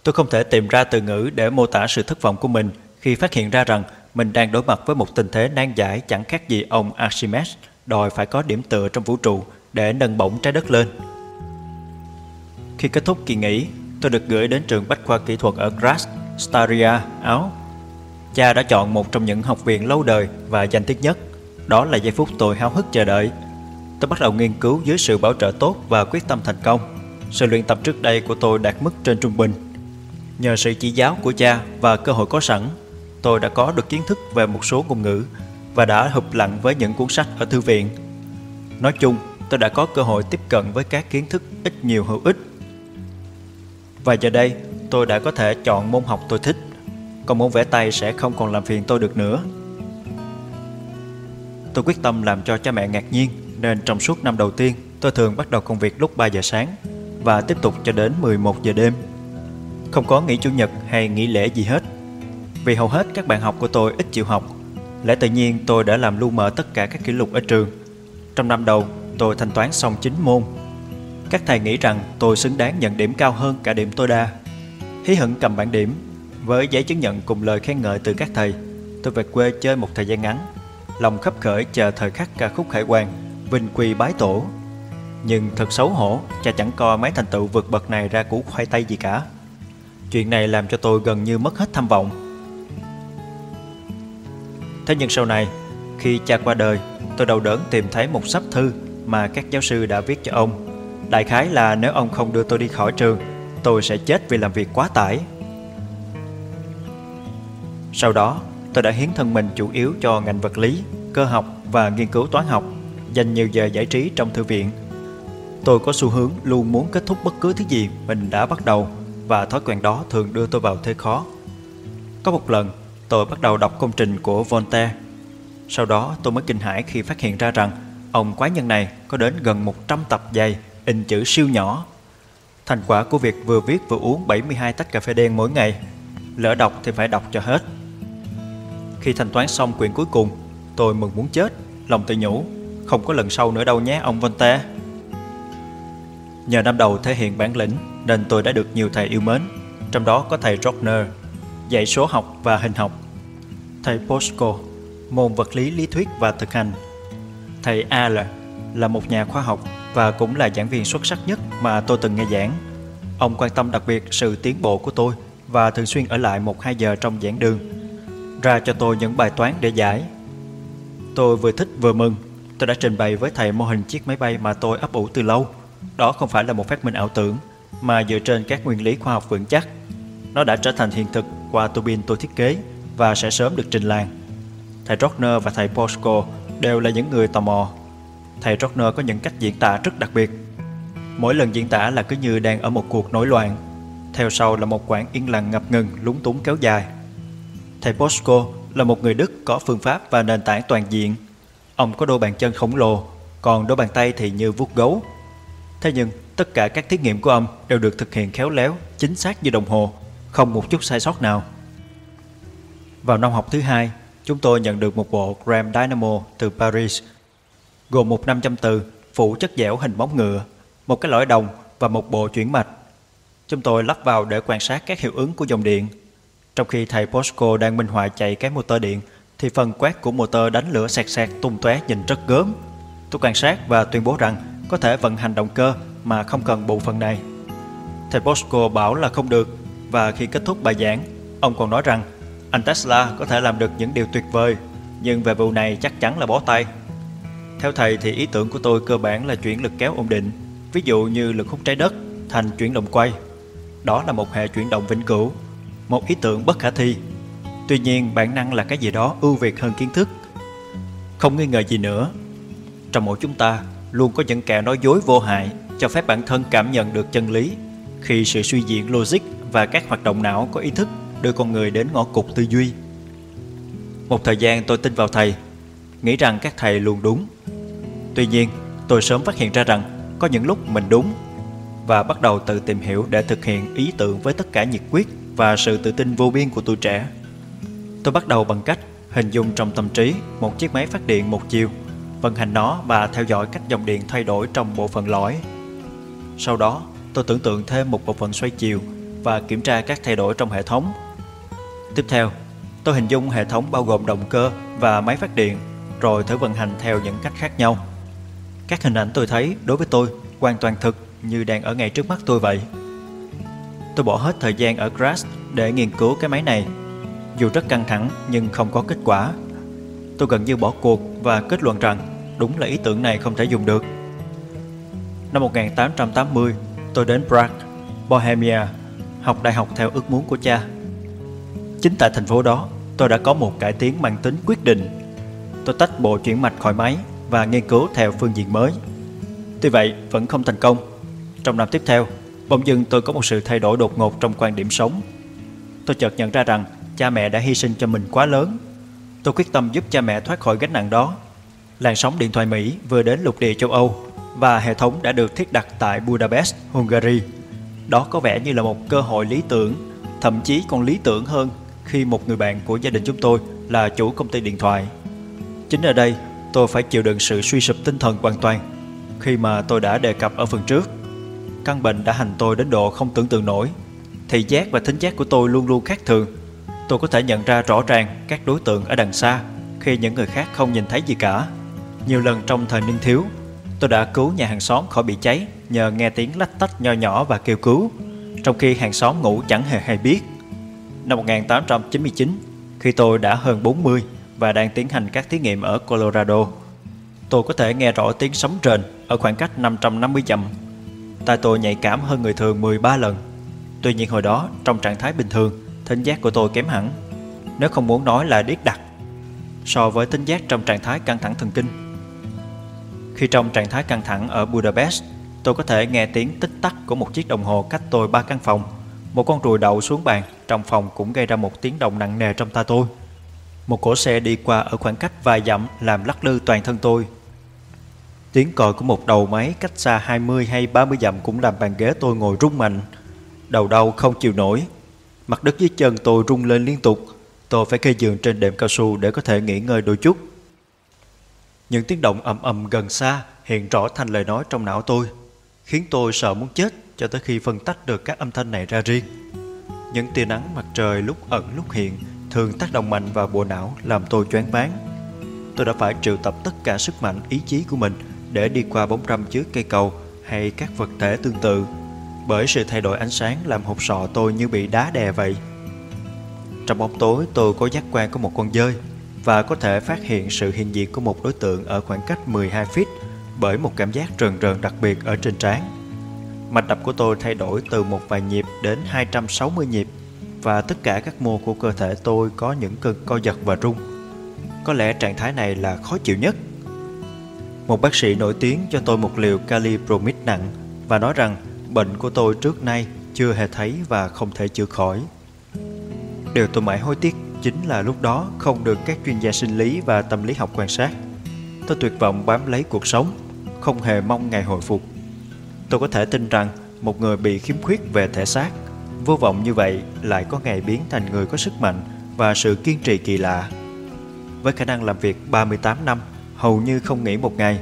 Tôi không thể tìm ra từ ngữ để mô tả sự thất vọng của mình khi phát hiện ra rằng mình đang đối mặt với một tình thế nan giải chẳng khác gì ông Archimedes đòi phải có điểm tựa trong vũ trụ để nâng bổng trái đất lên. Khi kết thúc kỳ nghỉ, tôi được gửi đến trường Bách khoa kỹ thuật ở Graz, Styria, Áo. Cha đã chọn một trong những học viện lâu đời và danh tiếng nhất. Đó là giây phút tôi háo hức chờ đợi. Tôi bắt đầu nghiên cứu dưới sự bảo trợ tốt và quyết tâm thành công. Sự luyện tập trước đây của tôi đạt mức trên trung bình Nhờ sự chỉ giáo của cha và cơ hội có sẵn, tôi đã có được kiến thức về một số ngôn ngữ và đã hụp lặng với những cuốn sách ở thư viện. Nói chung, tôi đã có cơ hội tiếp cận với các kiến thức ít nhiều hữu ích. Và giờ đây, tôi đã có thể chọn môn học tôi thích, còn môn vẽ tay sẽ không còn làm phiền tôi được nữa. Tôi quyết tâm làm cho cha mẹ ngạc nhiên, nên trong suốt năm đầu tiên, tôi thường bắt đầu công việc lúc 3 giờ sáng và tiếp tục cho đến 11 giờ đêm không có nghỉ chủ nhật hay nghỉ lễ gì hết. Vì hầu hết các bạn học của tôi ít chịu học, lẽ tự nhiên tôi đã làm lu mờ tất cả các kỷ lục ở trường. Trong năm đầu, tôi thanh toán xong 9 môn. Các thầy nghĩ rằng tôi xứng đáng nhận điểm cao hơn cả điểm tối đa. Hí hửng cầm bản điểm, với giấy chứng nhận cùng lời khen ngợi từ các thầy, tôi về quê chơi một thời gian ngắn. Lòng khấp khởi chờ thời khắc ca khúc khải quan, vinh quy bái tổ. Nhưng thật xấu hổ, cha chẳng coi mấy thành tựu vượt bậc này ra củ khoai tây gì cả. Chuyện này làm cho tôi gần như mất hết tham vọng Thế nhưng sau này Khi cha qua đời Tôi đầu đớn tìm thấy một sắp thư Mà các giáo sư đã viết cho ông Đại khái là nếu ông không đưa tôi đi khỏi trường Tôi sẽ chết vì làm việc quá tải Sau đó, tôi đã hiến thân mình chủ yếu cho ngành vật lý, cơ học và nghiên cứu toán học, dành nhiều giờ giải trí trong thư viện. Tôi có xu hướng luôn muốn kết thúc bất cứ thứ gì mình đã bắt đầu và thói quen đó thường đưa tôi vào thế khó. Có một lần, tôi bắt đầu đọc công trình của Voltaire. Sau đó tôi mới kinh hãi khi phát hiện ra rằng ông quái nhân này có đến gần 100 tập dày, in chữ siêu nhỏ. Thành quả của việc vừa viết vừa uống 72 tách cà phê đen mỗi ngày. Lỡ đọc thì phải đọc cho hết. Khi thanh toán xong quyển cuối cùng, tôi mừng muốn chết, lòng tự nhủ, không có lần sau nữa đâu nhé ông Volta. Nhờ năm đầu thể hiện bản lĩnh nên tôi đã được nhiều thầy yêu mến, trong đó có thầy Rockner, dạy số học và hình học, thầy Posco, môn vật lý lý thuyết và thực hành, thầy Al là một nhà khoa học và cũng là giảng viên xuất sắc nhất mà tôi từng nghe giảng. Ông quan tâm đặc biệt sự tiến bộ của tôi và thường xuyên ở lại một hai giờ trong giảng đường, ra cho tôi những bài toán để giải. Tôi vừa thích vừa mừng, tôi đã trình bày với thầy mô hình chiếc máy bay mà tôi ấp ủ từ lâu. Đó không phải là một phát minh ảo tưởng, mà dựa trên các nguyên lý khoa học vững chắc. Nó đã trở thành hiện thực qua tua bin tôi thiết kế và sẽ sớm được trình làng. Thầy Rockner và thầy Posco đều là những người tò mò. Thầy Rockner có những cách diễn tả rất đặc biệt. Mỗi lần diễn tả là cứ như đang ở một cuộc nổi loạn. Theo sau là một quãng yên lặng ngập ngừng lúng túng kéo dài. Thầy Bosco là một người Đức có phương pháp và nền tảng toàn diện. Ông có đôi bàn chân khổng lồ, còn đôi bàn tay thì như vuốt gấu. Thế nhưng Tất cả các thí nghiệm của ông đều được thực hiện khéo léo, chính xác như đồng hồ, không một chút sai sót nào. Vào năm học thứ hai, chúng tôi nhận được một bộ Gram Dynamo từ Paris, gồm một 500 từ, phủ chất dẻo hình bóng ngựa, một cái lõi đồng và một bộ chuyển mạch. Chúng tôi lắp vào để quan sát các hiệu ứng của dòng điện. Trong khi thầy Posco đang minh họa chạy cái motor điện, thì phần quét của motor đánh lửa sạc sạc tung tóe nhìn rất gớm. Tôi quan sát và tuyên bố rằng có thể vận hành động cơ mà không cần bộ phận này. Thầy Bosco bảo là không được và khi kết thúc bài giảng, ông còn nói rằng anh Tesla có thể làm được những điều tuyệt vời, nhưng về vụ này chắc chắn là bó tay. Theo thầy thì ý tưởng của tôi cơ bản là chuyển lực kéo ổn định, ví dụ như lực hút trái đất thành chuyển động quay. Đó là một hệ chuyển động vĩnh cửu, một ý tưởng bất khả thi. Tuy nhiên bản năng là cái gì đó ưu việt hơn kiến thức. Không nghi ngờ gì nữa, trong mỗi chúng ta luôn có những kẻ nói dối vô hại cho phép bản thân cảm nhận được chân lý khi sự suy diễn logic và các hoạt động não có ý thức đưa con người đến ngõ cụt tư duy. Một thời gian tôi tin vào thầy, nghĩ rằng các thầy luôn đúng. Tuy nhiên, tôi sớm phát hiện ra rằng có những lúc mình đúng và bắt đầu tự tìm hiểu để thực hiện ý tưởng với tất cả nhiệt quyết và sự tự tin vô biên của tuổi trẻ. Tôi bắt đầu bằng cách hình dung trong tâm trí một chiếc máy phát điện một chiều, vận hành nó và theo dõi cách dòng điện thay đổi trong bộ phận lõi sau đó, tôi tưởng tượng thêm một bộ phận xoay chiều và kiểm tra các thay đổi trong hệ thống. Tiếp theo, tôi hình dung hệ thống bao gồm động cơ và máy phát điện, rồi thử vận hành theo những cách khác nhau. Các hình ảnh tôi thấy đối với tôi hoàn toàn thực như đang ở ngay trước mắt tôi vậy. Tôi bỏ hết thời gian ở Grass để nghiên cứu cái máy này. Dù rất căng thẳng nhưng không có kết quả. Tôi gần như bỏ cuộc và kết luận rằng đúng là ý tưởng này không thể dùng được. Năm 1880, tôi đến Prague, Bohemia, học đại học theo ước muốn của cha. Chính tại thành phố đó, tôi đã có một cải tiến mang tính quyết định. Tôi tách bộ chuyển mạch khỏi máy và nghiên cứu theo phương diện mới. Tuy vậy, vẫn không thành công. Trong năm tiếp theo, bỗng dưng tôi có một sự thay đổi đột ngột trong quan điểm sống. Tôi chợt nhận ra rằng cha mẹ đã hy sinh cho mình quá lớn. Tôi quyết tâm giúp cha mẹ thoát khỏi gánh nặng đó. Làn sóng điện thoại Mỹ vừa đến lục địa châu Âu và hệ thống đã được thiết đặt tại Budapest, Hungary. Đó có vẻ như là một cơ hội lý tưởng, thậm chí còn lý tưởng hơn khi một người bạn của gia đình chúng tôi là chủ công ty điện thoại. Chính ở đây, tôi phải chịu đựng sự suy sụp tinh thần hoàn toàn khi mà tôi đã đề cập ở phần trước. Căn bệnh đã hành tôi đến độ không tưởng tượng nổi. Thị giác và thính giác của tôi luôn luôn khác thường. Tôi có thể nhận ra rõ ràng các đối tượng ở đằng xa khi những người khác không nhìn thấy gì cả. Nhiều lần trong thời niên thiếu, Tôi đã cứu nhà hàng xóm khỏi bị cháy nhờ nghe tiếng lách tách nho nhỏ và kêu cứu, trong khi hàng xóm ngủ chẳng hề hay biết. Năm 1899, khi tôi đã hơn 40 và đang tiến hành các thí nghiệm ở Colorado, tôi có thể nghe rõ tiếng sấm rền ở khoảng cách 550 dặm. Tai tôi nhạy cảm hơn người thường 13 lần. Tuy nhiên hồi đó, trong trạng thái bình thường, thính giác của tôi kém hẳn. nếu không muốn nói là điếc đặc, so với tính giác trong trạng thái căng thẳng thần kinh. Khi trong trạng thái căng thẳng ở Budapest, tôi có thể nghe tiếng tích tắc của một chiếc đồng hồ cách tôi ba căn phòng. Một con ruồi đậu xuống bàn trong phòng cũng gây ra một tiếng động nặng nề trong tai tôi. Một cỗ xe đi qua ở khoảng cách vài dặm làm lắc lư toàn thân tôi. Tiếng còi của một đầu máy cách xa 20 hay 30 dặm cũng làm bàn ghế tôi ngồi rung mạnh. Đầu đau không chịu nổi. Mặt đất dưới chân tôi rung lên liên tục. Tôi phải kê giường trên đệm cao su để có thể nghỉ ngơi đôi chút. Những tiếng động ầm ầm gần xa hiện rõ thành lời nói trong não tôi, khiến tôi sợ muốn chết cho tới khi phân tách được các âm thanh này ra riêng. Những tia nắng mặt trời lúc ẩn lúc hiện thường tác động mạnh vào bộ não, làm tôi choáng váng. Tôi đã phải triệu tập tất cả sức mạnh, ý chí của mình để đi qua bóng râm trước cây cầu hay các vật thể tương tự. Bởi sự thay đổi ánh sáng làm hộp sọ tôi như bị đá đè vậy. Trong bóng tối, tôi có giác quan của một con dơi và có thể phát hiện sự hiện diện của một đối tượng ở khoảng cách 12 feet bởi một cảm giác rần rần đặc biệt ở trên trán. Mạch đập của tôi thay đổi từ một vài nhịp đến 260 nhịp và tất cả các mô của cơ thể tôi có những cơn co giật và rung. Có lẽ trạng thái này là khó chịu nhất. Một bác sĩ nổi tiếng cho tôi một liều calipromid nặng và nói rằng bệnh của tôi trước nay chưa hề thấy và không thể chữa khỏi. Điều tôi mãi hối tiếc chính là lúc đó không được các chuyên gia sinh lý và tâm lý học quan sát. Tôi tuyệt vọng bám lấy cuộc sống, không hề mong ngày hồi phục. Tôi có thể tin rằng một người bị khiếm khuyết về thể xác, vô vọng như vậy lại có ngày biến thành người có sức mạnh và sự kiên trì kỳ lạ. Với khả năng làm việc 38 năm, hầu như không nghỉ một ngày,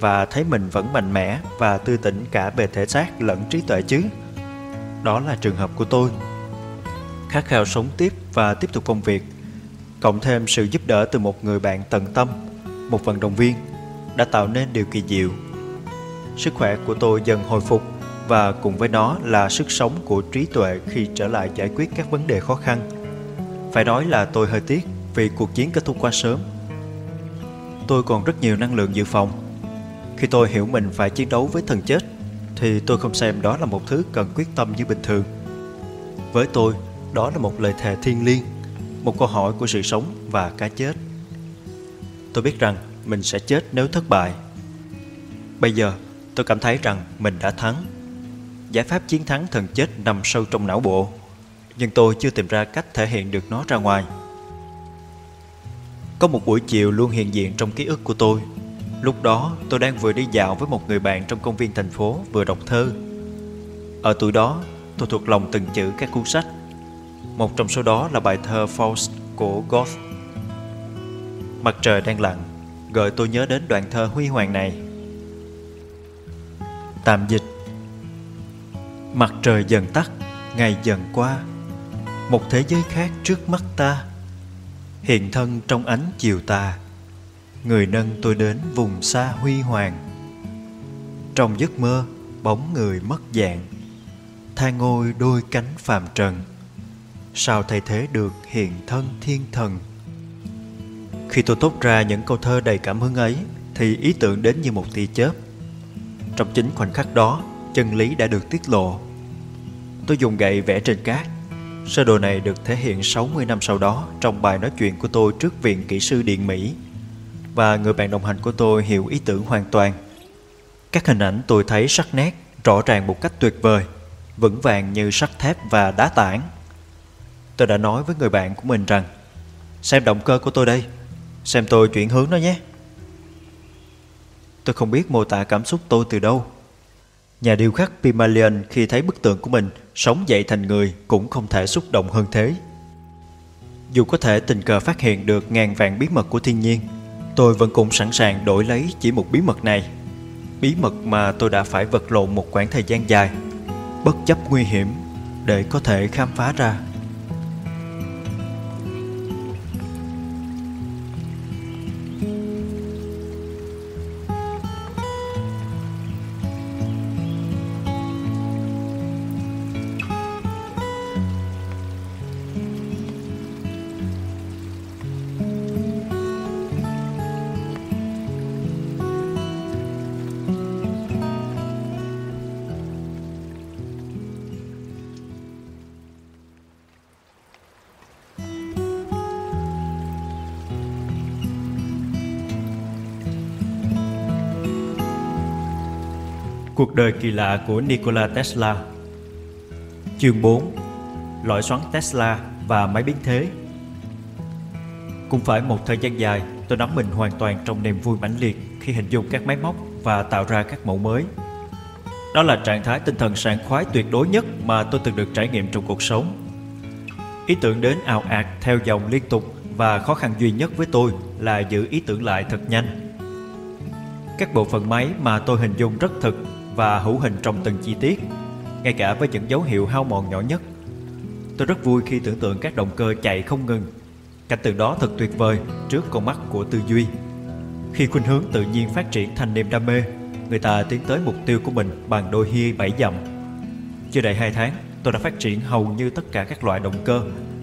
và thấy mình vẫn mạnh mẽ và tư tỉnh cả về thể xác lẫn trí tuệ chứ. Đó là trường hợp của tôi khát khao sống tiếp và tiếp tục công việc, cộng thêm sự giúp đỡ từ một người bạn tận tâm, một vận động viên, đã tạo nên điều kỳ diệu. Sức khỏe của tôi dần hồi phục và cùng với nó là sức sống của trí tuệ khi trở lại giải quyết các vấn đề khó khăn. Phải nói là tôi hơi tiếc vì cuộc chiến kết thúc quá sớm. Tôi còn rất nhiều năng lượng dự phòng. Khi tôi hiểu mình phải chiến đấu với thần chết, thì tôi không xem đó là một thứ cần quyết tâm như bình thường. Với tôi, đó là một lời thề thiêng liêng, một câu hỏi của sự sống và cái chết. Tôi biết rằng mình sẽ chết nếu thất bại. Bây giờ, tôi cảm thấy rằng mình đã thắng. Giải pháp chiến thắng thần chết nằm sâu trong não bộ, nhưng tôi chưa tìm ra cách thể hiện được nó ra ngoài. Có một buổi chiều luôn hiện diện trong ký ức của tôi. Lúc đó, tôi đang vừa đi dạo với một người bạn trong công viên thành phố vừa đọc thơ. Ở tuổi đó, tôi thuộc lòng từng chữ các cuốn sách một trong số đó là bài thơ Faust của Goethe. Mặt trời đang lặn, gợi tôi nhớ đến đoạn thơ huy hoàng này. Tạm dịch Mặt trời dần tắt, ngày dần qua. Một thế giới khác trước mắt ta. Hiện thân trong ánh chiều tà. Người nâng tôi đến vùng xa huy hoàng. Trong giấc mơ, bóng người mất dạng. Tha ngôi đôi cánh phàm trần. Sao thay thế được hiện thân thiên thần? Khi tôi tốt ra những câu thơ đầy cảm hứng ấy thì ý tưởng đến như một tia chớp. Trong chính khoảnh khắc đó chân lý đã được tiết lộ. Tôi dùng gậy vẽ trên cát. Sơ đồ này được thể hiện 60 năm sau đó trong bài nói chuyện của tôi trước Viện Kỹ sư Điện Mỹ. Và người bạn đồng hành của tôi hiểu ý tưởng hoàn toàn. Các hình ảnh tôi thấy sắc nét, rõ ràng một cách tuyệt vời, vững vàng như sắt thép và đá tảng. Tôi đã nói với người bạn của mình rằng Xem động cơ của tôi đây Xem tôi chuyển hướng nó nhé. Tôi không biết mô tả cảm xúc tôi từ đâu. Nhà điêu khắc Pimalion khi thấy bức tượng của mình sống dậy thành người cũng không thể xúc động hơn thế. Dù có thể tình cờ phát hiện được ngàn vạn bí mật của thiên nhiên, tôi vẫn cũng sẵn sàng đổi lấy chỉ một bí mật này. Bí mật mà tôi đã phải vật lộn một quãng thời gian dài, bất chấp nguy hiểm để có thể khám phá ra. Cuộc đời kỳ lạ của Nikola Tesla Chương 4 Loại xoắn Tesla và máy biến thế Cũng phải một thời gian dài, tôi nắm mình hoàn toàn trong niềm vui mãnh liệt khi hình dung các máy móc và tạo ra các mẫu mới. Đó là trạng thái tinh thần sảng khoái tuyệt đối nhất mà tôi từng được trải nghiệm trong cuộc sống. Ý tưởng đến ào ạt theo dòng liên tục và khó khăn duy nhất với tôi là giữ ý tưởng lại thật nhanh. Các bộ phận máy mà tôi hình dung rất thực và hữu hình trong từng chi tiết, ngay cả với những dấu hiệu hao mòn nhỏ nhất. Tôi rất vui khi tưởng tượng các động cơ chạy không ngừng. Cảnh tượng đó thật tuyệt vời trước con mắt của tư duy. Khi khuynh hướng tự nhiên phát triển thành niềm đam mê, người ta tiến tới mục tiêu của mình bằng đôi hia bảy dặm. Chưa đầy hai tháng, tôi đã phát triển hầu như tất cả các loại động cơ,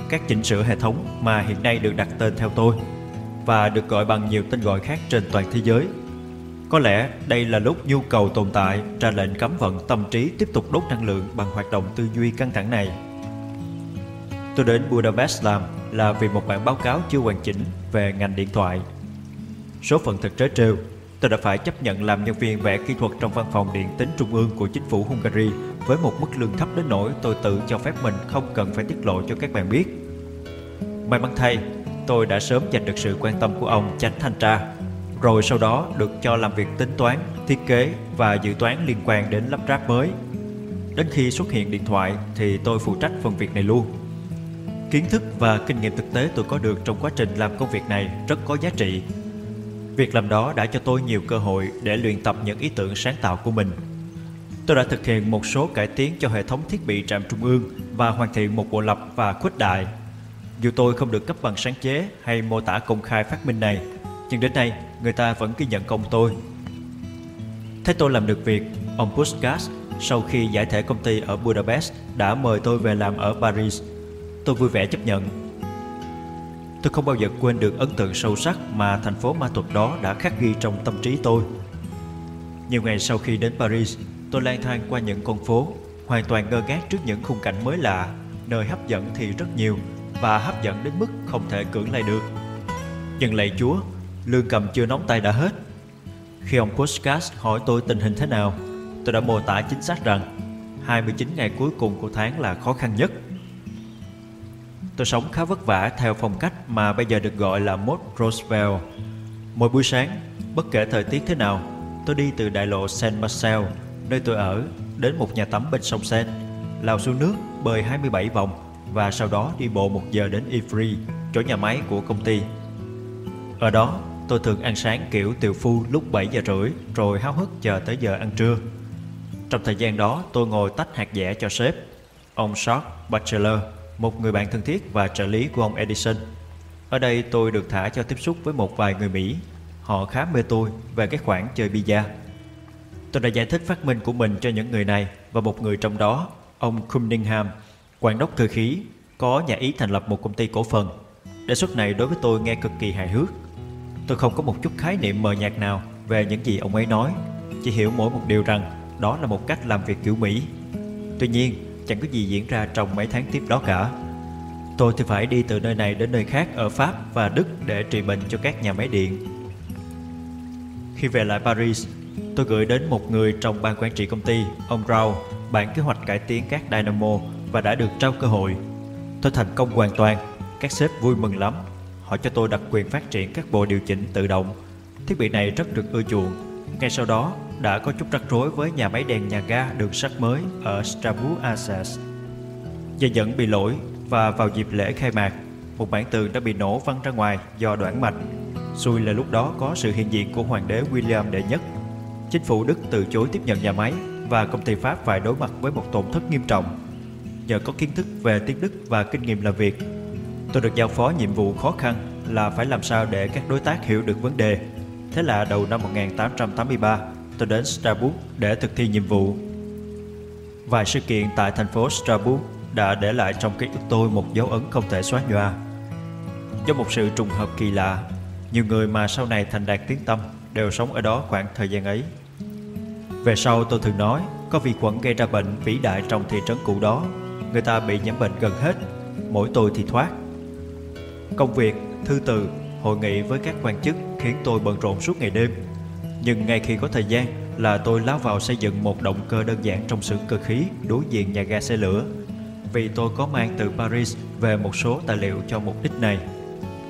các chỉnh sửa hệ thống mà hiện nay được đặt tên theo tôi và được gọi bằng nhiều tên gọi khác trên toàn thế giới có lẽ đây là lúc nhu cầu tồn tại ra lệnh cấm vận tâm trí tiếp tục đốt năng lượng bằng hoạt động tư duy căng thẳng này. Tôi đến Budapest làm là vì một bản báo cáo chưa hoàn chỉnh về ngành điện thoại. Số phận thật trớ trêu, tôi đã phải chấp nhận làm nhân viên vẽ kỹ thuật trong văn phòng điện tính trung ương của chính phủ Hungary với một mức lương thấp đến nỗi tôi tự cho phép mình không cần phải tiết lộ cho các bạn biết. May mắn thay, tôi đã sớm giành được sự quan tâm của ông chánh thanh tra rồi sau đó được cho làm việc tính toán, thiết kế và dự toán liên quan đến lắp ráp mới. Đến khi xuất hiện điện thoại thì tôi phụ trách phần việc này luôn. Kiến thức và kinh nghiệm thực tế tôi có được trong quá trình làm công việc này rất có giá trị. Việc làm đó đã cho tôi nhiều cơ hội để luyện tập những ý tưởng sáng tạo của mình. Tôi đã thực hiện một số cải tiến cho hệ thống thiết bị trạm trung ương và hoàn thiện một bộ lập và khuếch đại. Dù tôi không được cấp bằng sáng chế hay mô tả công khai phát minh này, nhưng đến nay, người ta vẫn ghi nhận công tôi. Thấy tôi làm được việc, Ông Puskas, sau khi giải thể công ty ở Budapest, đã mời tôi về làm ở Paris. Tôi vui vẻ chấp nhận. Tôi không bao giờ quên được ấn tượng sâu sắc mà thành phố ma thuật đó đã khắc ghi trong tâm trí tôi. Nhiều ngày sau khi đến Paris, Tôi lang thang qua những con phố, Hoàn toàn ngơ ngác trước những khung cảnh mới lạ, Nơi hấp dẫn thì rất nhiều Và hấp dẫn đến mức không thể cưỡng lại được. Nhưng lạy Chúa Lương cầm chưa nóng tay đã hết. Khi ông Postcast hỏi tôi tình hình thế nào Tôi đã mô tả chính xác rằng 29 ngày cuối cùng của tháng là khó khăn nhất. Tôi sống khá vất vả theo phong cách mà bây giờ được gọi là mode Roosevelt. Mỗi buổi sáng, bất kể thời tiết thế nào Tôi đi từ đại lộ Saint Marcel, nơi tôi ở, đến một nhà tắm bên sông Seine Lao xuống nước, bơi 27 vòng Và sau đó đi bộ một giờ đến Ivry, chỗ nhà máy của công ty. Ở đó, Tôi thường ăn sáng kiểu tiều phu lúc 7 giờ rưỡi rồi háo hức chờ tới giờ ăn trưa. Trong thời gian đó tôi ngồi tách hạt dẻ cho sếp, ông Short Bachelor, một người bạn thân thiết và trợ lý của ông Edison. Ở đây tôi được thả cho tiếp xúc với một vài người Mỹ. Họ khá mê tôi về cái khoản chơi bida. Tôi đã giải thích phát minh của mình cho những người này và một người trong đó, ông Cunningham, quản đốc cơ khí, có nhà ý thành lập một công ty cổ phần. Đề xuất này đối với tôi nghe cực kỳ hài hước Tôi không có một chút khái niệm mờ nhạt nào về những gì ông ấy nói. Chỉ hiểu mỗi một điều rằng đó là một cách làm việc kiểu Mỹ. Tuy nhiên chẳng có gì diễn ra trong mấy tháng tiếp đó cả. Tôi thì phải đi từ nơi này đến nơi khác ở Pháp và Đức để trị bệnh cho các nhà máy điện. Khi về lại Paris, tôi gửi đến một người trong ban quản trị công ty, ông Rao, bản kế hoạch cải tiến các dynamo và đã được trao cơ hội. Tôi thành công hoàn toàn, các sếp vui mừng lắm. Họ cho tôi đặc quyền phát triển các bộ điều chỉnh tự động. Thiết bị này rất được ưa chuộng. Ngay sau đó, đã có chút rắc rối với nhà máy đèn nhà ga đường sắt mới ở Strabu Assas. Dây dẫn bị lỗi và vào dịp lễ khai mạc, một bản tường đã bị nổ văng ra ngoài do đoạn mạch. Xui là lúc đó có sự hiện diện của hoàng đế William đệ nhất. Chính phủ Đức từ chối tiếp nhận nhà máy và công ty Pháp phải đối mặt với một tổn thất nghiêm trọng. Nhờ có kiến thức về tiếng Đức và kinh nghiệm làm việc, Tôi được giao phó nhiệm vụ khó khăn là phải làm sao để các đối tác hiểu được vấn đề. Thế là đầu năm 1883, tôi đến Strasbourg để thực thi nhiệm vụ. Vài sự kiện tại thành phố Strasbourg đã để lại trong ký ức tôi một dấu ấn không thể xóa nhòa. Do một sự trùng hợp kỳ lạ, nhiều người mà sau này thành đạt tiếng tâm đều sống ở đó khoảng thời gian ấy. Về sau tôi thường nói, có vi khuẩn gây ra bệnh vĩ đại trong thị trấn cũ đó. Người ta bị nhiễm bệnh gần hết, mỗi tôi thì thoát. Công việc, thư từ, hội nghị với các quan chức khiến tôi bận rộn suốt ngày đêm. Nhưng ngay khi có thời gian, là tôi lao vào xây dựng một động cơ đơn giản trong xưởng cơ khí đối diện nhà ga xe lửa vì tôi có mang từ Paris về một số tài liệu cho mục đích này.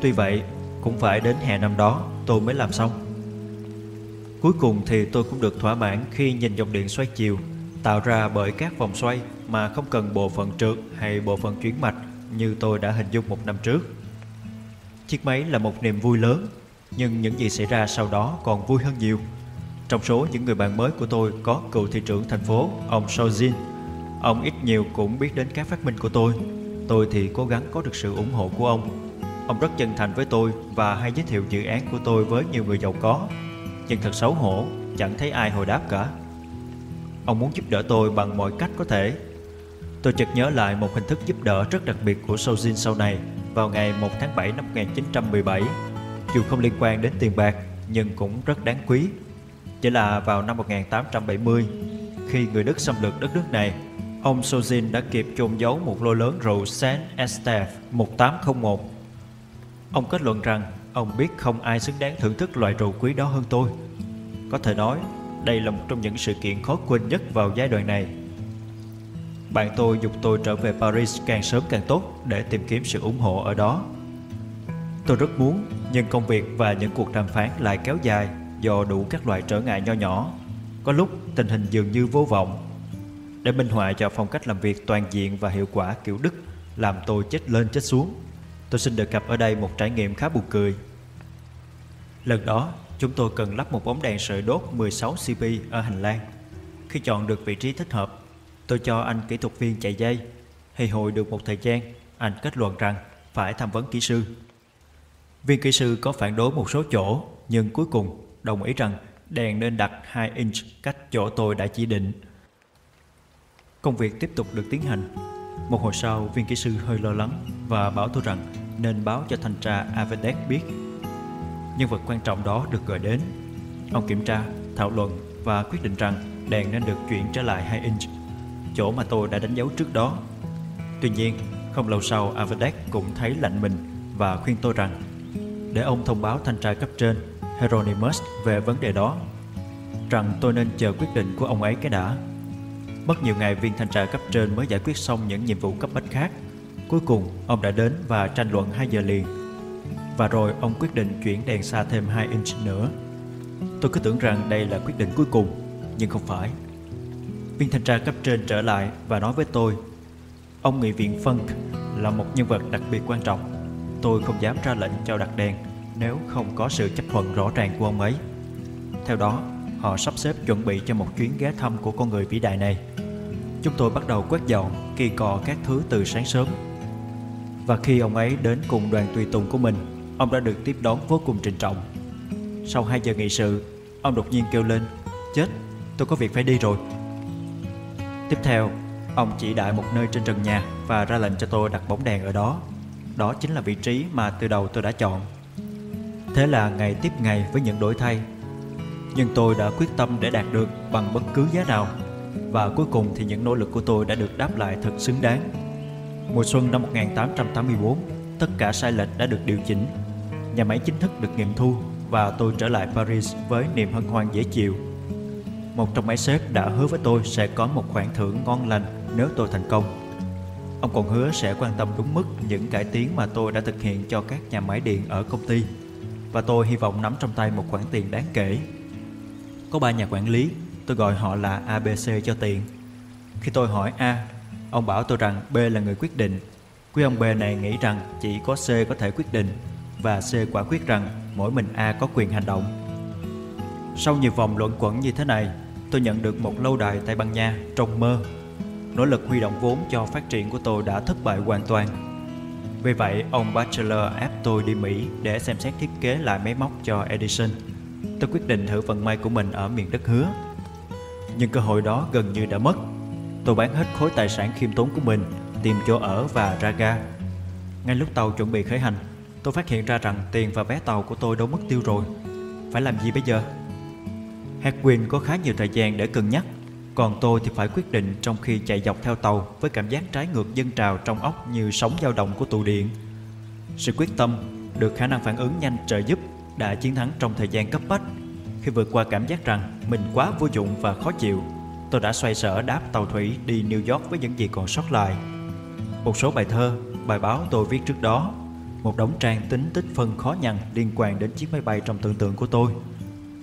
Tuy vậy, cũng phải đến hè năm đó tôi mới làm xong. Cuối cùng thì tôi cũng được thỏa mãn khi nhìn dòng điện xoay chiều tạo ra bởi các vòng xoay mà không cần bộ phận trượt hay bộ phận chuyển mạch như tôi đã hình dung một năm trước. Chiếc máy là một niềm vui lớn, nhưng những gì xảy ra sau đó còn vui hơn nhiều. Trong số những người bạn mới của tôi có cựu thị trưởng thành phố, ông Sojin. Ông ít nhiều cũng biết đến các phát minh của tôi. Tôi thì cố gắng có được sự ủng hộ của ông. Ông rất chân thành với tôi và hay giới thiệu dự án của tôi với nhiều người giàu có. Nhưng thật xấu hổ, chẳng thấy ai hồi đáp cả. Ông muốn giúp đỡ tôi bằng mọi cách có thể. Tôi chợt nhớ lại một hình thức giúp đỡ rất đặc biệt của Sojin sau này vào ngày 1 tháng 7 năm 1917. Dù không liên quan đến tiền bạc nhưng cũng rất đáng quý. Chỉ là vào năm 1870, khi người Đức xâm lược đất nước này, ông Sojin đã kịp chôn giấu một lô lớn rượu Saint Estève 1801. Ông kết luận rằng ông biết không ai xứng đáng thưởng thức loại rượu quý đó hơn tôi. Có thể nói, đây là một trong những sự kiện khó quên nhất vào giai đoạn này. Bạn tôi dục tôi trở về Paris càng sớm càng tốt để tìm kiếm sự ủng hộ ở đó. Tôi rất muốn, nhưng công việc và những cuộc đàm phán lại kéo dài do đủ các loại trở ngại nho nhỏ. Có lúc tình hình dường như vô vọng. Để minh họa cho phong cách làm việc toàn diện và hiệu quả kiểu Đức làm tôi chết lên chết xuống. Tôi xin được cập ở đây một trải nghiệm khá buồn cười. Lần đó, chúng tôi cần lắp một bóng đèn sợi đốt 16 cp ở hành lang. Khi chọn được vị trí thích hợp, tôi cho anh kỹ thuật viên chạy dây. Hay hồi được một thời gian, anh kết luận rằng phải tham vấn kỹ sư. Viên kỹ sư có phản đối một số chỗ, nhưng cuối cùng đồng ý rằng đèn nên đặt 2 inch cách chỗ tôi đã chỉ định. Công việc tiếp tục được tiến hành. Một hồi sau, viên kỹ sư hơi lo lắng và bảo tôi rằng nên báo cho thanh tra avedec biết. Nhân vật quan trọng đó được gọi đến. Ông kiểm tra, thảo luận và quyết định rằng đèn nên được chuyển trở lại 2 inch, chỗ mà tôi đã đánh dấu trước đó. Tuy nhiên, không lâu sau Avedek cũng thấy lạnh mình và khuyên tôi rằng để ông thông báo thanh tra cấp trên Hieronymus về vấn đề đó rằng tôi nên chờ quyết định của ông ấy cái đã. Mất nhiều ngày viên thanh tra cấp trên mới giải quyết xong những nhiệm vụ cấp bách khác. Cuối cùng, ông đã đến và tranh luận 2 giờ liền. Và rồi ông quyết định chuyển đèn xa thêm 2 inch nữa. Tôi cứ tưởng rằng đây là quyết định cuối cùng, nhưng không phải. Viên thanh tra cấp trên trở lại và nói với tôi Ông nghị viện Funk là một nhân vật đặc biệt quan trọng. Tôi không dám ra lệnh cho đặt đèn nếu không có sự chấp thuận rõ ràng của ông ấy. Theo đó, họ sắp xếp chuẩn bị cho một chuyến ghé thăm của con người vĩ đại này. Chúng tôi bắt đầu quét dọn, kỳ cọ các thứ từ sáng sớm. Và khi ông ấy đến cùng đoàn tùy tùng của mình, ông đã được tiếp đón vô cùng trịnh trọng. Sau 2 giờ nghị sự, ông đột nhiên kêu lên, chết, tôi có việc phải đi rồi. Tiếp theo, ông chỉ đại một nơi trên trần nhà và ra lệnh cho tôi đặt bóng đèn ở đó. Đó chính là vị trí mà từ đầu tôi đã chọn. Thế là ngày tiếp ngày với những đổi thay. Nhưng tôi đã quyết tâm để đạt được bằng bất cứ giá nào. Và cuối cùng thì những nỗ lực của tôi đã được đáp lại thật xứng đáng. Mùa xuân năm 1884 Tất cả sai lệch đã được điều chỉnh. Nhà máy chính thức được nghiệm thu Và tôi trở lại Paris với niềm hân hoan dễ chịu. Một trong mấy sếp đã hứa với tôi sẽ có một khoản thưởng ngon lành nếu tôi thành công Ông còn hứa sẽ quan tâm đúng mức những cải tiến mà tôi đã thực hiện cho các nhà máy điện ở công ty và tôi hy vọng nắm trong tay một khoản tiền đáng kể. Có ba nhà quản lý, tôi gọi họ là ABC cho tiền. Khi tôi hỏi A, ông bảo tôi rằng B là người quyết định. Quý ông B này nghĩ rằng chỉ có C có thể quyết định và C quả quyết rằng mỗi mình A có quyền hành động. Sau nhiều vòng luận quẩn như thế này, tôi nhận được một lâu đài Tây Ban Nha trong mơ. Nỗ lực huy động vốn cho phát triển của tôi đã thất bại hoàn toàn vì vậy, ông Bachelor ép tôi đi Mỹ để xem xét thiết kế lại máy móc cho Edison. Tôi quyết định thử vận may của mình ở miền đất hứa. Nhưng cơ hội đó gần như đã mất. Tôi bán hết khối tài sản khiêm tốn của mình, tìm chỗ ở và ra ga. Ngay lúc tàu chuẩn bị khởi hành, tôi phát hiện ra rằng tiền và vé tàu của tôi đâu mất tiêu rồi. Phải làm gì bây giờ? Hedwin có khá nhiều thời gian để cân nhắc còn tôi thì phải quyết định trong khi chạy dọc theo tàu với cảm giác trái ngược dân trào trong óc như sóng dao động của tụ điện. Sự quyết tâm được khả năng phản ứng nhanh trợ giúp đã chiến thắng trong thời gian cấp bách. Khi vượt qua cảm giác rằng mình quá vô dụng và khó chịu, tôi đã xoay sở đáp tàu thủy đi New York với những gì còn sót lại. Một số bài thơ, bài báo tôi viết trước đó, một đống trang tính tích phân khó nhằn liên quan đến chiếc máy bay trong tưởng tượng của tôi.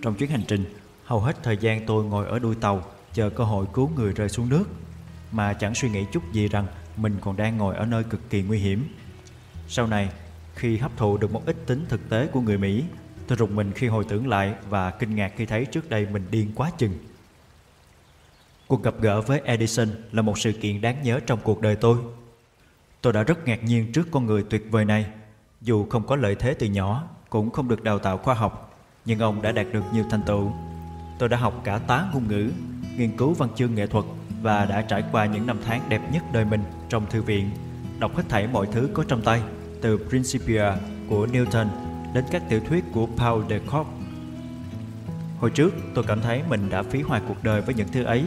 Trong chuyến hành trình, hầu hết thời gian tôi ngồi ở đuôi tàu chờ cơ hội cứu người rơi xuống nước mà chẳng suy nghĩ chút gì rằng mình còn đang ngồi ở nơi cực kỳ nguy hiểm. Sau này, khi hấp thụ được một ít tính thực tế của người Mỹ, tôi rùng mình khi hồi tưởng lại và kinh ngạc khi thấy trước đây mình điên quá chừng. Cuộc gặp gỡ với Edison là một sự kiện đáng nhớ trong cuộc đời tôi. Tôi đã rất ngạc nhiên trước con người tuyệt vời này. Dù không có lợi thế từ nhỏ, cũng không được đào tạo khoa học, nhưng ông đã đạt được nhiều thành tựu. Tôi đã học cả tá ngôn ngữ, nghiên cứu văn chương nghệ thuật và đã trải qua những năm tháng đẹp nhất đời mình trong thư viện, đọc hết thảy mọi thứ có trong tay, từ Principia của Newton đến các tiểu thuyết của Paul de Kock. Hồi trước, tôi cảm thấy mình đã phí hoài cuộc đời với những thứ ấy.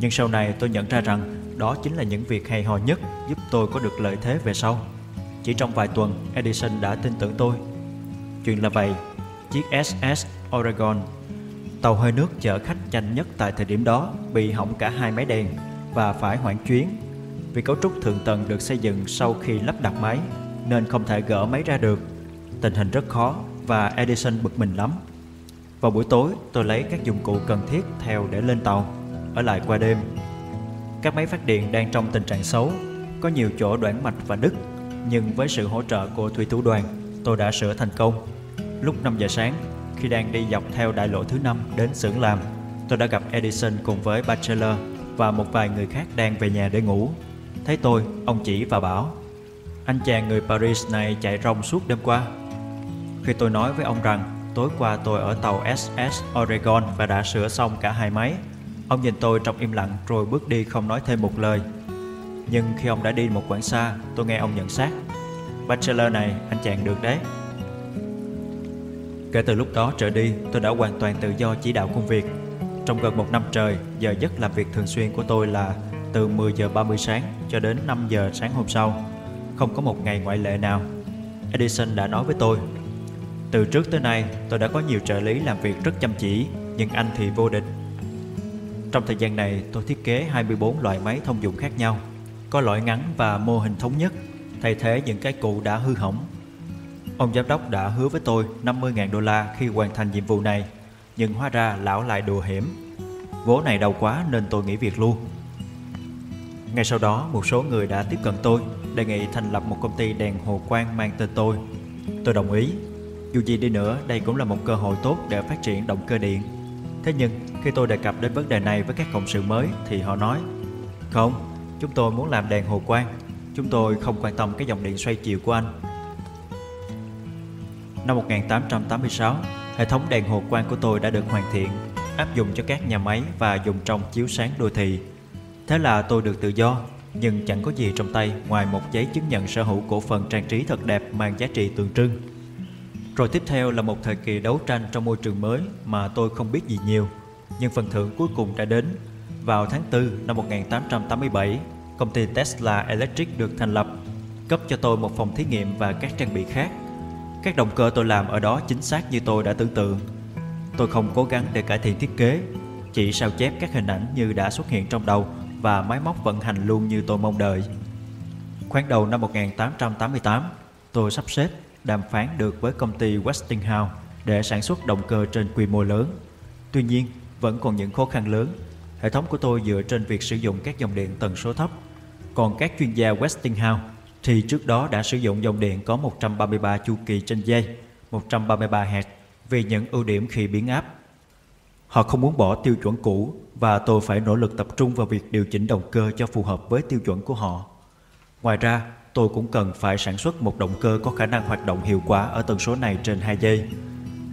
Nhưng sau này tôi nhận ra rằng đó chính là những việc hay ho nhất giúp tôi có được lợi thế về sau. Chỉ trong vài tuần, Edison đã tin tưởng tôi. Chuyện là vậy, chiếc SS Oregon Tàu hơi nước chở khách nhanh nhất tại thời điểm đó bị hỏng cả hai máy đèn và phải hoãn chuyến. Vì cấu trúc thượng tầng được xây dựng sau khi lắp đặt máy nên không thể gỡ máy ra được. Tình hình rất khó và Edison bực mình lắm. Vào buổi tối, tôi lấy các dụng cụ cần thiết theo để lên tàu, ở lại qua đêm. Các máy phát điện đang trong tình trạng xấu, có nhiều chỗ đoạn mạch và đứt, nhưng với sự hỗ trợ của thủy thủ đoàn, tôi đã sửa thành công. Lúc 5 giờ sáng, khi đang đi dọc theo đại lộ thứ năm đến xưởng làm, tôi đã gặp Edison cùng với Bachelor và một vài người khác đang về nhà để ngủ. Thấy tôi, ông chỉ và bảo Anh chàng người Paris này chạy rong suốt đêm qua. Khi tôi nói với ông rằng tối qua tôi ở tàu SS Oregon và đã sửa xong cả hai máy, ông nhìn tôi trong im lặng rồi bước đi không nói thêm một lời. Nhưng khi ông đã đi một quãng xa, tôi nghe ông nhận xét Bachelor này, anh chàng được đấy. Kể từ lúc đó trở đi, tôi đã hoàn toàn tự do chỉ đạo công việc. Trong gần một năm trời, giờ giấc làm việc thường xuyên của tôi là từ 10 giờ 30 sáng cho đến 5 giờ sáng hôm sau. Không có một ngày ngoại lệ nào. Edison đã nói với tôi, từ trước tới nay tôi đã có nhiều trợ lý làm việc rất chăm chỉ, nhưng anh thì vô địch. Trong thời gian này, tôi thiết kế 24 loại máy thông dụng khác nhau, có loại ngắn và mô hình thống nhất, thay thế những cái cũ đã hư hỏng Ông giám đốc đã hứa với tôi 50.000 đô la khi hoàn thành nhiệm vụ này, nhưng hóa ra lão lại đùa hiểm. Vố này đau quá nên tôi nghỉ việc luôn. Ngay sau đó, một số người đã tiếp cận tôi, đề nghị thành lập một công ty đèn hồ quang mang tên tôi. Tôi đồng ý. Dù gì đi nữa, đây cũng là một cơ hội tốt để phát triển động cơ điện. Thế nhưng, khi tôi đề cập đến vấn đề này với các cộng sự mới thì họ nói Không, chúng tôi muốn làm đèn hồ quang. Chúng tôi không quan tâm cái dòng điện xoay chiều của anh Năm 1886, hệ thống đèn hồ quang của tôi đã được hoàn thiện, áp dụng cho các nhà máy và dùng trong chiếu sáng đô thị. Thế là tôi được tự do, nhưng chẳng có gì trong tay ngoài một giấy chứng nhận sở hữu cổ phần trang trí thật đẹp mang giá trị tượng trưng. Rồi tiếp theo là một thời kỳ đấu tranh trong môi trường mới mà tôi không biết gì nhiều, nhưng phần thưởng cuối cùng đã đến. Vào tháng 4 năm 1887, công ty Tesla Electric được thành lập, cấp cho tôi một phòng thí nghiệm và các trang bị khác các động cơ tôi làm ở đó chính xác như tôi đã tưởng tượng. Tôi không cố gắng để cải thiện thiết kế, chỉ sao chép các hình ảnh như đã xuất hiện trong đầu và máy móc vận hành luôn như tôi mong đợi. Khoảng đầu năm 1888, tôi sắp xếp đàm phán được với công ty Westinghouse để sản xuất động cơ trên quy mô lớn. Tuy nhiên, vẫn còn những khó khăn lớn. Hệ thống của tôi dựa trên việc sử dụng các dòng điện tần số thấp, còn các chuyên gia Westinghouse thì trước đó đã sử dụng dòng điện có 133 chu kỳ trên dây, 133 Hz vì những ưu điểm khi biến áp. Họ không muốn bỏ tiêu chuẩn cũ và tôi phải nỗ lực tập trung vào việc điều chỉnh động cơ cho phù hợp với tiêu chuẩn của họ. Ngoài ra, tôi cũng cần phải sản xuất một động cơ có khả năng hoạt động hiệu quả ở tần số này trên 2 giây.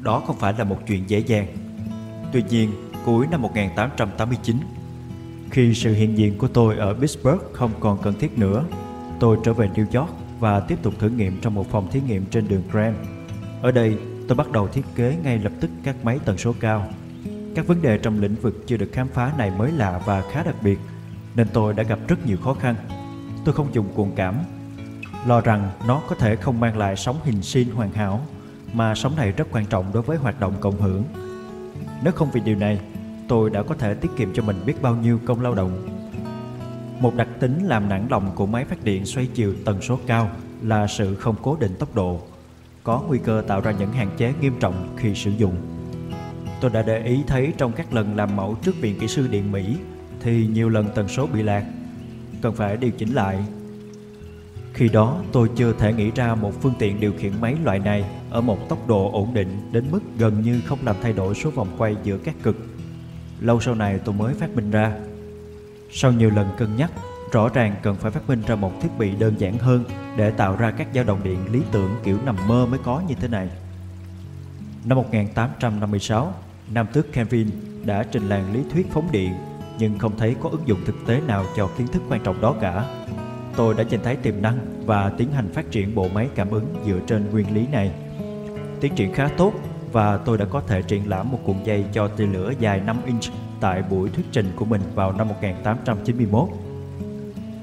Đó không phải là một chuyện dễ dàng. Tuy nhiên, cuối năm 1889, khi sự hiện diện của tôi ở Pittsburgh không còn cần thiết nữa Tôi trở về New York và tiếp tục thử nghiệm trong một phòng thí nghiệm trên đường Grand. Ở đây, tôi bắt đầu thiết kế ngay lập tức các máy tần số cao. Các vấn đề trong lĩnh vực chưa được khám phá này mới lạ và khá đặc biệt, nên tôi đã gặp rất nhiều khó khăn. Tôi không dùng cuồng cảm, lo rằng nó có thể không mang lại sóng hình sin hoàn hảo, mà sóng này rất quan trọng đối với hoạt động cộng hưởng. Nếu không vì điều này, tôi đã có thể tiết kiệm cho mình biết bao nhiêu công lao động. Một đặc tính làm nản lòng của máy phát điện xoay chiều tần số cao là sự không cố định tốc độ, có nguy cơ tạo ra những hạn chế nghiêm trọng khi sử dụng. Tôi đã để ý thấy trong các lần làm mẫu trước Viện Kỹ sư Điện Mỹ thì nhiều lần tần số bị lạc, cần phải điều chỉnh lại. Khi đó tôi chưa thể nghĩ ra một phương tiện điều khiển máy loại này ở một tốc độ ổn định đến mức gần như không làm thay đổi số vòng quay giữa các cực. Lâu sau này tôi mới phát minh ra. Sau nhiều lần cân nhắc, rõ ràng cần phải phát minh ra một thiết bị đơn giản hơn để tạo ra các dao động điện lý tưởng kiểu nằm mơ mới có như thế này. Năm 1856, Nam tước Kelvin đã trình làng lý thuyết phóng điện nhưng không thấy có ứng dụng thực tế nào cho kiến thức quan trọng đó cả. Tôi đã nhìn thấy tiềm năng và tiến hành phát triển bộ máy cảm ứng dựa trên nguyên lý này. Tiến triển khá tốt và tôi đã có thể triển lãm một cuộn dây cho tia lửa dài 5 inch tại buổi thuyết trình của mình vào năm 1891.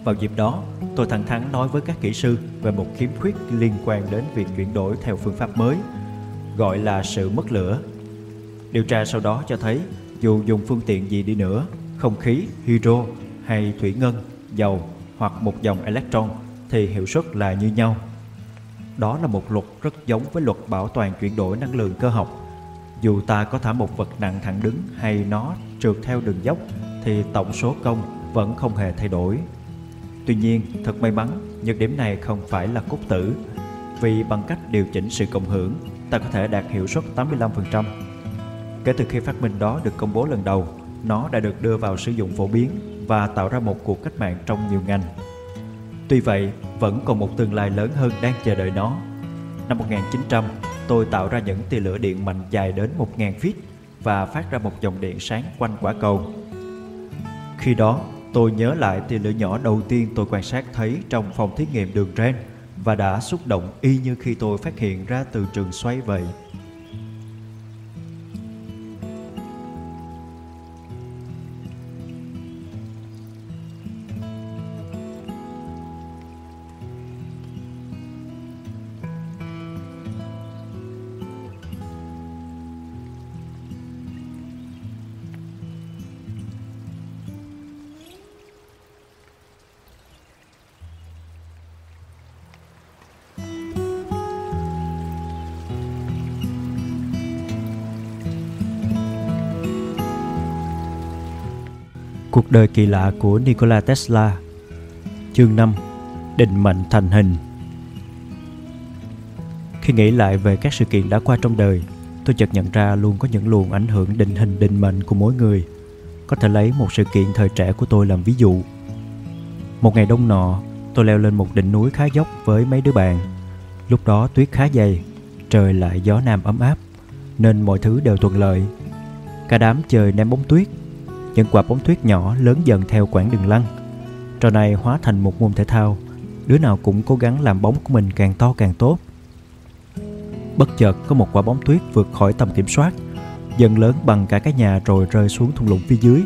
Vào dịp đó, tôi thẳng thắn nói với các kỹ sư về một khiếm khuyết liên quan đến việc chuyển đổi theo phương pháp mới, gọi là sự mất lửa. Điều tra sau đó cho thấy, dù dùng phương tiện gì đi nữa, không khí, hydro hay thủy ngân, dầu hoặc một dòng electron thì hiệu suất là như nhau. Đó là một luật rất giống với luật bảo toàn chuyển đổi năng lượng cơ học. Dù ta có thả một vật nặng thẳng đứng hay nó trượt theo đường dốc thì tổng số công vẫn không hề thay đổi. Tuy nhiên, thật may mắn, nhược điểm này không phải là cốt tử, vì bằng cách điều chỉnh sự cộng hưởng, ta có thể đạt hiệu suất 85%. Kể từ khi phát minh đó được công bố lần đầu, nó đã được đưa vào sử dụng phổ biến và tạo ra một cuộc cách mạng trong nhiều ngành. Tuy vậy, vẫn còn một tương lai lớn hơn đang chờ đợi nó. Năm 1900, tôi tạo ra những tia lửa điện mạnh dài đến 1.000 feet và phát ra một dòng điện sáng quanh quả cầu. Khi đó, tôi nhớ lại tia lửa nhỏ đầu tiên tôi quan sát thấy trong phòng thí nghiệm đường ren và đã xúc động y như khi tôi phát hiện ra từ trường xoay vậy. Cuộc đời kỳ lạ của Nikola Tesla. Chương 5 Định mệnh thành hình. Khi nghĩ lại về các sự kiện đã qua trong đời, Tôi chợt nhận ra luôn có những luồng ảnh hưởng định hình định mệnh của mỗi người. Có thể lấy một sự kiện thời trẻ của tôi làm ví dụ. Một ngày đông nọ, Tôi leo lên một đỉnh núi khá dốc với mấy đứa bạn. Lúc đó tuyết khá dày, Trời lại gió nam ấm áp, Nên mọi thứ đều thuận lợi. Cả đám chơi ném bóng tuyết những quả bóng tuyết nhỏ lớn dần theo quãng đường lăn. Trò này hóa thành một môn thể thao, đứa nào cũng cố gắng làm bóng của mình càng to càng tốt. Bất chợt có một quả bóng tuyết vượt khỏi tầm kiểm soát, dần lớn bằng cả cái nhà rồi rơi xuống thung lũng phía dưới.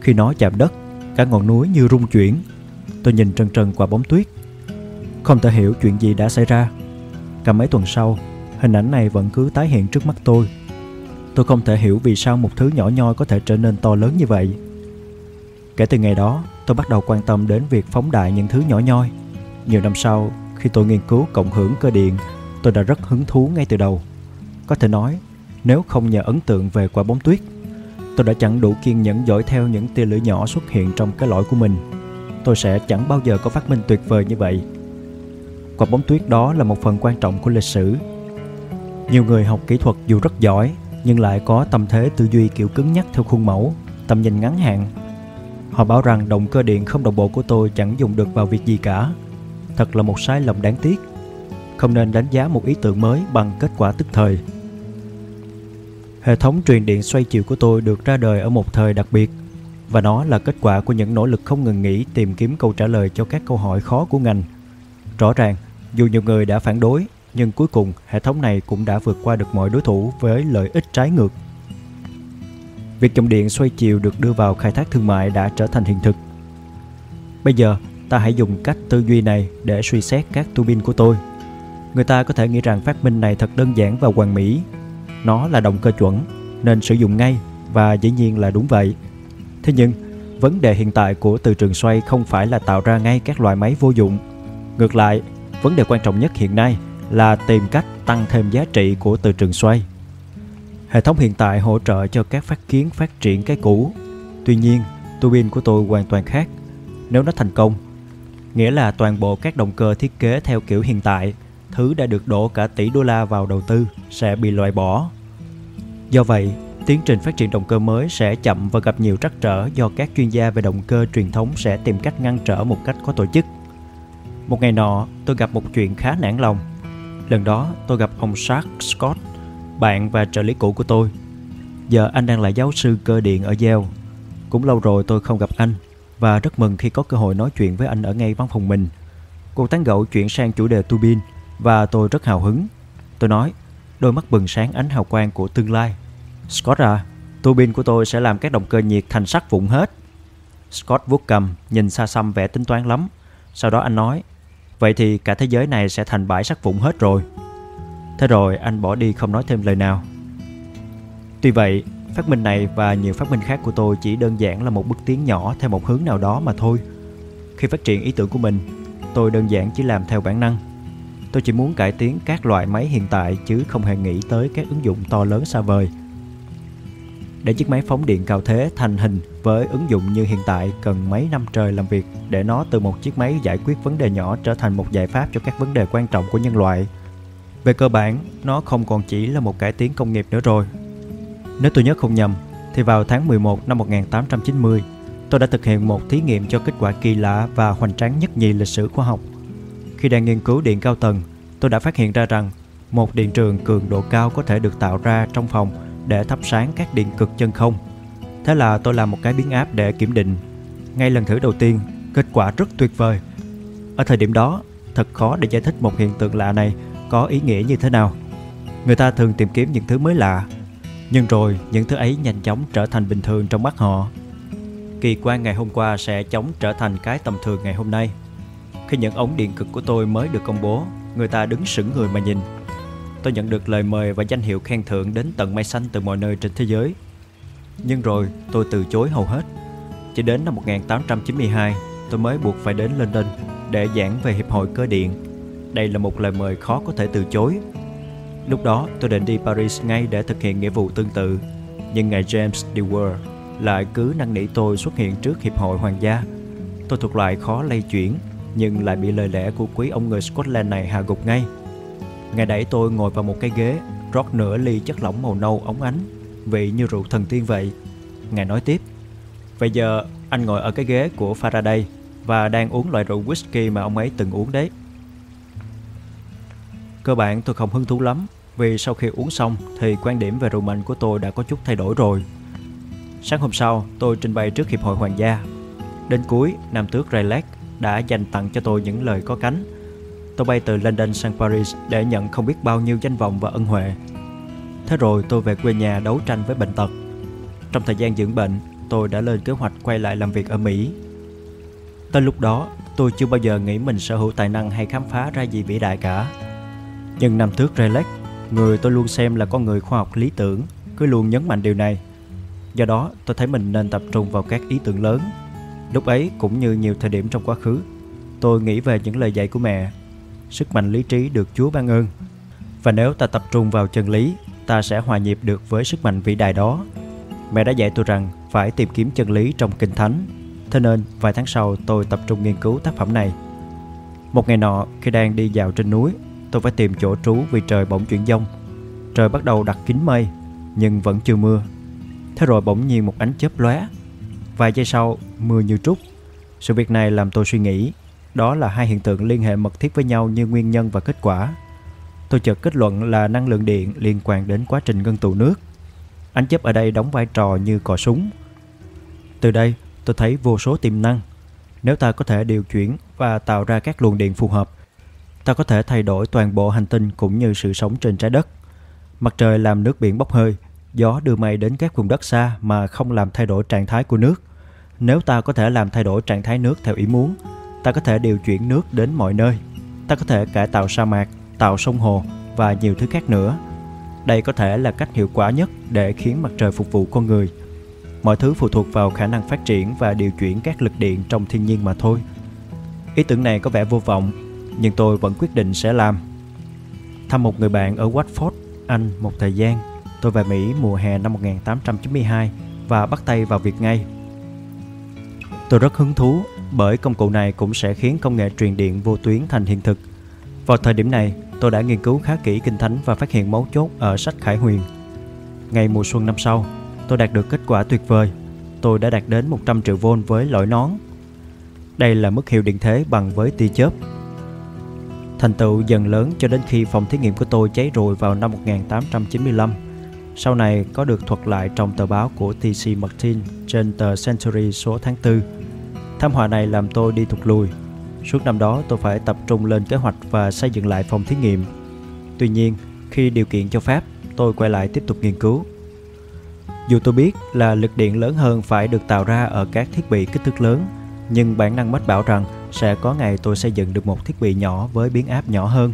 Khi nó chạm đất, cả ngọn núi như rung chuyển. Tôi nhìn trần trần quả bóng tuyết. Không thể hiểu chuyện gì đã xảy ra. Cả mấy tuần sau, hình ảnh này vẫn cứ tái hiện trước mắt tôi Tôi không thể hiểu vì sao một thứ nhỏ nhoi có thể trở nên to lớn như vậy. Kể từ ngày đó, tôi bắt đầu quan tâm đến việc phóng đại những thứ nhỏ nhoi. Nhiều năm sau, khi tôi nghiên cứu cộng hưởng cơ điện, tôi đã rất hứng thú ngay từ đầu. Có thể nói, nếu không nhờ ấn tượng về quả bóng tuyết, tôi đã chẳng đủ kiên nhẫn dõi theo những tia lửa nhỏ xuất hiện trong cái lõi của mình. Tôi sẽ chẳng bao giờ có phát minh tuyệt vời như vậy. Quả bóng tuyết đó là một phần quan trọng của lịch sử. Nhiều người học kỹ thuật dù rất giỏi nhưng lại có tâm thế tư duy kiểu cứng nhắc theo khuôn mẫu, tầm nhìn ngắn hạn. Họ bảo rằng động cơ điện không đồng bộ của tôi chẳng dùng được vào việc gì cả. Thật là một sai lầm đáng tiếc. Không nên đánh giá một ý tưởng mới bằng kết quả tức thời. Hệ thống truyền điện xoay chiều của tôi được ra đời ở một thời đặc biệt và nó là kết quả của những nỗ lực không ngừng nghỉ tìm kiếm câu trả lời cho các câu hỏi khó của ngành. Rõ ràng, dù nhiều người đã phản đối nhưng cuối cùng hệ thống này cũng đã vượt qua được mọi đối thủ với lợi ích trái ngược. Việc dòng điện xoay chiều được đưa vào khai thác thương mại đã trở thành hiện thực. Bây giờ, ta hãy dùng cách tư duy này để suy xét các tu bin của tôi. Người ta có thể nghĩ rằng phát minh này thật đơn giản và hoàn mỹ. Nó là động cơ chuẩn, nên sử dụng ngay và dĩ nhiên là đúng vậy. Thế nhưng, vấn đề hiện tại của từ trường xoay không phải là tạo ra ngay các loại máy vô dụng. Ngược lại, vấn đề quan trọng nhất hiện nay là tìm cách tăng thêm giá trị của từ trường xoay. Hệ thống hiện tại hỗ trợ cho các phát kiến phát triển cái cũ. Tuy nhiên, tua bin của tôi hoàn toàn khác. Nếu nó thành công, nghĩa là toàn bộ các động cơ thiết kế theo kiểu hiện tại, thứ đã được đổ cả tỷ đô la vào đầu tư sẽ bị loại bỏ. Do vậy, tiến trình phát triển động cơ mới sẽ chậm và gặp nhiều trắc trở do các chuyên gia về động cơ truyền thống sẽ tìm cách ngăn trở một cách có tổ chức. Một ngày nọ, tôi gặp một chuyện khá nản lòng. Lần đó, tôi gặp ông Sark Scott, bạn và trợ lý cũ của tôi. Giờ anh đang là giáo sư cơ điện ở Yale. Cũng lâu rồi tôi không gặp anh và rất mừng khi có cơ hội nói chuyện với anh ở ngay văn phòng mình. Cuộc tán gẫu chuyển sang chủ đề tu bin và tôi rất hào hứng. Tôi nói, đôi mắt bừng sáng ánh hào quang của tương lai. Scott à, tu bin của tôi sẽ làm các động cơ nhiệt thành sắt vụn hết. Scott vuốt cầm, nhìn xa xăm vẻ tính toán lắm. Sau đó anh nói, vậy thì cả thế giới này sẽ thành bãi sắt vụn hết rồi. Thế rồi anh bỏ đi không nói thêm lời nào. Tuy vậy, phát minh này và nhiều phát minh khác của tôi chỉ đơn giản là một bước tiến nhỏ theo một hướng nào đó mà thôi. Khi phát triển ý tưởng của mình, tôi đơn giản chỉ làm theo bản năng. Tôi chỉ muốn cải tiến các loại máy hiện tại chứ không hề nghĩ tới các ứng dụng to lớn xa vời. Để chiếc máy phóng điện cao thế thành hình với ứng dụng như hiện tại cần mấy năm trời làm việc để nó từ một chiếc máy giải quyết vấn đề nhỏ trở thành một giải pháp cho các vấn đề quan trọng của nhân loại. Về cơ bản, nó không còn chỉ là một cải tiến công nghiệp nữa rồi. Nếu tôi nhớ không nhầm, thì vào tháng 11 năm 1890, tôi đã thực hiện một thí nghiệm cho kết quả kỳ lạ và hoành tráng nhất nhì lịch sử khoa học. Khi đang nghiên cứu điện cao tầng, tôi đã phát hiện ra rằng một điện trường cường độ cao có thể được tạo ra trong phòng để thắp sáng các điện cực chân không. Thế là tôi làm một cái biến áp để kiểm định. Ngay lần thử đầu tiên, kết quả rất tuyệt vời. Ở thời điểm đó, thật khó để giải thích một hiện tượng lạ này có ý nghĩa như thế nào. Người ta thường tìm kiếm những thứ mới lạ, nhưng rồi những thứ ấy nhanh chóng trở thành bình thường trong mắt họ. Kỳ quan ngày hôm qua sẽ chóng trở thành cái tầm thường ngày hôm nay. Khi những ống điện cực của tôi mới được công bố, người ta đứng sững người mà nhìn. Tôi nhận được lời mời và danh hiệu khen thưởng đến tận mây xanh từ mọi nơi trên thế giới. Nhưng rồi tôi từ chối hầu hết. Chỉ đến năm 1892, tôi mới buộc phải đến London để giảng về Hiệp hội Cơ điện đây là một lời mời khó có thể từ chối. Lúc đó tôi định đi Paris ngay để thực hiện nghĩa vụ tương tự. Nhưng ngài James Dewar lại cứ năn nỉ tôi xuất hiện trước Hiệp hội Hoàng gia. Tôi thuộc loại khó lay chuyển nhưng lại bị lời lẽ của quý ông người Scotland này hạ gục ngay. Ngài đẩy tôi ngồi vào một cái ghế, rót nửa ly chất lỏng màu nâu ống ánh, vị như rượu thần tiên vậy. Ngài nói tiếp, Bây giờ anh ngồi ở cái ghế của Faraday và đang uống loại rượu whisky mà ông ấy từng uống đấy. Cơ bản tôi không hứng thú lắm vì sau khi uống xong thì quan điểm về rượu mạnh của tôi đã có chút thay đổi rồi. Sáng hôm sau, tôi trình bày trước Hiệp hội Hoàng gia. Đến cuối, Nam tước Rayleigh đã dành tặng cho tôi những lời có cánh. Tôi bay từ London sang Paris để nhận không biết bao nhiêu danh vọng và ân huệ. Thế rồi tôi về quê nhà đấu tranh với bệnh tật. Trong thời gian dưỡng bệnh, tôi đã lên kế hoạch quay lại làm việc ở Mỹ. Tới lúc đó, tôi chưa bao giờ nghĩ mình sở hữu tài năng hay khám phá ra gì vĩ đại cả. Nhưng năm trước Relax, người tôi luôn xem là con người khoa học lý tưởng, cứ luôn nhấn mạnh điều này. Do đó, tôi thấy mình nên tập trung vào các ý tưởng lớn. Lúc ấy, cũng như nhiều thời điểm trong quá khứ, tôi nghĩ về những lời dạy của mẹ. Sức mạnh lý trí được Chúa ban ơn. Và nếu ta tập trung vào chân lý, ta sẽ hòa nhịp được với sức mạnh vĩ đại đó. Mẹ đã dạy tôi rằng phải tìm kiếm chân lý trong kinh thánh. Thế nên, vài tháng sau tôi tập trung nghiên cứu tác phẩm này. Một ngày nọ, khi đang đi dạo trên núi, tôi phải tìm chỗ trú vì trời bỗng chuyển dông. Trời bắt đầu đặt kín mây, nhưng vẫn chưa mưa. Thế rồi bỗng nhiên một ánh chớp lóe. Vài giây sau, mưa như trút. Sự việc này làm tôi suy nghĩ, đó là hai hiện tượng liên hệ mật thiết với nhau như nguyên nhân và kết quả. Tôi chợt kết luận là năng lượng điện liên quan đến quá trình ngưng tụ nước. Ánh chớp ở đây đóng vai trò như cò súng. Từ đây, tôi thấy vô số tiềm năng. Nếu ta có thể điều chuyển và tạo ra các luồng điện phù hợp, ta có thể thay đổi toàn bộ hành tinh cũng như sự sống trên trái đất. Mặt trời làm nước biển bốc hơi, gió đưa mây đến các vùng đất xa mà không làm thay đổi trạng thái của nước. Nếu ta có thể làm thay đổi trạng thái nước theo ý muốn, ta có thể điều chuyển nước đến mọi nơi. Ta có thể cải tạo sa mạc, tạo sông hồ và nhiều thứ khác nữa. Đây có thể là cách hiệu quả nhất để khiến mặt trời phục vụ con người. Mọi thứ phụ thuộc vào khả năng phát triển và điều chuyển các lực điện trong thiên nhiên mà thôi. Ý tưởng này có vẻ vô vọng, nhưng tôi vẫn quyết định sẽ làm. Thăm một người bạn ở Watford, Anh một thời gian, tôi về Mỹ mùa hè năm 1892 và bắt tay vào việc ngay. Tôi rất hứng thú bởi công cụ này cũng sẽ khiến công nghệ truyền điện vô tuyến thành hiện thực. Vào thời điểm này, tôi đã nghiên cứu khá kỹ kinh thánh và phát hiện mấu chốt ở sách Khải Huyền. Ngày mùa xuân năm sau, tôi đạt được kết quả tuyệt vời. Tôi đã đạt đến 100 triệu volt với lõi nón. Đây là mức hiệu điện thế bằng với tia chớp. Thành tựu dần lớn cho đến khi phòng thí nghiệm của tôi cháy rụi vào năm 1895. Sau này có được thuật lại trong tờ báo của T.C. Martin trên tờ Century số tháng 4 Thảm họa này làm tôi đi thụt lùi. Suốt năm đó tôi phải tập trung lên kế hoạch và xây dựng lại phòng thí nghiệm. Tuy nhiên, khi điều kiện cho phép, tôi quay lại tiếp tục nghiên cứu. Dù tôi biết là lực điện lớn hơn phải được tạo ra ở các thiết bị kích thước lớn, nhưng bản năng mách bảo rằng sẽ có ngày tôi xây dựng được một thiết bị nhỏ với biến áp nhỏ hơn.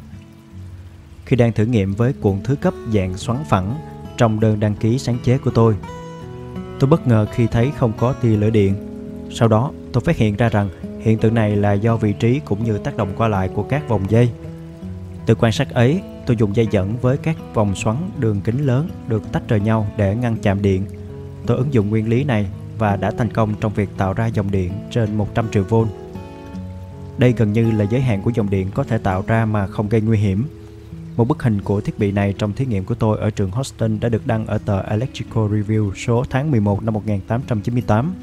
Khi đang thử nghiệm với cuộn thứ cấp dạng xoắn phẳng trong đơn đăng ký sáng chế của tôi, tôi bất ngờ khi thấy không có tia lửa điện. Sau đó, tôi phát hiện ra rằng hiện tượng này là do vị trí cũng như tác động qua lại của các vòng dây. Từ quan sát ấy, tôi dùng dây dẫn với các vòng xoắn đường kính lớn được tách rời nhau để ngăn chạm điện. Tôi ứng dụng nguyên lý này và đã thành công trong việc tạo ra dòng điện trên 100 triệu volt. Đây gần như là giới hạn của dòng điện có thể tạo ra mà không gây nguy hiểm. Một bức hình của thiết bị này trong thí nghiệm của tôi ở trường Houston đã được đăng ở tờ Electrical Review số tháng 11 năm 1898.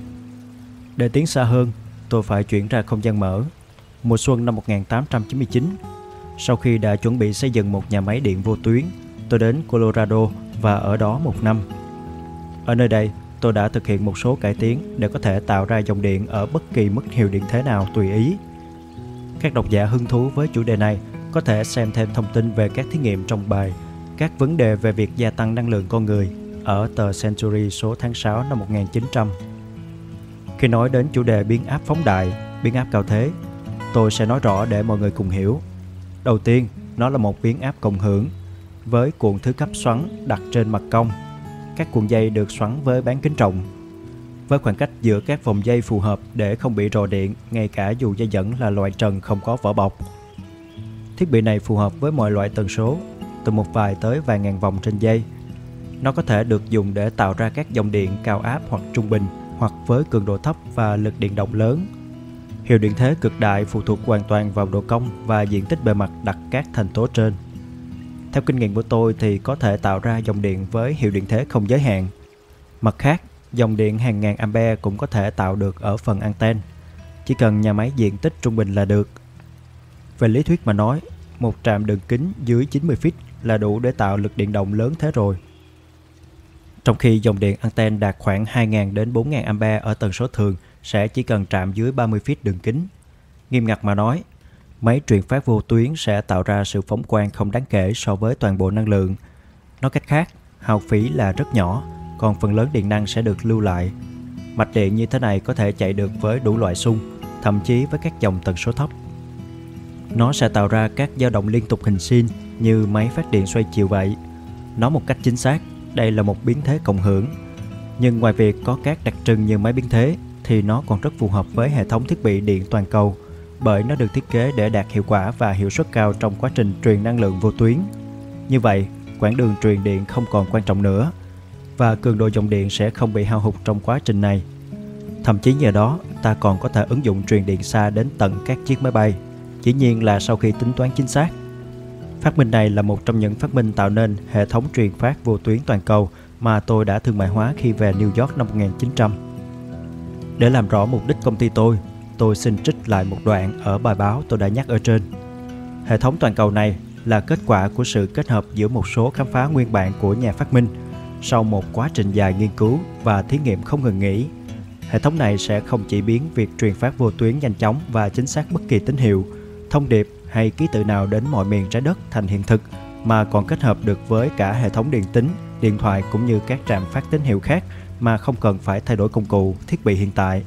Để tiến xa hơn, tôi phải chuyển ra không gian mở. Mùa xuân năm 1899, sau khi đã chuẩn bị xây dựng một nhà máy điện vô tuyến, tôi đến Colorado và ở đó một năm. Ở nơi đây, tôi đã thực hiện một số cải tiến để có thể tạo ra dòng điện ở bất kỳ mức hiệu điện thế nào tùy ý. Các độc giả hứng thú với chủ đề này có thể xem thêm thông tin về các thí nghiệm trong bài Các vấn đề về việc gia tăng năng lượng con người ở tờ Century số tháng 6 năm 1900. Khi nói đến chủ đề biến áp phóng đại, biến áp cao thế, tôi sẽ nói rõ để mọi người cùng hiểu. Đầu tiên, nó là một biến áp cộng hưởng với cuộn thứ cấp xoắn đặt trên mặt cong. Các cuộn dây được xoắn với bán kính rộng với khoảng cách giữa các vòng dây phù hợp để không bị rò điện ngay cả dù dây dẫn là loại trần không có vỏ bọc. Thiết bị này phù hợp với mọi loại tần số, từ một vài tới vài ngàn vòng trên dây. Nó có thể được dùng để tạo ra các dòng điện cao áp hoặc trung bình hoặc với cường độ thấp và lực điện động lớn. Hiệu điện thế cực đại phụ thuộc hoàn toàn vào độ cong và diện tích bề mặt đặt các thành tố trên. Theo kinh nghiệm của tôi thì có thể tạo ra dòng điện với hiệu điện thế không giới hạn. Mặt khác, dòng điện hàng ngàn ampere cũng có thể tạo được ở phần anten. Chỉ cần nhà máy diện tích trung bình là được. Về lý thuyết mà nói, một trạm đường kính dưới 90 feet là đủ để tạo lực điện động lớn thế rồi. Trong khi dòng điện anten đạt khoảng 2.000 đến 4.000 ampe ở tần số thường sẽ chỉ cần chạm dưới 30 feet đường kính. Nghiêm ngặt mà nói, máy truyền phát vô tuyến sẽ tạo ra sự phóng quang không đáng kể so với toàn bộ năng lượng. Nói cách khác, hao phí là rất nhỏ, còn phần lớn điện năng sẽ được lưu lại. Mạch điện như thế này có thể chạy được với đủ loại xung, thậm chí với các dòng tần số thấp. Nó sẽ tạo ra các dao động liên tục hình sin như máy phát điện xoay chiều vậy. Nói một cách chính xác, đây là một biến thế cộng hưởng. Nhưng ngoài việc có các đặc trưng như máy biến thế thì nó còn rất phù hợp với hệ thống thiết bị điện toàn cầu bởi nó được thiết kế để đạt hiệu quả và hiệu suất cao trong quá trình truyền năng lượng vô tuyến. Như vậy, quãng đường truyền điện không còn quan trọng nữa và cường độ dòng điện sẽ không bị hao hụt trong quá trình này. Thậm chí nhờ đó, ta còn có thể ứng dụng truyền điện xa đến tận các chiếc máy bay, chỉ nhiên là sau khi tính toán chính xác Phát minh này là một trong những phát minh tạo nên hệ thống truyền phát vô tuyến toàn cầu mà tôi đã thương mại hóa khi về New York năm 1900. Để làm rõ mục đích công ty tôi, tôi xin trích lại một đoạn ở bài báo tôi đã nhắc ở trên. Hệ thống toàn cầu này là kết quả của sự kết hợp giữa một số khám phá nguyên bản của nhà phát minh sau một quá trình dài nghiên cứu và thí nghiệm không ngừng nghỉ. Hệ thống này sẽ không chỉ biến việc truyền phát vô tuyến nhanh chóng và chính xác bất kỳ tín hiệu, thông điệp hay ký tự nào đến mọi miền trái đất thành hiện thực mà còn kết hợp được với cả hệ thống điện tính, điện thoại cũng như các trạm phát tín hiệu khác mà không cần phải thay đổi công cụ, thiết bị hiện tại.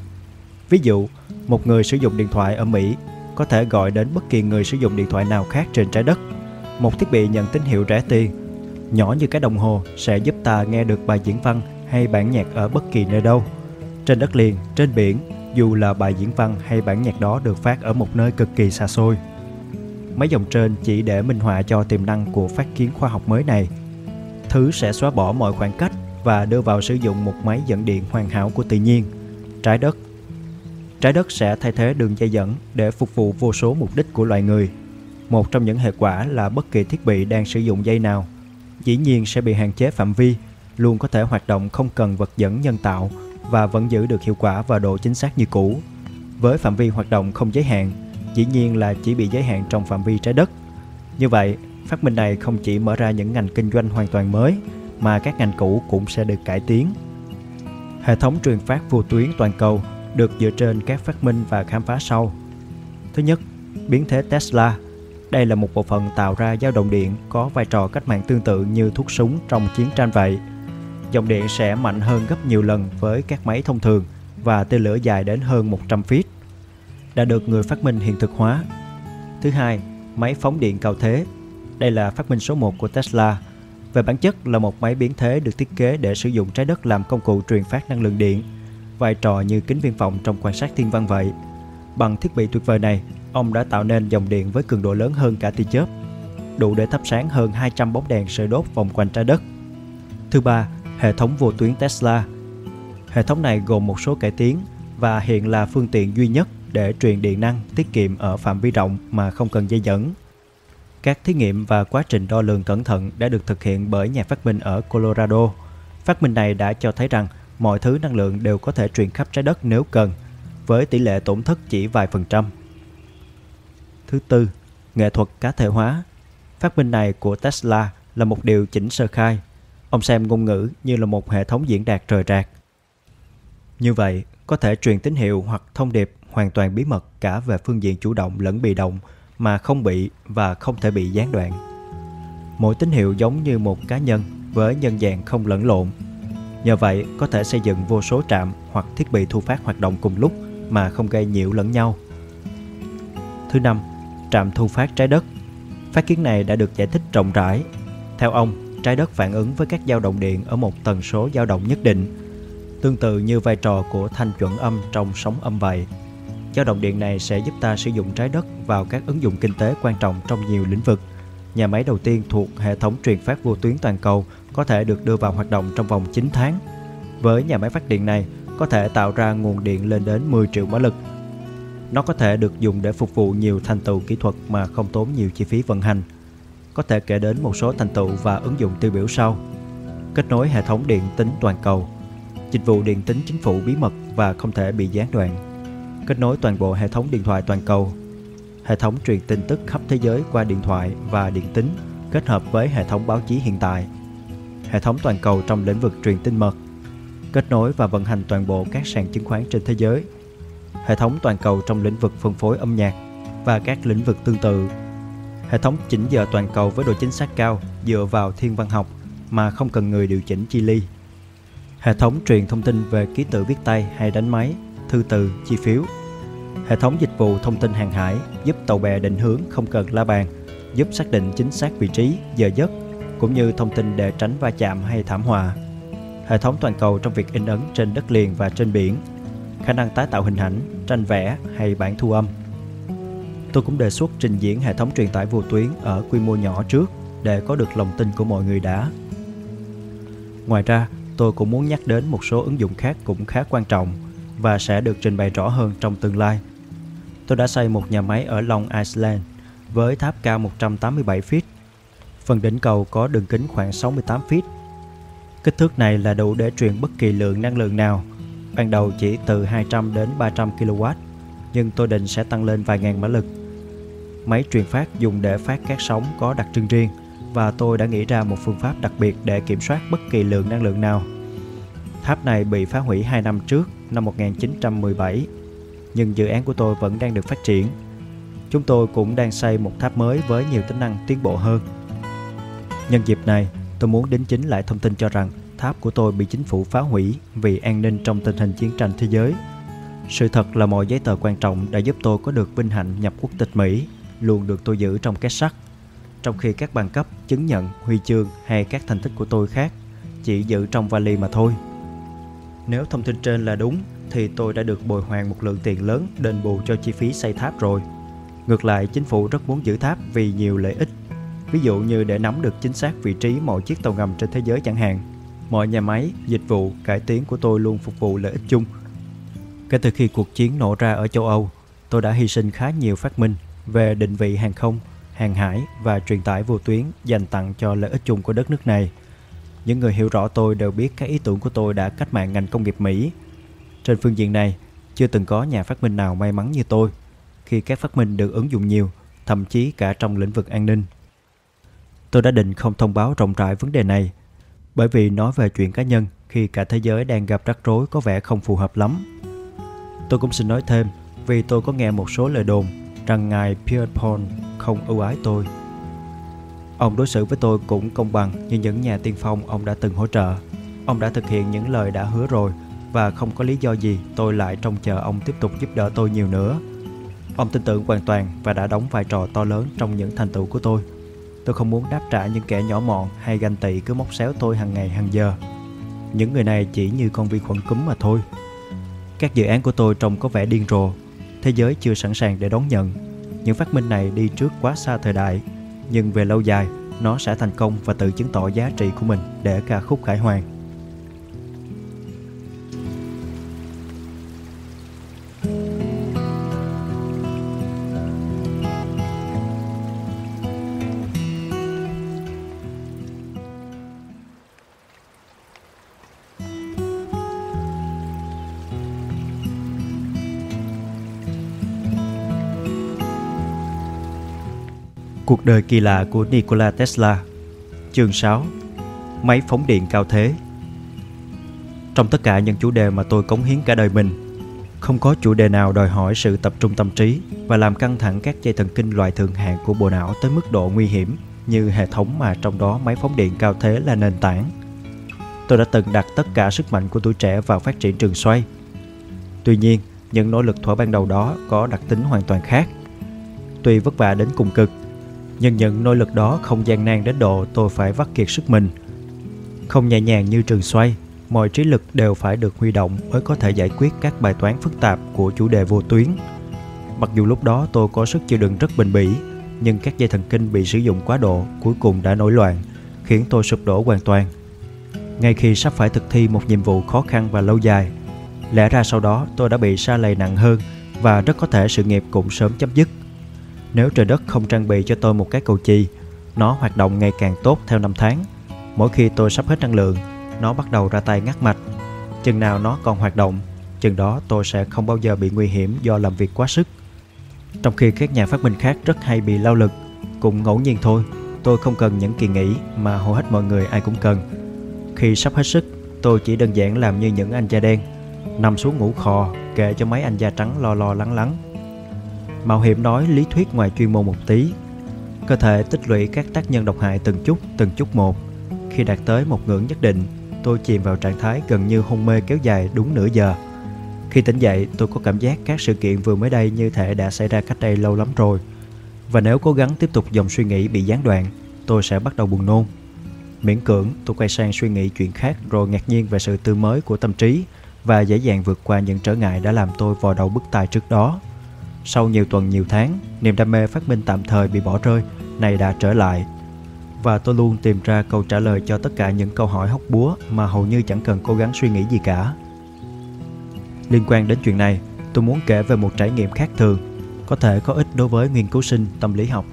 Ví dụ, một người sử dụng điện thoại ở Mỹ có thể gọi đến bất kỳ người sử dụng điện thoại nào khác trên trái đất. Một thiết bị nhận tín hiệu rẻ tiền, nhỏ như cái đồng hồ sẽ giúp ta nghe được bài diễn văn hay bản nhạc ở bất kỳ nơi đâu. Trên đất liền, trên biển, dù là bài diễn văn hay bản nhạc đó được phát ở một nơi cực kỳ xa xôi. Mấy dòng trên chỉ để minh họa cho tiềm năng của phát kiến khoa học mới này. Thứ sẽ xóa bỏ mọi khoảng cách và đưa vào sử dụng một máy dẫn điện hoàn hảo của tự nhiên, trái đất. Trái đất sẽ thay thế đường dây dẫn để phục vụ vô số mục đích của loài người. Một trong những hệ quả là bất kỳ thiết bị đang sử dụng dây nào dĩ nhiên sẽ bị hạn chế phạm vi, luôn có thể hoạt động không cần vật dẫn nhân tạo và vẫn giữ được hiệu quả và độ chính xác như cũ. Với phạm vi hoạt động không giới hạn, dĩ nhiên là chỉ bị giới hạn trong phạm vi trái đất. Như vậy, phát minh này không chỉ mở ra những ngành kinh doanh hoàn toàn mới mà các ngành cũ cũng sẽ được cải tiến. Hệ thống truyền phát vô tuyến toàn cầu được dựa trên các phát minh và khám phá sau. Thứ nhất, biến thế Tesla. Đây là một bộ phận tạo ra dao động điện có vai trò cách mạng tương tự như thuốc súng trong chiến tranh vậy. Dòng điện sẽ mạnh hơn gấp nhiều lần với các máy thông thường và tên lửa dài đến hơn 100 feet. Đã được người phát minh hiện thực hóa. Thứ hai, máy phóng điện cao thế. Đây là phát minh số 1 của Tesla về bản chất là một máy biến thế được thiết kế để sử dụng trái đất làm công cụ truyền phát năng lượng điện, vai trò như kính viễn vọng trong quan sát thiên văn vậy. Bằng thiết bị tuyệt vời này, ông đã tạo nên dòng điện với cường độ lớn hơn cả tia chớp, đủ để thắp sáng hơn 200 bóng đèn sợi đốt vòng quanh trái đất. Thứ ba, hệ thống vô tuyến Tesla. Hệ thống này gồm một số cải tiến và hiện là phương tiện duy nhất để truyền điện năng tiết kiệm ở phạm vi rộng mà không cần dây dẫn. Các thí nghiệm và quá trình đo lường cẩn thận đã được thực hiện bởi nhà phát minh ở Colorado. Phát minh này đã cho thấy rằng mọi thứ năng lượng đều có thể truyền khắp trái đất nếu cần, với tỷ lệ tổn thất chỉ vài phần trăm. Thứ tư, nghệ thuật cá thể hóa. Phát minh này của Tesla là một điều chỉnh sơ khai. Ông xem ngôn ngữ như là một hệ thống diễn đạt trời rạc. Như vậy, có thể truyền tín hiệu hoặc thông điệp hoàn toàn bí mật cả về phương diện chủ động lẫn bị động mà không bị và không thể bị gián đoạn. Mỗi tín hiệu giống như một cá nhân với nhân dạng không lẫn lộn. Nhờ vậy, có thể xây dựng vô số trạm hoặc thiết bị thu phát hoạt động cùng lúc mà không gây nhiễu lẫn nhau. Thứ năm, trạm thu phát trái đất. Phát kiến này đã được giải thích rộng rãi. Theo ông, trái đất phản ứng với các dao động điện ở một tần số dao động nhất định, tương tự như vai trò của thanh chuẩn âm trong sóng âm vậy. Dao động điện này sẽ giúp ta sử dụng trái đất vào các ứng dụng kinh tế quan trọng trong nhiều lĩnh vực. Nhà máy đầu tiên thuộc hệ thống truyền phát vô tuyến toàn cầu có thể được đưa vào hoạt động trong vòng 9 tháng. Với nhà máy phát điện này, có thể tạo ra nguồn điện lên đến 10 triệu mã lực. Nó có thể được dùng để phục vụ nhiều thành tựu kỹ thuật mà không tốn nhiều chi phí vận hành. Có thể kể đến một số thành tựu và ứng dụng tiêu biểu sau. Kết nối hệ thống điện tính toàn cầu, dịch vụ điện tính chính phủ bí mật và không thể bị gián đoạn kết nối toàn bộ hệ thống điện thoại toàn cầu. Hệ thống truyền tin tức khắp thế giới qua điện thoại và điện tính kết hợp với hệ thống báo chí hiện tại. Hệ thống toàn cầu trong lĩnh vực truyền tin mật, kết nối và vận hành toàn bộ các sàn chứng khoán trên thế giới. Hệ thống toàn cầu trong lĩnh vực phân phối âm nhạc và các lĩnh vực tương tự. Hệ thống chỉnh giờ toàn cầu với độ chính xác cao dựa vào thiên văn học mà không cần người điều chỉnh chi ly. Hệ thống truyền thông tin về ký tự viết tay hay đánh máy thư từ, chi phiếu. Hệ thống dịch vụ thông tin hàng hải giúp tàu bè định hướng không cần la bàn, giúp xác định chính xác vị trí, giờ giấc, cũng như thông tin để tránh va chạm hay thảm họa. Hệ thống toàn cầu trong việc in ấn trên đất liền và trên biển, khả năng tái tạo hình ảnh, tranh vẽ hay bản thu âm. Tôi cũng đề xuất trình diễn hệ thống truyền tải vô tuyến ở quy mô nhỏ trước để có được lòng tin của mọi người đã. Ngoài ra, tôi cũng muốn nhắc đến một số ứng dụng khác cũng khá quan trọng và sẽ được trình bày rõ hơn trong tương lai. Tôi đã xây một nhà máy ở Long Island với tháp cao 187 feet. Phần đỉnh cầu có đường kính khoảng 68 feet. Kích thước này là đủ để truyền bất kỳ lượng năng lượng nào. Ban đầu chỉ từ 200 đến 300 kW, nhưng tôi định sẽ tăng lên vài ngàn mã lực. Máy truyền phát dùng để phát các sóng có đặc trưng riêng và tôi đã nghĩ ra một phương pháp đặc biệt để kiểm soát bất kỳ lượng năng lượng nào. Tháp này bị phá hủy 2 năm trước năm 1917, nhưng dự án của tôi vẫn đang được phát triển. Chúng tôi cũng đang xây một tháp mới với nhiều tính năng tiến bộ hơn. Nhân dịp này, tôi muốn đính chính lại thông tin cho rằng tháp của tôi bị chính phủ phá hủy vì an ninh trong tình hình chiến tranh thế giới. Sự thật là mọi giấy tờ quan trọng đã giúp tôi có được vinh hạnh nhập quốc tịch Mỹ luôn được tôi giữ trong két sắt. trong khi các bằng cấp, chứng nhận, huy chương hay các thành tích của tôi khác chỉ giữ trong vali mà thôi. Nếu thông tin trên là đúng thì tôi đã được bồi hoàn một lượng tiền lớn đền bù cho chi phí xây tháp rồi. Ngược lại, chính phủ rất muốn giữ tháp vì nhiều lợi ích. Ví dụ như để nắm được chính xác vị trí mọi chiếc tàu ngầm trên thế giới chẳng hạn. Mọi nhà máy, dịch vụ, cải tiến của tôi luôn phục vụ lợi ích chung. Kể từ khi cuộc chiến nổ ra ở châu Âu, tôi đã hy sinh khá nhiều phát minh về định vị hàng không, hàng hải và truyền tải vô tuyến dành tặng cho lợi ích chung của đất nước này. Những người hiểu rõ tôi đều biết các ý tưởng của tôi đã cách mạng ngành công nghiệp Mỹ. Trên phương diện này, chưa từng có nhà phát minh nào may mắn như tôi khi các phát minh được ứng dụng nhiều, thậm chí cả trong lĩnh vực an ninh. Tôi đã định không thông báo rộng rãi vấn đề này, bởi vì nói về chuyện cá nhân khi cả thế giới đang gặp rắc rối có vẻ không phù hợp lắm. Tôi cũng xin nói thêm, vì tôi có nghe một số lời đồn rằng ngài Pierpont không ưu ái tôi. Ông đối xử với tôi cũng công bằng như những nhà tiên phong ông đã từng hỗ trợ. Ông đã thực hiện những lời đã hứa rồi và không có lý do gì tôi lại trông chờ ông tiếp tục giúp đỡ tôi nhiều nữa. Ông tin tưởng hoàn toàn và đã đóng vai trò to lớn trong những thành tựu của tôi. Tôi không muốn đáp trả những kẻ nhỏ mọn hay ganh tị cứ móc xéo tôi hàng ngày hàng giờ. Những người này chỉ như con vi khuẩn cúm mà thôi. Các dự án của tôi trông có vẻ điên rồ. Thế giới chưa sẵn sàng để đón nhận. Những phát minh này đi trước quá xa thời đại. Nhưng về lâu dài, nó sẽ thành công và tự chứng tỏ giá trị của mình để ca khúc khải hoàn. Cuộc đời kỳ lạ của Nikola Tesla. Chương 6 Máy phóng điện cao thế. Trong tất cả những chủ đề mà tôi cống hiến cả đời mình Không có chủ đề nào đòi hỏi sự tập trung tâm trí Và làm căng thẳng các dây thần kinh loại thượng hạng của bộ não tới mức độ nguy hiểm Như hệ thống mà trong đó máy phóng điện cao thế là nền tảng. Tôi đã từng đặt tất cả sức mạnh của tuổi trẻ vào phát triển trường xoay. Tuy nhiên, những nỗ lực thuở ban đầu đó có đặc tính hoàn toàn khác. Tuy vất vả đến cùng cực nhưng những nỗ lực đó không gian nan đến độ tôi phải vắt kiệt sức mình. Không nhẹ nhàng như trường xoay, mọi trí lực đều phải được huy động mới có thể giải quyết các bài toán phức tạp của chủ đề vô tuyến. Mặc dù lúc đó tôi có sức chịu đựng rất bình bỉ, nhưng các dây thần kinh bị sử dụng quá độ cuối cùng đã nổi loạn, khiến tôi sụp đổ hoàn toàn. Ngay khi sắp phải thực thi một nhiệm vụ khó khăn và lâu dài, lẽ ra sau đó tôi đã bị sa lầy nặng hơn và rất có thể sự nghiệp cũng sớm chấm dứt. Nếu trời đất không trang bị cho tôi một cái cầu chì, nó hoạt động ngày càng tốt theo năm tháng. Mỗi khi tôi sắp hết năng lượng, nó bắt đầu ra tay ngắt mạch. Chừng nào nó còn hoạt động, chừng đó tôi sẽ không bao giờ bị nguy hiểm do làm việc quá sức. Trong khi các nhà phát minh khác rất hay bị lao lực, cũng ngẫu nhiên thôi, tôi không cần những kỳ nghỉ mà hầu hết mọi người ai cũng cần. Khi sắp hết sức, tôi chỉ đơn giản làm như những anh da đen, nằm xuống ngủ khò, kệ cho mấy anh da trắng lo lo lắng lắng Mạo hiểm nói lý thuyết ngoài chuyên môn một tí. Cơ thể tích lũy các tác nhân độc hại từng chút, từng chút một. Khi đạt tới một ngưỡng nhất định, tôi chìm vào trạng thái gần như hôn mê kéo dài đúng nửa giờ. Khi tỉnh dậy, tôi có cảm giác các sự kiện vừa mới đây như thể đã xảy ra cách đây lâu lắm rồi. Và nếu cố gắng tiếp tục dòng suy nghĩ bị gián đoạn, tôi sẽ bắt đầu buồn nôn. Miễn cưỡng, tôi quay sang suy nghĩ chuyện khác rồi ngạc nhiên về sự tươi mới của tâm trí và dễ dàng vượt qua những trở ngại đã làm tôi vò đầu bức tai trước đó. Sau nhiều tuần nhiều tháng, niềm đam mê phát minh tạm thời bị bỏ rơi, này đã trở lại. Và tôi luôn tìm ra câu trả lời cho tất cả những câu hỏi hóc búa mà hầu như chẳng cần cố gắng suy nghĩ gì cả. Liên quan đến chuyện này, tôi muốn kể về một trải nghiệm khác thường, có thể có ích đối với nghiên cứu sinh tâm lý học.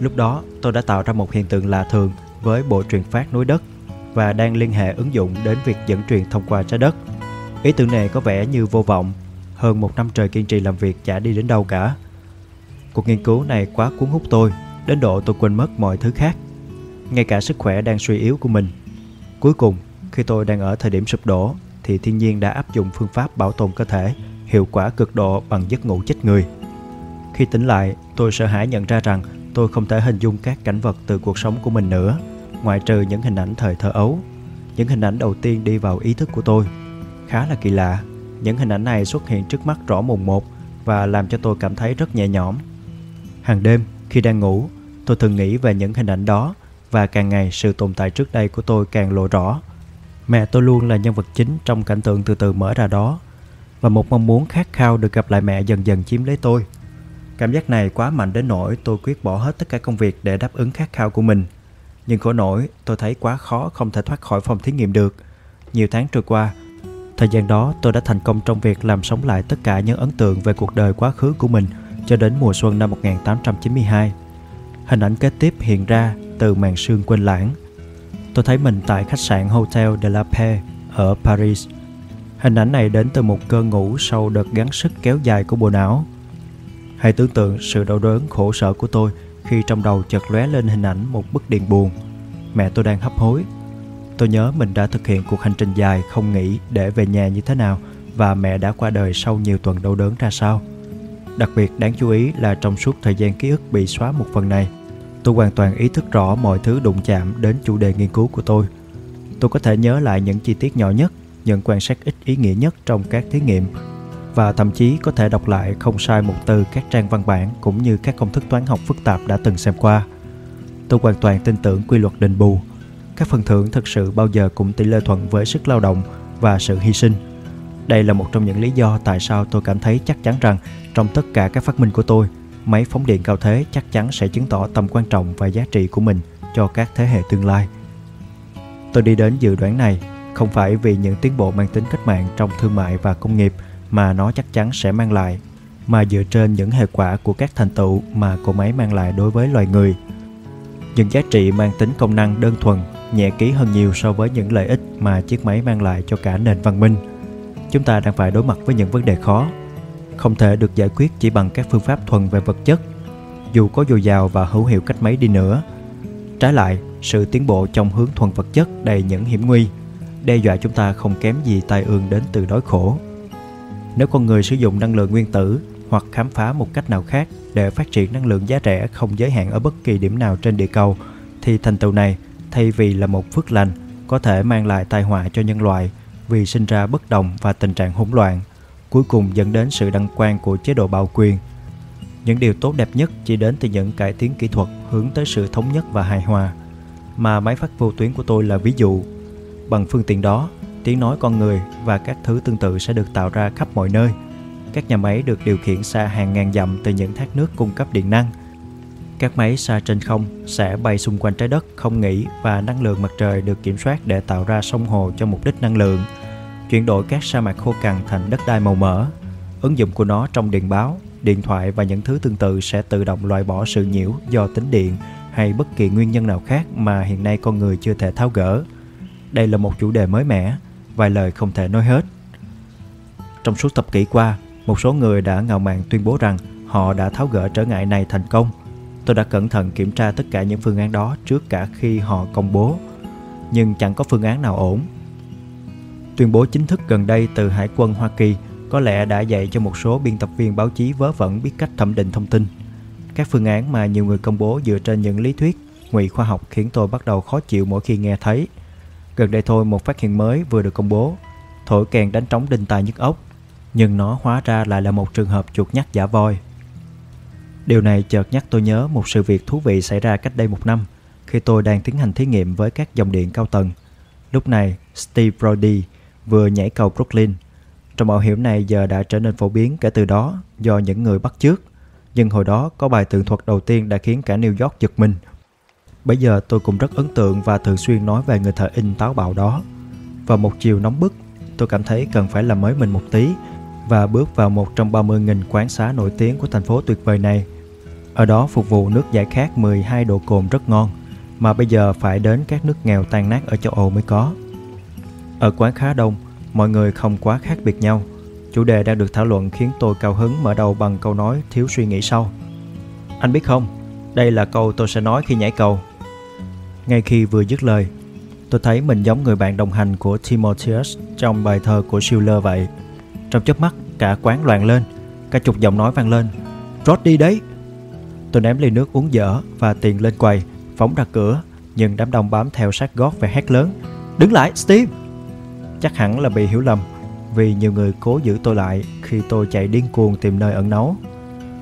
Lúc đó, tôi đã tạo ra một hiện tượng lạ thường với bộ truyền phát nối đất và đang liên hệ ứng dụng đến việc dẫn truyền thông qua trái đất. Ý tưởng này có vẻ như vô vọng hơn một năm trời kiên trì làm việc chả đi đến đâu cả. Cuộc nghiên cứu này quá cuốn hút tôi, đến độ tôi quên mất mọi thứ khác. Ngay cả sức khỏe đang suy yếu của mình. Cuối cùng, khi tôi đang ở thời điểm sụp đổ, thì thiên nhiên đã áp dụng phương pháp bảo tồn cơ thể hiệu quả cực độ bằng giấc ngủ chết người. Khi tỉnh lại, tôi sợ hãi nhận ra rằng tôi không thể hình dung các cảnh vật từ cuộc sống của mình nữa, ngoại trừ những hình ảnh thời thơ ấu. Những hình ảnh đầu tiên đi vào ý thức của tôi. Khá là kỳ lạ, những hình ảnh này xuất hiện trước mắt rõ mồn một và làm cho tôi cảm thấy rất nhẹ nhõm. Hàng đêm, khi đang ngủ, Tôi thường nghĩ về những hình ảnh đó và càng ngày sự tồn tại trước đây của tôi càng lộ rõ. Mẹ tôi luôn là nhân vật chính trong cảnh tượng từ từ mở ra đó và một mong muốn khát khao được gặp lại mẹ dần dần chiếm lấy tôi. Cảm giác này quá mạnh đến nỗi tôi quyết bỏ hết tất cả công việc để đáp ứng khát khao của mình. Nhưng khổ nổi, tôi thấy quá khó không thể thoát khỏi phòng thí nghiệm được. Nhiều tháng trôi qua, thời gian đó, tôi đã thành công trong việc làm sống lại tất cả những ấn tượng về cuộc đời quá khứ của mình cho đến mùa xuân năm 1892. Hình ảnh kế tiếp hiện ra từ màn sương quên lãng. Tôi thấy mình tại khách sạn Hotel de la Paix ở Paris. Hình ảnh này đến từ một cơn ngủ sau đợt gắng sức kéo dài của bộ não. Hãy tưởng tượng sự đau đớn khổ sở của tôi khi trong đầu chợt lóe lên hình ảnh một bức điện buồn. Mẹ tôi đang hấp hối. Tôi nhớ mình đã thực hiện cuộc hành trình dài không nghĩ để về nhà như thế nào và mẹ đã qua đời sau nhiều tuần đau đớn ra sao. Đặc biệt đáng chú ý là trong suốt thời gian ký ức bị xóa một phần này, tôi hoàn toàn ý thức rõ mọi thứ đụng chạm đến chủ đề nghiên cứu của tôi. Tôi có thể nhớ lại những chi tiết nhỏ nhất, những quan sát ít ý nghĩa nhất trong các thí nghiệm và thậm chí có thể đọc lại không sai một từ các trang văn bản cũng như các công thức toán học phức tạp đã từng xem qua. Tôi hoàn toàn tin tưởng quy luật đền bù. Các phần thưởng thực sự bao giờ cũng tỷ lệ thuận với sức lao động và sự hy sinh. Đây là một trong những lý do tại sao tôi cảm thấy chắc chắn rằng trong tất cả các phát minh của tôi, máy phóng điện cao thế chắc chắn sẽ chứng tỏ tầm quan trọng và giá trị của mình cho các thế hệ tương lai. Tôi đi đến dự đoán này không phải vì những tiến bộ mang tính cách mạng trong thương mại và công nghiệp – mà nó chắc chắn sẽ mang lại mà dựa trên những hệ quả của các thành tựu mà cỗ máy mang lại đối với loài người. Những giá trị mang tính công năng đơn thuần nhẹ ký hơn nhiều so với những lợi ích mà chiếc máy mang lại cho cả nền văn minh. Chúng ta đang phải đối mặt với những vấn đề khó, không thể được giải quyết chỉ bằng các phương pháp thuần về vật chất, dù có dồi dào và hữu hiệu cách mấy đi nữa. Trái lại, sự tiến bộ trong hướng thuần vật chất đầy những hiểm nguy, đe dọa chúng ta không kém gì tai ương đến từ đói khổ nếu con người sử dụng năng lượng nguyên tử hoặc khám phá một cách nào khác để phát triển năng lượng giá rẻ không giới hạn ở bất kỳ điểm nào trên địa cầu, thì thành tựu này, thay vì là một phước lành, có thể mang lại tai họa cho nhân loại vì sinh ra bất đồng và tình trạng hỗn loạn, cuối cùng dẫn đến sự đăng quang của chế độ bạo quyền. Những điều tốt đẹp nhất chỉ đến từ những cải tiến kỹ thuật hướng tới sự thống nhất và hài hòa, mà máy phát vô tuyến của tôi là ví dụ. Bằng phương tiện đó, tiếng nói con người và các thứ tương tự sẽ được tạo ra khắp mọi nơi. Các nhà máy được điều khiển xa hàng ngàn dặm từ những thác nước cung cấp điện năng. Các máy xa trên không sẽ bay xung quanh trái đất không nghỉ và năng lượng mặt trời được kiểm soát để tạo ra sông hồ cho mục đích năng lượng, chuyển đổi các sa mạc khô cằn thành đất đai màu mỡ. Ứng dụng của nó trong điện báo, điện thoại và những thứ tương tự sẽ tự động loại bỏ sự nhiễu do tính điện hay bất kỳ nguyên nhân nào khác mà hiện nay con người chưa thể tháo gỡ. Đây là một chủ đề mới mẻ vài lời không thể nói hết. Trong suốt thập kỷ qua, một số người đã ngạo mạn tuyên bố rằng họ đã tháo gỡ trở ngại này thành công. Tôi đã cẩn thận kiểm tra tất cả những phương án đó trước cả khi họ công bố, nhưng chẳng có phương án nào ổn. Tuyên bố chính thức gần đây từ Hải quân Hoa Kỳ có lẽ đã dạy cho một số biên tập viên báo chí vớ vẩn biết cách thẩm định thông tin. Các phương án mà nhiều người công bố dựa trên những lý thuyết ngụy khoa học khiến tôi bắt đầu khó chịu mỗi khi nghe thấy – Gần đây thôi một phát hiện mới vừa được công bố, thổi kèn đánh trống đinh tai nhức ốc, nhưng nó hóa ra lại là một trường hợp chuột nhắt giả voi. Điều này chợt nhắc tôi nhớ một sự việc thú vị xảy ra cách đây một năm khi tôi đang tiến hành thí nghiệm với các dòng điện cao tầng. Lúc này, Steve Brody vừa nhảy cầu Brooklyn. Trong mạo hiểm này giờ đã trở nên phổ biến kể từ đó do những người bắt chước. Nhưng hồi đó có bài tường thuật đầu tiên đã khiến cả New York giật mình Bây giờ tôi cũng rất ấn tượng và thường xuyên nói về người thợ in táo bạo đó. Vào một chiều nóng bức, tôi cảm thấy cần phải làm mới mình một tí và bước vào một trong 30.000 quán xá nổi tiếng của thành phố tuyệt vời này. Ở đó phục vụ nước giải khát 12 độ cồn rất ngon, mà bây giờ phải đến các nước nghèo tan nát ở châu Âu mới có. Ở quán khá đông, mọi người không quá khác biệt nhau. Chủ đề đang được thảo luận khiến tôi cao hứng mở đầu bằng câu nói thiếu suy nghĩ sau. Anh biết không, đây là câu tôi sẽ nói khi nhảy cầu ngay khi vừa dứt lời, tôi thấy mình giống người bạn đồng hành của Timotheus trong bài thơ của Schiller vậy. Trong chớp mắt, cả quán loạn lên, cả chục giọng nói vang lên. Rót đi đấy! Tôi ném ly nước uống dở và tiền lên quầy, phóng ra cửa, nhưng đám đông bám theo sát gót và hét lớn. Đứng lại, Steve! Chắc hẳn là bị hiểu lầm, vì nhiều người cố giữ tôi lại khi tôi chạy điên cuồng tìm nơi ẩn náu.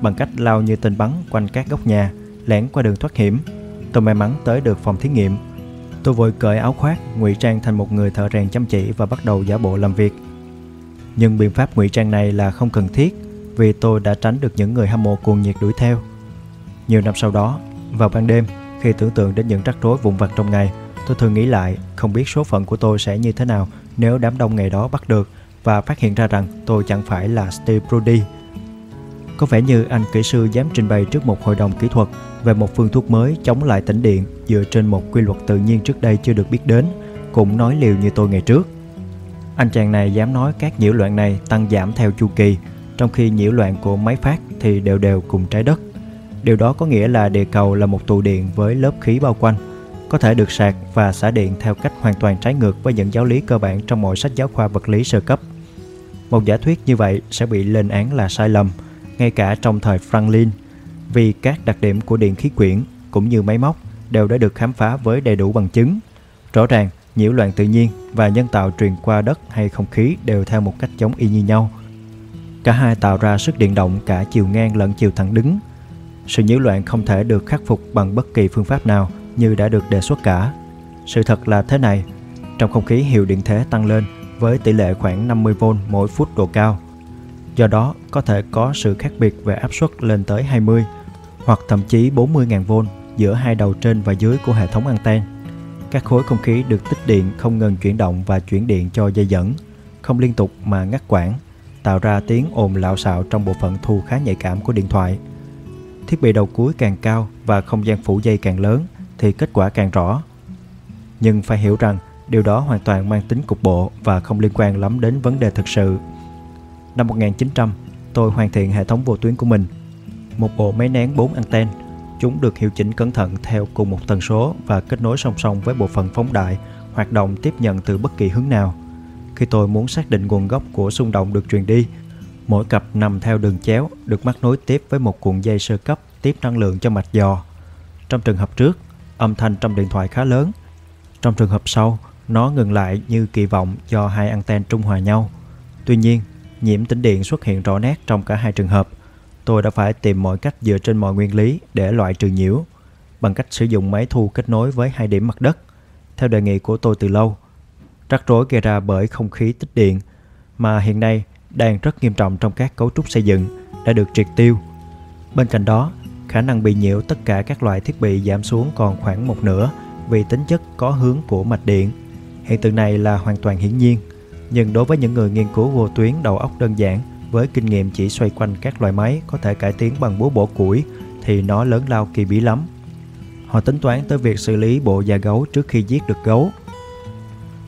Bằng cách lao như tên bắn quanh các góc nhà, lẻn qua đường thoát hiểm. Tôi may mắn tới được phòng thí nghiệm. Tôi vội cởi áo khoác, ngụy trang thành một người thợ rèn chăm chỉ và bắt đầu giả bộ làm việc. Nhưng biện pháp ngụy trang này là không cần thiết vì tôi đã tránh được những người hâm mộ cuồng nhiệt đuổi theo. Nhiều năm sau đó, vào ban đêm, khi tưởng tượng đến những rắc rối vụn vặt trong ngày, tôi thường nghĩ lại không biết số phận của tôi sẽ như thế nào nếu đám đông ngày đó bắt được và phát hiện ra rằng tôi chẳng phải là Steve Brody. Có vẻ như anh kỹ sư dám trình bày trước một hội đồng kỹ thuật về một phương thuốc mới chống lại tĩnh điện dựa trên một quy luật tự nhiên trước đây chưa được biết đến, cũng nói liều như tôi ngày trước. Anh chàng này dám nói các nhiễu loạn này tăng giảm theo chu kỳ, trong khi nhiễu loạn của máy phát thì đều đều cùng trái đất. Điều đó có nghĩa là địa cầu là một tụ điện với lớp khí bao quanh, có thể được sạc và xả điện theo cách hoàn toàn trái ngược với những giáo lý cơ bản trong mọi sách giáo khoa vật lý sơ cấp. Một giả thuyết như vậy sẽ bị lên án là sai lầm, ngay cả trong thời Franklin, vì các đặc điểm của điện khí quyển cũng như máy móc đều đã được khám phá với đầy đủ bằng chứng. Rõ ràng, nhiễu loạn tự nhiên và nhân tạo truyền qua đất hay không khí đều theo một cách giống y như nhau. Cả hai tạo ra sức điện động cả chiều ngang lẫn chiều thẳng đứng. Sự nhiễu loạn không thể được khắc phục bằng bất kỳ phương pháp nào như đã được đề xuất cả. Sự thật là thế này, trong không khí hiệu điện thế tăng lên với tỷ lệ khoảng 50V mỗi phút độ cao. Do đó, có thể có sự khác biệt về áp suất lên tới 20 hoặc thậm chí 40.000V giữa hai đầu trên và dưới của hệ thống anten. Các khối không khí được tích điện không ngừng chuyển động và chuyển điện cho dây dẫn, không liên tục mà ngắt quãng, tạo ra tiếng ồn lạo xạo trong bộ phận thu khá nhạy cảm của điện thoại. Thiết bị đầu cuối càng cao và không gian phủ dây càng lớn thì kết quả càng rõ. Nhưng phải hiểu rằng điều đó hoàn toàn mang tính cục bộ và không liên quan lắm đến vấn đề thực sự. Năm 1900, tôi hoàn thiện hệ thống vô tuyến của mình. Một bộ máy nén 4 anten Chúng được hiệu chỉnh cẩn thận theo cùng một tần số và kết nối song song với bộ phận phóng đại hoạt động tiếp nhận từ bất kỳ hướng nào. Khi tôi muốn xác định nguồn gốc của xung động được truyền đi, mỗi cặp nằm theo đường chéo được mắc nối tiếp với một cuộn dây sơ cấp tiếp năng lượng cho mạch dò. Trong trường hợp trước, âm thanh trong điện thoại khá lớn. Trong trường hợp sau, nó ngừng lại như kỳ vọng do hai anten trung hòa nhau. Tuy nhiên, nhiễm tĩnh điện xuất hiện rõ nét trong cả hai trường hợp tôi đã phải tìm mọi cách dựa trên mọi nguyên lý để loại trừ nhiễu bằng cách sử dụng máy thu kết nối với hai điểm mặt đất. Theo đề nghị của tôi từ lâu, rắc rối gây ra bởi không khí tích điện mà hiện nay đang rất nghiêm trọng trong các cấu trúc xây dựng đã được triệt tiêu. Bên cạnh đó, khả năng bị nhiễu tất cả các loại thiết bị giảm xuống còn khoảng một nửa vì tính chất có hướng của mạch điện. Hiện tượng này là hoàn toàn hiển nhiên, nhưng đối với những người nghiên cứu vô tuyến đầu óc đơn giản với kinh nghiệm chỉ xoay quanh các loại máy có thể cải tiến bằng búa bổ củi thì nó lớn lao kỳ bí lắm. Họ tính toán tới việc xử lý bộ da gấu trước khi giết được gấu.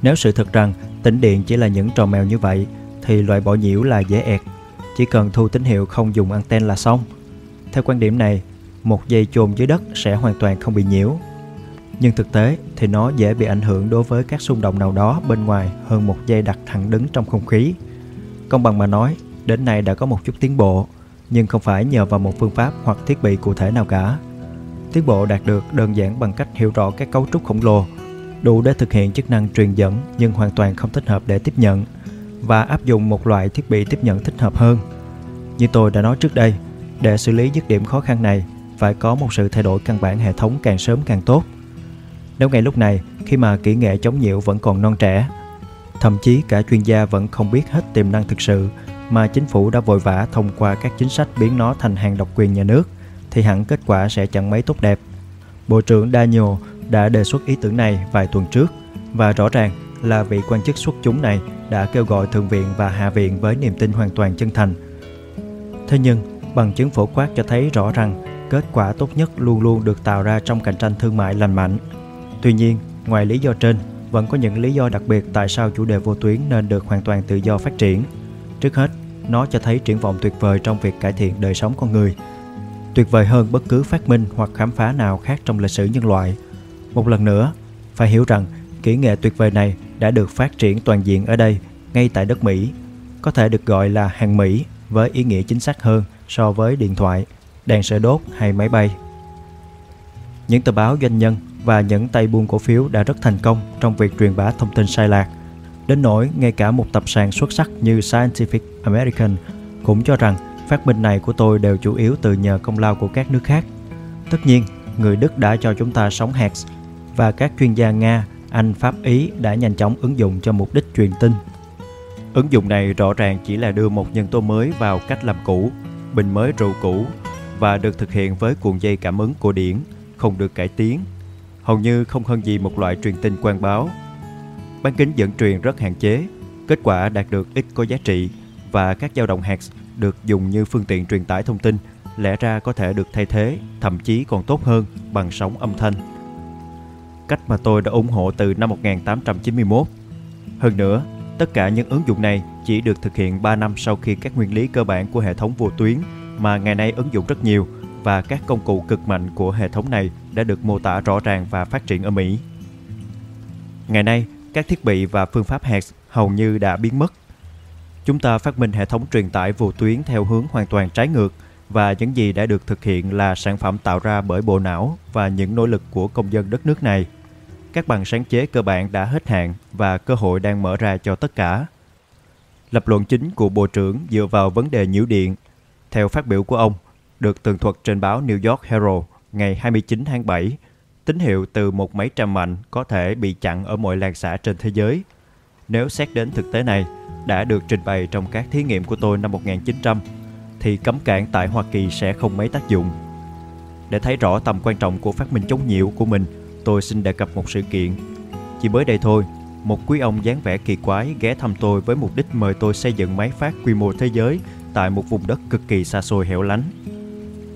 Nếu sự thật rằng tĩnh điện chỉ là những trò mèo như vậy thì loại bỏ nhiễu là dễ ẹt. Chỉ cần thu tín hiệu không dùng anten là xong. Theo quan điểm này, một dây chôn dưới đất sẽ hoàn toàn không bị nhiễu. Nhưng thực tế thì nó dễ bị ảnh hưởng đối với các xung động nào đó bên ngoài hơn một dây đặt thẳng đứng trong không khí. Công bằng mà nói, đến nay đã có một chút tiến bộ, nhưng không phải nhờ vào một phương pháp hoặc thiết bị cụ thể nào cả. Tiến bộ đạt được đơn giản bằng cách hiểu rõ các cấu trúc khổng lồ, đủ để thực hiện chức năng truyền dẫn nhưng hoàn toàn không thích hợp để tiếp nhận, và áp dụng một loại thiết bị tiếp nhận thích hợp hơn. Như tôi đã nói trước đây, để xử lý dứt điểm khó khăn này, phải có một sự thay đổi căn bản hệ thống càng sớm càng tốt. Nếu ngay lúc này, khi mà kỹ nghệ chống nhiễu vẫn còn non trẻ, thậm chí cả chuyên gia vẫn không biết hết tiềm năng thực sự mà chính phủ đã vội vã thông qua các chính sách biến nó thành hàng độc quyền nhà nước thì hẳn kết quả sẽ chẳng mấy tốt đẹp. Bộ trưởng Daniel đã đề xuất ý tưởng này vài tuần trước và rõ ràng là vị quan chức xuất chúng này đã kêu gọi Thượng viện và Hạ viện với niềm tin hoàn toàn chân thành. Thế nhưng, bằng chứng phổ quát cho thấy rõ rằng kết quả tốt nhất luôn luôn được tạo ra trong cạnh tranh thương mại lành mạnh. Tuy nhiên, ngoài lý do trên, vẫn có những lý do đặc biệt tại sao chủ đề vô tuyến nên được hoàn toàn tự do phát triển. Trước hết, nó cho thấy triển vọng tuyệt vời trong việc cải thiện đời sống con người. Tuyệt vời hơn bất cứ phát minh hoặc khám phá nào khác trong lịch sử nhân loại. Một lần nữa, phải hiểu rằng kỹ nghệ tuyệt vời này đã được phát triển toàn diện ở đây, ngay tại đất Mỹ. Có thể được gọi là hàng Mỹ với ý nghĩa chính xác hơn so với điện thoại, đèn sợi đốt hay máy bay. Những tờ báo doanh nhân và những tay buôn cổ phiếu đã rất thành công trong việc truyền bá thông tin sai lạc Đến nỗi ngay cả một tập sàn xuất sắc như Scientific American cũng cho rằng phát minh này của tôi đều chủ yếu từ nhờ công lao của các nước khác. Tất nhiên, người Đức đã cho chúng ta sống hạt, và các chuyên gia Nga, anh, Pháp, Ý đã nhanh chóng ứng dụng cho mục đích truyền tin. Ứng dụng này rõ ràng chỉ là đưa một nhân tố mới vào cách làm cũ, bình mới rượu cũ và được thực hiện với cuộn dây cảm ứng cổ điển, không được cải tiến. Hầu như không hơn gì một loại truyền tin quan báo. Bán kính dẫn truyền rất hạn chế, kết quả đạt được ít có giá trị và các dao động hạt được dùng như phương tiện truyền tải thông tin lẽ ra có thể được thay thế, thậm chí còn tốt hơn bằng sóng âm thanh. Cách mà tôi đã ủng hộ từ năm 1891. Hơn nữa, tất cả những ứng dụng này chỉ được thực hiện 3 năm sau khi các nguyên lý cơ bản của hệ thống vô tuyến mà ngày nay ứng dụng rất nhiều và các công cụ cực mạnh của hệ thống này đã được mô tả rõ ràng và phát triển ở Mỹ. Ngày nay, các thiết bị và phương pháp hertz hầu như đã biến mất. Chúng ta phát minh hệ thống truyền tải vô tuyến theo hướng hoàn toàn trái ngược và những gì đã được thực hiện là sản phẩm tạo ra bởi bộ não và những nỗ lực của công dân đất nước này. Các bằng sáng chế cơ bản đã hết hạn và cơ hội đang mở ra cho tất cả. Lập luận chính của Bộ trưởng dựa vào vấn đề nhiễu điện. Theo phát biểu của ông, được tường thuật trên báo New York Herald ngày 29 tháng 7, tín hiệu từ một máy trăm mạnh có thể bị chặn ở mọi làng xã trên thế giới. Nếu xét đến thực tế này, đã được trình bày trong các thí nghiệm của tôi năm 1900 thì cấm cản tại Hoa Kỳ sẽ không mấy tác dụng. Để thấy rõ tầm quan trọng của phát minh chống nhiễu của mình, tôi xin đề cập một sự kiện. Chỉ mới đây thôi, một quý ông dáng vẻ kỳ quái ghé thăm tôi với mục đích mời tôi xây dựng máy phát quy mô thế giới tại một vùng đất cực kỳ xa xôi hẻo lánh.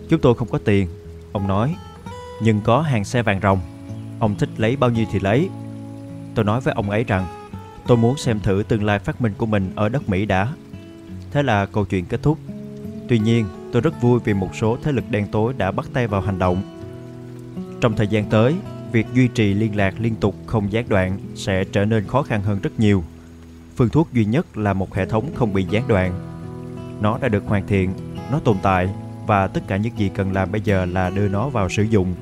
Chúng tôi không có tiền, ông nói, nhưng có hàng xe vàng rồng. Ông thích lấy bao nhiêu thì lấy. Tôi nói với ông ấy rằng, tôi muốn xem thử tương lai phát minh của mình ở đất Mỹ đã. Thế là câu chuyện kết thúc. Tuy nhiên, tôi rất vui vì một số thế lực đen tối đã bắt tay vào hành động. Trong thời gian tới, việc duy trì liên lạc liên tục không gián đoạn sẽ trở nên khó khăn hơn rất nhiều. Phương thuốc duy nhất là một hệ thống không bị gián đoạn. Nó đã được hoàn thiện, nó tồn tại và tất cả những gì cần làm bây giờ là đưa nó vào sử dụng.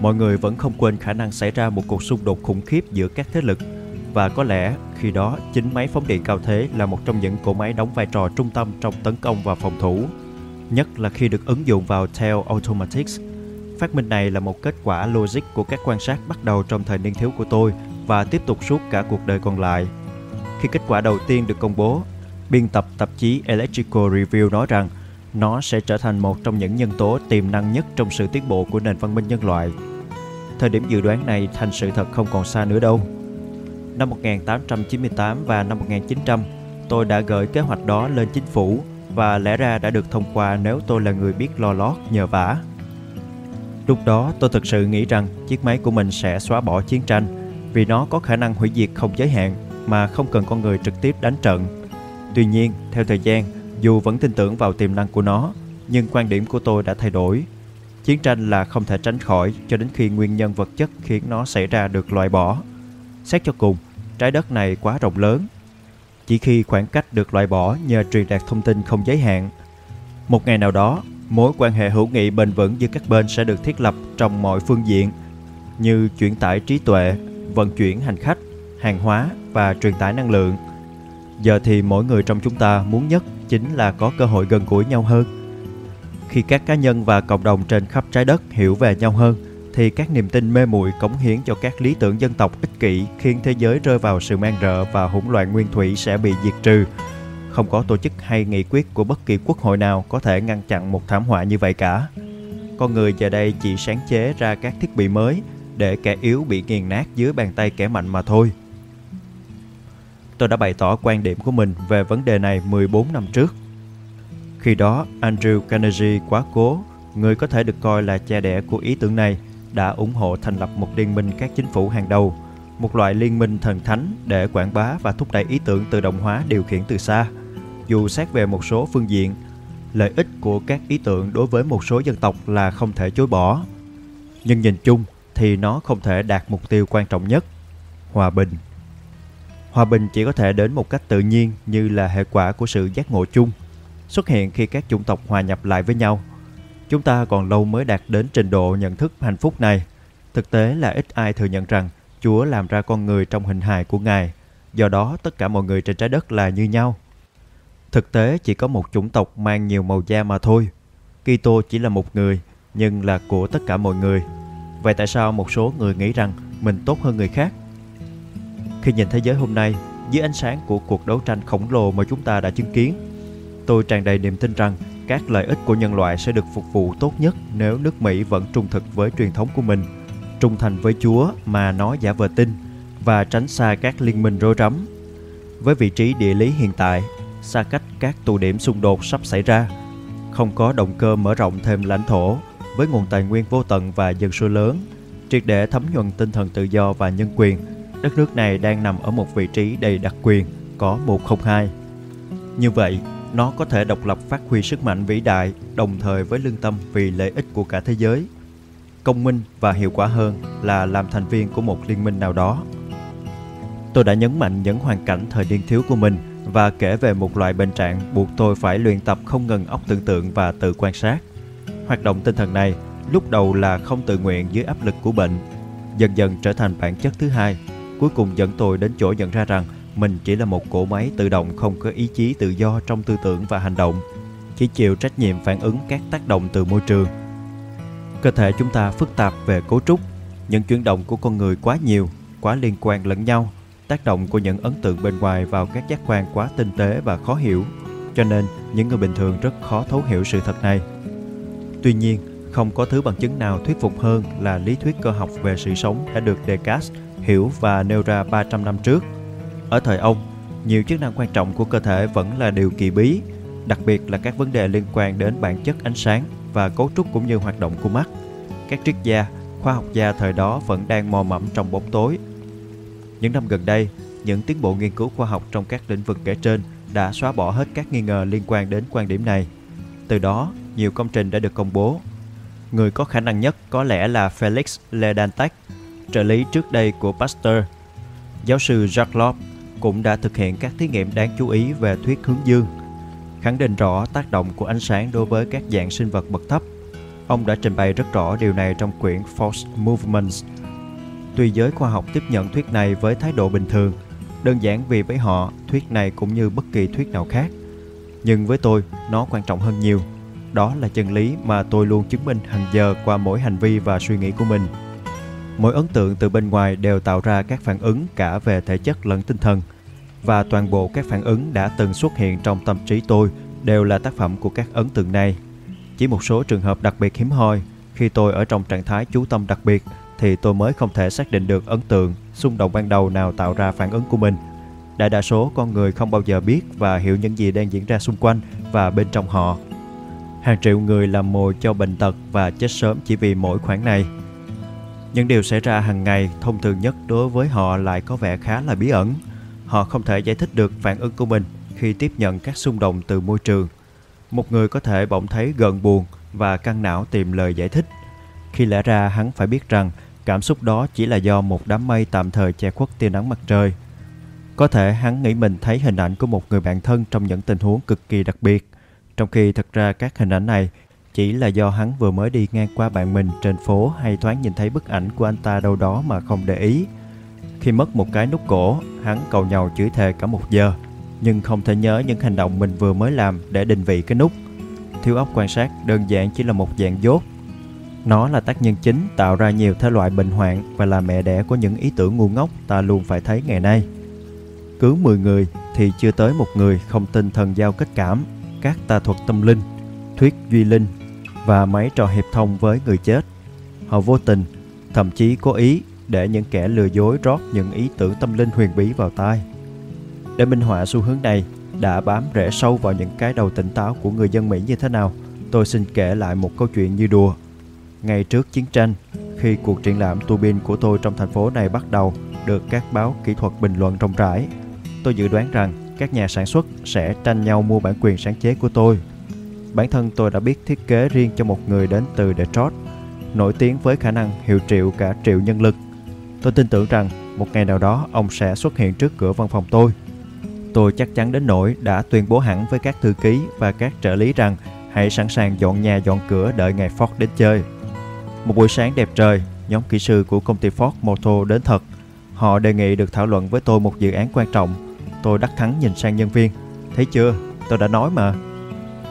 Mọi người vẫn không quên khả năng xảy ra một cuộc xung đột khủng khiếp giữa các thế lực và có lẽ khi đó chính máy phóng điện cao thế là một trong những cỗ máy đóng vai trò trung tâm trong tấn công và phòng thủ, nhất là khi được ứng dụng vào Tail Automatics. Phát minh này là một kết quả logic của các quan sát bắt đầu trong thời niên thiếu của tôi và tiếp tục suốt cả cuộc đời còn lại. Khi kết quả đầu tiên được công bố, biên tập tạp chí Electrical Review nói rằng nó sẽ trở thành một trong những nhân tố tiềm năng nhất trong sự tiến bộ của nền văn minh nhân loại. Thời điểm dự đoán này thành sự thật không còn xa nữa đâu. Năm 1898 và năm 1900, tôi đã gửi kế hoạch đó lên chính phủ và lẽ ra đã được thông qua nếu tôi là người biết lo lót nhờ vả. Lúc đó tôi thực sự nghĩ rằng chiếc máy của mình sẽ xóa bỏ chiến tranh vì nó có khả năng hủy diệt không giới hạn mà không cần con người trực tiếp đánh trận. Tuy nhiên, theo thời gian, dù vẫn tin tưởng vào tiềm năng của nó, nhưng quan điểm của tôi đã thay đổi. Chiến tranh là không thể tránh khỏi cho đến khi nguyên nhân vật chất khiến nó xảy ra được loại bỏ. Xét cho cùng, trái đất này quá rộng lớn. Chỉ khi khoảng cách được loại bỏ nhờ truyền đạt thông tin không giới hạn, một ngày nào đó, mối quan hệ hữu nghị bền vững giữa các bên sẽ được thiết lập trong mọi phương diện như chuyển tải trí tuệ, vận chuyển hành khách, hàng hóa và truyền tải năng lượng. Giờ thì mỗi người trong chúng ta muốn nhất chính là có cơ hội gần gũi nhau hơn. Khi các cá nhân và cộng đồng trên khắp trái đất hiểu về nhau hơn, thì các niềm tin mê muội cống hiến cho các lý tưởng dân tộc ích kỷ khiến thế giới rơi vào sự man rợ và hỗn loạn nguyên thủy sẽ bị diệt trừ. Không có tổ chức hay nghị quyết của bất kỳ quốc hội nào có thể ngăn chặn một thảm họa như vậy cả. Con người giờ đây chỉ sáng chế ra các thiết bị mới để kẻ yếu bị nghiền nát dưới bàn tay kẻ mạnh mà thôi. Tôi đã bày tỏ quan điểm của mình về vấn đề này 14 năm trước. Khi đó, Andrew Carnegie quá cố, người có thể được coi là cha đẻ của ý tưởng này – đã ủng hộ thành lập một liên minh các chính phủ hàng đầu, một loại liên minh thần thánh để quảng bá và thúc đẩy ý tưởng tự động hóa điều khiển từ xa. Dù xét về một số phương diện, lợi ích của các ý tưởng đối với một số dân tộc là không thể chối bỏ. Nhưng nhìn chung thì nó không thể đạt mục tiêu quan trọng nhất, hòa bình. Hòa bình chỉ có thể đến một cách tự nhiên như là hệ quả của sự giác ngộ chung, xuất hiện khi các chủng tộc hòa nhập lại với nhau – Chúng ta còn lâu mới đạt đến trình độ nhận thức hạnh phúc này. Thực tế là ít ai thừa nhận rằng Chúa làm ra con người trong hình hài của Ngài. Do đó tất cả mọi người trên trái đất là như nhau. Thực tế chỉ có một chủng tộc mang nhiều màu da mà thôi. Kitô chỉ là một người, nhưng là của tất cả mọi người. Vậy tại sao một số người nghĩ rằng mình tốt hơn người khác? Khi nhìn thế giới hôm nay, dưới ánh sáng của cuộc đấu tranh khổng lồ mà chúng ta đã chứng kiến, tôi tràn đầy niềm tin rằng các lợi ích của nhân loại sẽ được phục vụ tốt nhất nếu nước Mỹ vẫn trung thực với truyền thống của mình, trung thành với Chúa mà nó giả vờ tin và tránh xa các liên minh rối rắm. Với vị trí địa lý hiện tại, xa cách các tụ điểm xung đột sắp xảy ra, không có động cơ mở rộng thêm lãnh thổ với nguồn tài nguyên vô tận và dân số lớn, triệt để thấm nhuần tinh thần tự do và nhân quyền, đất nước này đang nằm ở một vị trí đầy đặc quyền, có 102. Như vậy, nó có thể độc lập phát huy sức mạnh vĩ đại đồng thời với lương tâm vì lợi ích của cả thế giới. Công minh và hiệu quả hơn là làm thành viên của một liên minh nào đó. Tôi đã nhấn mạnh những hoàn cảnh thời niên thiếu của mình và kể về một loại bệnh trạng buộc tôi phải luyện tập không ngừng óc tưởng tượng và tự quan sát. Hoạt động tinh thần này lúc đầu là không tự nguyện dưới áp lực của bệnh, dần dần trở thành bản chất thứ hai, cuối cùng dẫn tôi đến chỗ nhận ra rằng mình chỉ là một cỗ máy tự động không có ý chí tự do trong tư tưởng và hành động, chỉ chịu trách nhiệm phản ứng các tác động từ môi trường. Cơ thể chúng ta phức tạp về cấu trúc, những chuyển động của con người quá nhiều, quá liên quan lẫn nhau, tác động của những ấn tượng bên ngoài vào các giác quan quá tinh tế và khó hiểu, cho nên những người bình thường rất khó thấu hiểu sự thật này. Tuy nhiên, không có thứ bằng chứng nào thuyết phục hơn là lý thuyết cơ học về sự sống đã được Descartes hiểu và nêu ra 300 năm trước – ở thời ông, nhiều chức năng quan trọng của cơ thể vẫn là điều kỳ bí, đặc biệt là các vấn đề liên quan đến bản chất ánh sáng và cấu trúc cũng như hoạt động của mắt. Các triết gia, khoa học gia thời đó vẫn đang mò mẫm trong bóng tối. Những năm gần đây, những tiến bộ nghiên cứu khoa học trong các lĩnh vực kể trên đã xóa bỏ hết các nghi ngờ liên quan đến quan điểm này. Từ đó, nhiều công trình đã được công bố. Người có khả năng nhất có lẽ là Felix Ledantec, trợ lý trước đây của Pasteur. Giáo sư Jacques Lop cũng đã thực hiện các thí nghiệm đáng chú ý về thuyết hướng dương, khẳng định rõ tác động của ánh sáng đối với các dạng sinh vật bậc thấp. Ông đã trình bày rất rõ điều này trong quyển Force Movements. Tuy giới khoa học tiếp nhận thuyết này với thái độ bình thường, đơn giản vì với họ thuyết này cũng như bất kỳ thuyết nào khác. Nhưng với tôi, nó quan trọng hơn nhiều. Đó là chân lý mà tôi luôn chứng minh hàng giờ qua mỗi hành vi và suy nghĩ của mình. Mỗi ấn tượng từ bên ngoài đều tạo ra các phản ứng cả về thể chất lẫn tinh thần và toàn bộ các phản ứng đã từng xuất hiện trong tâm trí tôi đều là tác phẩm của các ấn tượng này. Chỉ một số trường hợp đặc biệt hiếm hoi, khi tôi ở trong trạng thái chú tâm đặc biệt thì tôi mới không thể xác định được ấn tượng, xung động ban đầu nào tạo ra phản ứng của mình. Đại đa số con người không bao giờ biết và hiểu những gì đang diễn ra xung quanh và bên trong họ. Hàng triệu người làm mồi cho bệnh tật và chết sớm chỉ vì mỗi khoản này. Những điều xảy ra hàng ngày thông thường nhất đối với họ lại có vẻ khá là bí ẩn – Họ không thể giải thích được phản ứng của mình khi tiếp nhận các xung động từ môi trường. Một người có thể bỗng thấy gần buồn và căng não tìm lời giải thích. Khi lẽ ra hắn phải biết rằng cảm xúc đó chỉ là do một đám mây tạm thời che khuất tia nắng mặt trời. Có thể hắn nghĩ mình thấy hình ảnh của một người bạn thân trong những tình huống cực kỳ đặc biệt, trong khi thật ra các hình ảnh này chỉ là do hắn vừa mới đi ngang qua bạn mình trên phố hay thoáng nhìn thấy bức ảnh của anh ta đâu đó mà không để ý. Khi mất một cái nút cổ, hắn cầu nhau chửi thề cả một giờ, nhưng không thể nhớ những hành động mình vừa mới làm để định vị cái nút. Thiếu óc quan sát đơn giản chỉ là một dạng dốt. Nó là tác nhân chính tạo ra nhiều thể loại bệnh hoạn và là mẹ đẻ của những ý tưởng ngu ngốc ta luôn phải thấy ngày nay. Cứ 10 người thì chưa tới một người không tin thần giao kết cảm, các tà thuật tâm linh, thuyết duy linh và mấy trò hiệp thông với người chết. Họ vô tình, thậm chí cố ý để những kẻ lừa dối rót những ý tưởng tâm linh huyền bí vào tai. Để minh họa xu hướng này đã bám rễ sâu vào những cái đầu tỉnh táo của người dân Mỹ như thế nào, tôi xin kể lại một câu chuyện như đùa. Ngay trước chiến tranh, khi cuộc triển lãm tua bin của tôi trong thành phố này bắt đầu được các báo kỹ thuật bình luận rộng rãi, tôi dự đoán rằng các nhà sản xuất sẽ tranh nhau mua bản quyền sáng chế của tôi. Bản thân tôi đã biết thiết kế riêng cho một người đến từ Detroit, nổi tiếng với khả năng hiệu triệu cả triệu nhân lực Tôi tin tưởng rằng một ngày nào đó ông sẽ xuất hiện trước cửa văn phòng tôi. Tôi chắc chắn đến nỗi đã tuyên bố hẳn với các thư ký và các trợ lý rằng hãy sẵn sàng dọn nhà dọn cửa đợi ngày Ford đến chơi. Một buổi sáng đẹp trời, nhóm kỹ sư của công ty Ford Motor đến thật. Họ đề nghị được thảo luận với tôi một dự án quan trọng. Tôi đắc thắng nhìn sang nhân viên. Thấy chưa, tôi đã nói mà.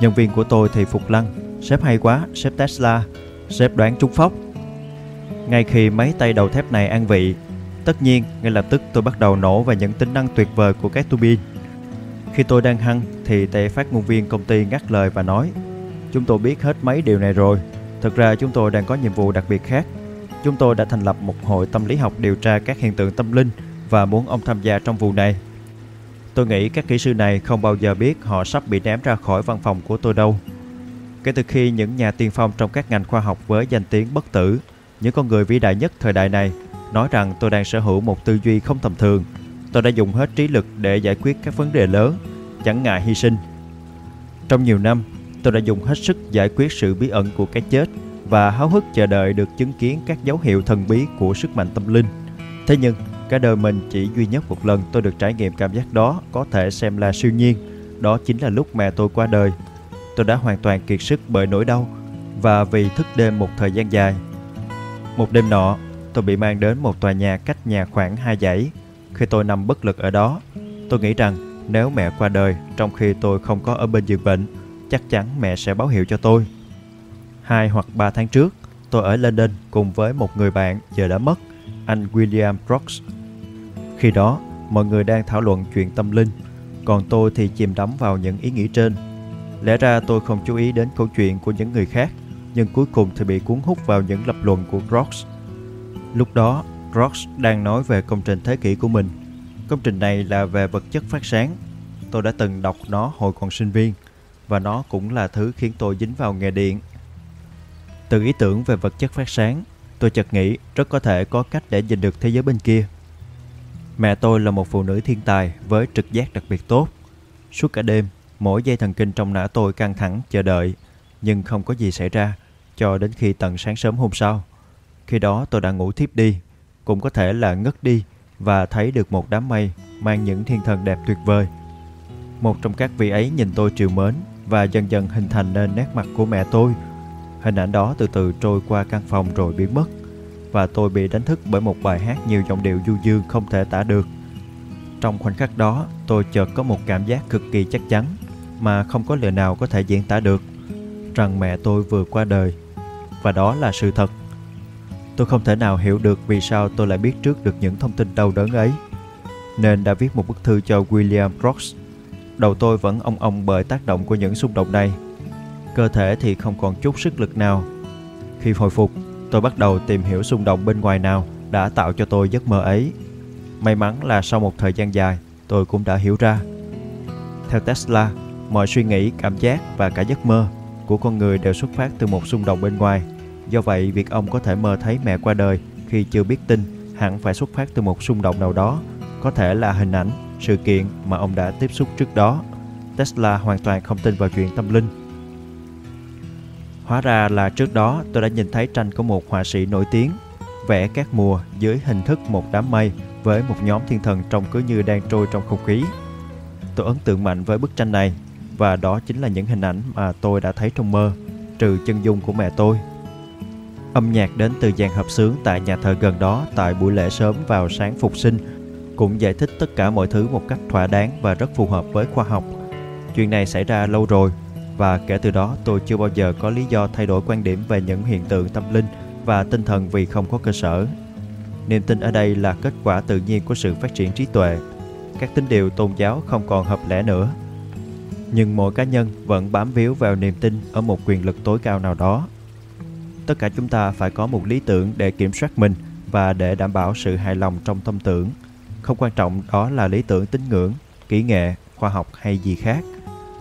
Nhân viên của tôi thì phục lăng. Sếp hay quá, sếp Tesla. Sếp đoán trúng phóc. Ngay khi mấy tay đầu thép này an vị, tất nhiên ngay lập tức tôi bắt đầu nổ về những tính năng tuyệt vời của các tuabin. Khi tôi đang hăng thì tệ phát ngôn viên công ty ngắt lời và nói Chúng tôi biết hết mấy điều này rồi. Thực ra chúng tôi đang có nhiệm vụ đặc biệt khác. Chúng tôi đã thành lập một hội tâm lý học điều tra các hiện tượng tâm linh và muốn ông tham gia trong vụ này. Tôi nghĩ các kỹ sư này không bao giờ biết họ sắp bị ném ra khỏi văn phòng của tôi đâu. Kể từ khi những nhà tiên phong trong các ngành khoa học với danh tiếng bất tử, những con người vĩ đại nhất thời đại này, nói rằng tôi đang sở hữu một tư duy không tầm thường, tôi đã dùng hết trí lực để giải quyết các vấn đề lớn, chẳng ngại hy sinh. Trong nhiều năm, tôi đã dùng hết sức giải quyết sự bí ẩn của cái chết và háo hức chờ đợi được chứng kiến các dấu hiệu thần bí của sức mạnh tâm linh. Thế nhưng, cả đời mình chỉ duy nhất một lần tôi được trải nghiệm cảm giác đó có thể xem là siêu nhiên. Đó chính là lúc mẹ tôi qua đời. Tôi đã hoàn toàn kiệt sức bởi nỗi đau và vì thức đêm một thời gian dài. Một đêm nọ, tôi bị mang đến một tòa nhà cách nhà khoảng hai dãy. Khi tôi nằm bất lực ở đó, tôi nghĩ rằng nếu mẹ qua đời trong khi tôi không có ở bên giường bệnh, chắc chắn mẹ sẽ báo hiệu cho tôi. Hai hoặc ba tháng trước, tôi ở London cùng với một người bạn giờ đã mất, anh William Brooks. Khi đó, mọi người đang thảo luận chuyện tâm linh, còn tôi thì chìm đắm vào những ý nghĩ trên. Lẽ ra tôi không chú ý đến câu chuyện của những người khác, nhưng cuối cùng thì bị cuốn hút vào những lập luận của Brooks. Lúc đó, Brooks đang nói về công trình thế kỷ của mình. Công trình này là về vật chất phát sáng. Tôi đã từng đọc nó hồi còn sinh viên, và nó cũng là thứ khiến tôi dính vào nghề điện. Từ ý tưởng về vật chất phát sáng, tôi chợt nghĩ rất có thể có cách để nhìn được thế giới bên kia. Mẹ tôi là một phụ nữ thiên tài với trực giác đặc biệt tốt. Suốt cả đêm, mỗi dây thần kinh trong não tôi căng thẳng chờ đợi, nhưng không có gì xảy ra cho đến khi tận sáng sớm hôm sau. Khi đó tôi đã ngủ thiếp đi, cũng có thể là ngất đi và thấy được một đám mây mang những thiên thần đẹp tuyệt vời. Một trong các vị ấy nhìn tôi triều mến và dần dần hình thành nên nét mặt của mẹ tôi. Hình ảnh đó từ từ trôi qua căn phòng rồi biến mất và tôi bị đánh thức bởi một bài hát nhiều giọng điệu du dương không thể tả được. Trong khoảnh khắc đó, tôi chợt có một cảm giác cực kỳ chắc chắn mà không có lời nào có thể diễn tả được rằng mẹ tôi vừa qua đời và đó là sự thật. Tôi không thể nào hiểu được vì sao tôi lại biết trước được những thông tin đau đớn ấy nên đã viết một bức thư cho William Brooks Đầu tôi vẫn ong ong bởi tác động của những xung động này. Cơ thể thì không còn chút sức lực nào. Khi hồi phục, tôi bắt đầu tìm hiểu xung động bên ngoài nào đã tạo cho tôi giấc mơ ấy. May mắn là sau một thời gian dài, tôi cũng đã hiểu ra. Theo Tesla, mọi suy nghĩ, cảm giác và cả giấc mơ của con người đều xuất phát từ một xung động bên ngoài. Do vậy, việc ông có thể mơ thấy mẹ qua đời khi chưa biết tin hẳn phải xuất phát từ một xung động nào đó, có thể là hình ảnh, sự kiện mà ông đã tiếp xúc trước đó. Tesla hoàn toàn không tin vào chuyện tâm linh. Hóa ra là trước đó tôi đã nhìn thấy tranh của một họa sĩ nổi tiếng vẽ các mùa dưới hình thức một đám mây với một nhóm thiên thần trông cứ như đang trôi trong không khí. Tôi ấn tượng mạnh với bức tranh này và đó chính là những hình ảnh mà tôi đã thấy trong mơ, trừ chân dung của mẹ tôi. Âm nhạc đến từ dàn hợp xướng tại nhà thờ gần đó tại buổi lễ sớm vào sáng phục sinh cũng giải thích tất cả mọi thứ một cách thỏa đáng và rất phù hợp với khoa học. Chuyện này xảy ra lâu rồi, và kể từ đó tôi chưa bao giờ có lý do thay đổi quan điểm về những hiện tượng tâm linh và tinh thần vì không có cơ sở. Niềm tin ở đây là kết quả tự nhiên của sự phát triển trí tuệ. Các tín điều tôn giáo không còn hợp lẽ nữa. Nhưng mỗi cá nhân vẫn bám víu vào niềm tin ở một quyền lực tối cao nào đó. Tất cả chúng ta phải có một lý tưởng để kiểm soát mình và để đảm bảo sự hài lòng trong tâm tưởng không quan trọng đó là lý tưởng tín ngưỡng, kỹ nghệ, khoa học hay gì khác,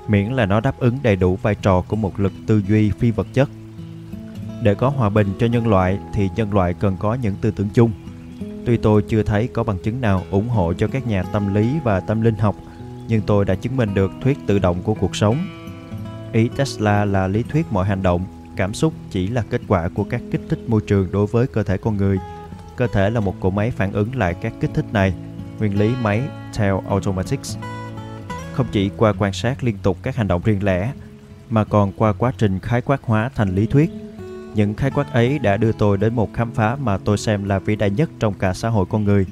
miễn là nó đáp ứng đầy đủ vai trò của một lực tư duy phi vật chất. Để có hòa bình cho nhân loại thì nhân loại cần có những tư tưởng chung. Tuy tôi chưa thấy có bằng chứng nào ủng hộ cho các nhà tâm lý và tâm linh học, nhưng tôi đã chứng minh được thuyết tự động của cuộc sống. Ý Tesla là lý thuyết mọi hành động, cảm xúc chỉ là kết quả của các kích thích môi trường đối với cơ thể con người. Cơ thể là một cỗ máy phản ứng lại các kích thích này nguyên lý máy Tail Automatics. Không chỉ qua quan sát liên tục các hành động riêng lẻ, mà còn qua quá trình khái quát hóa thành lý thuyết. Những khái quát ấy đã đưa tôi đến một khám phá mà tôi xem là vĩ đại nhất trong cả xã hội con người.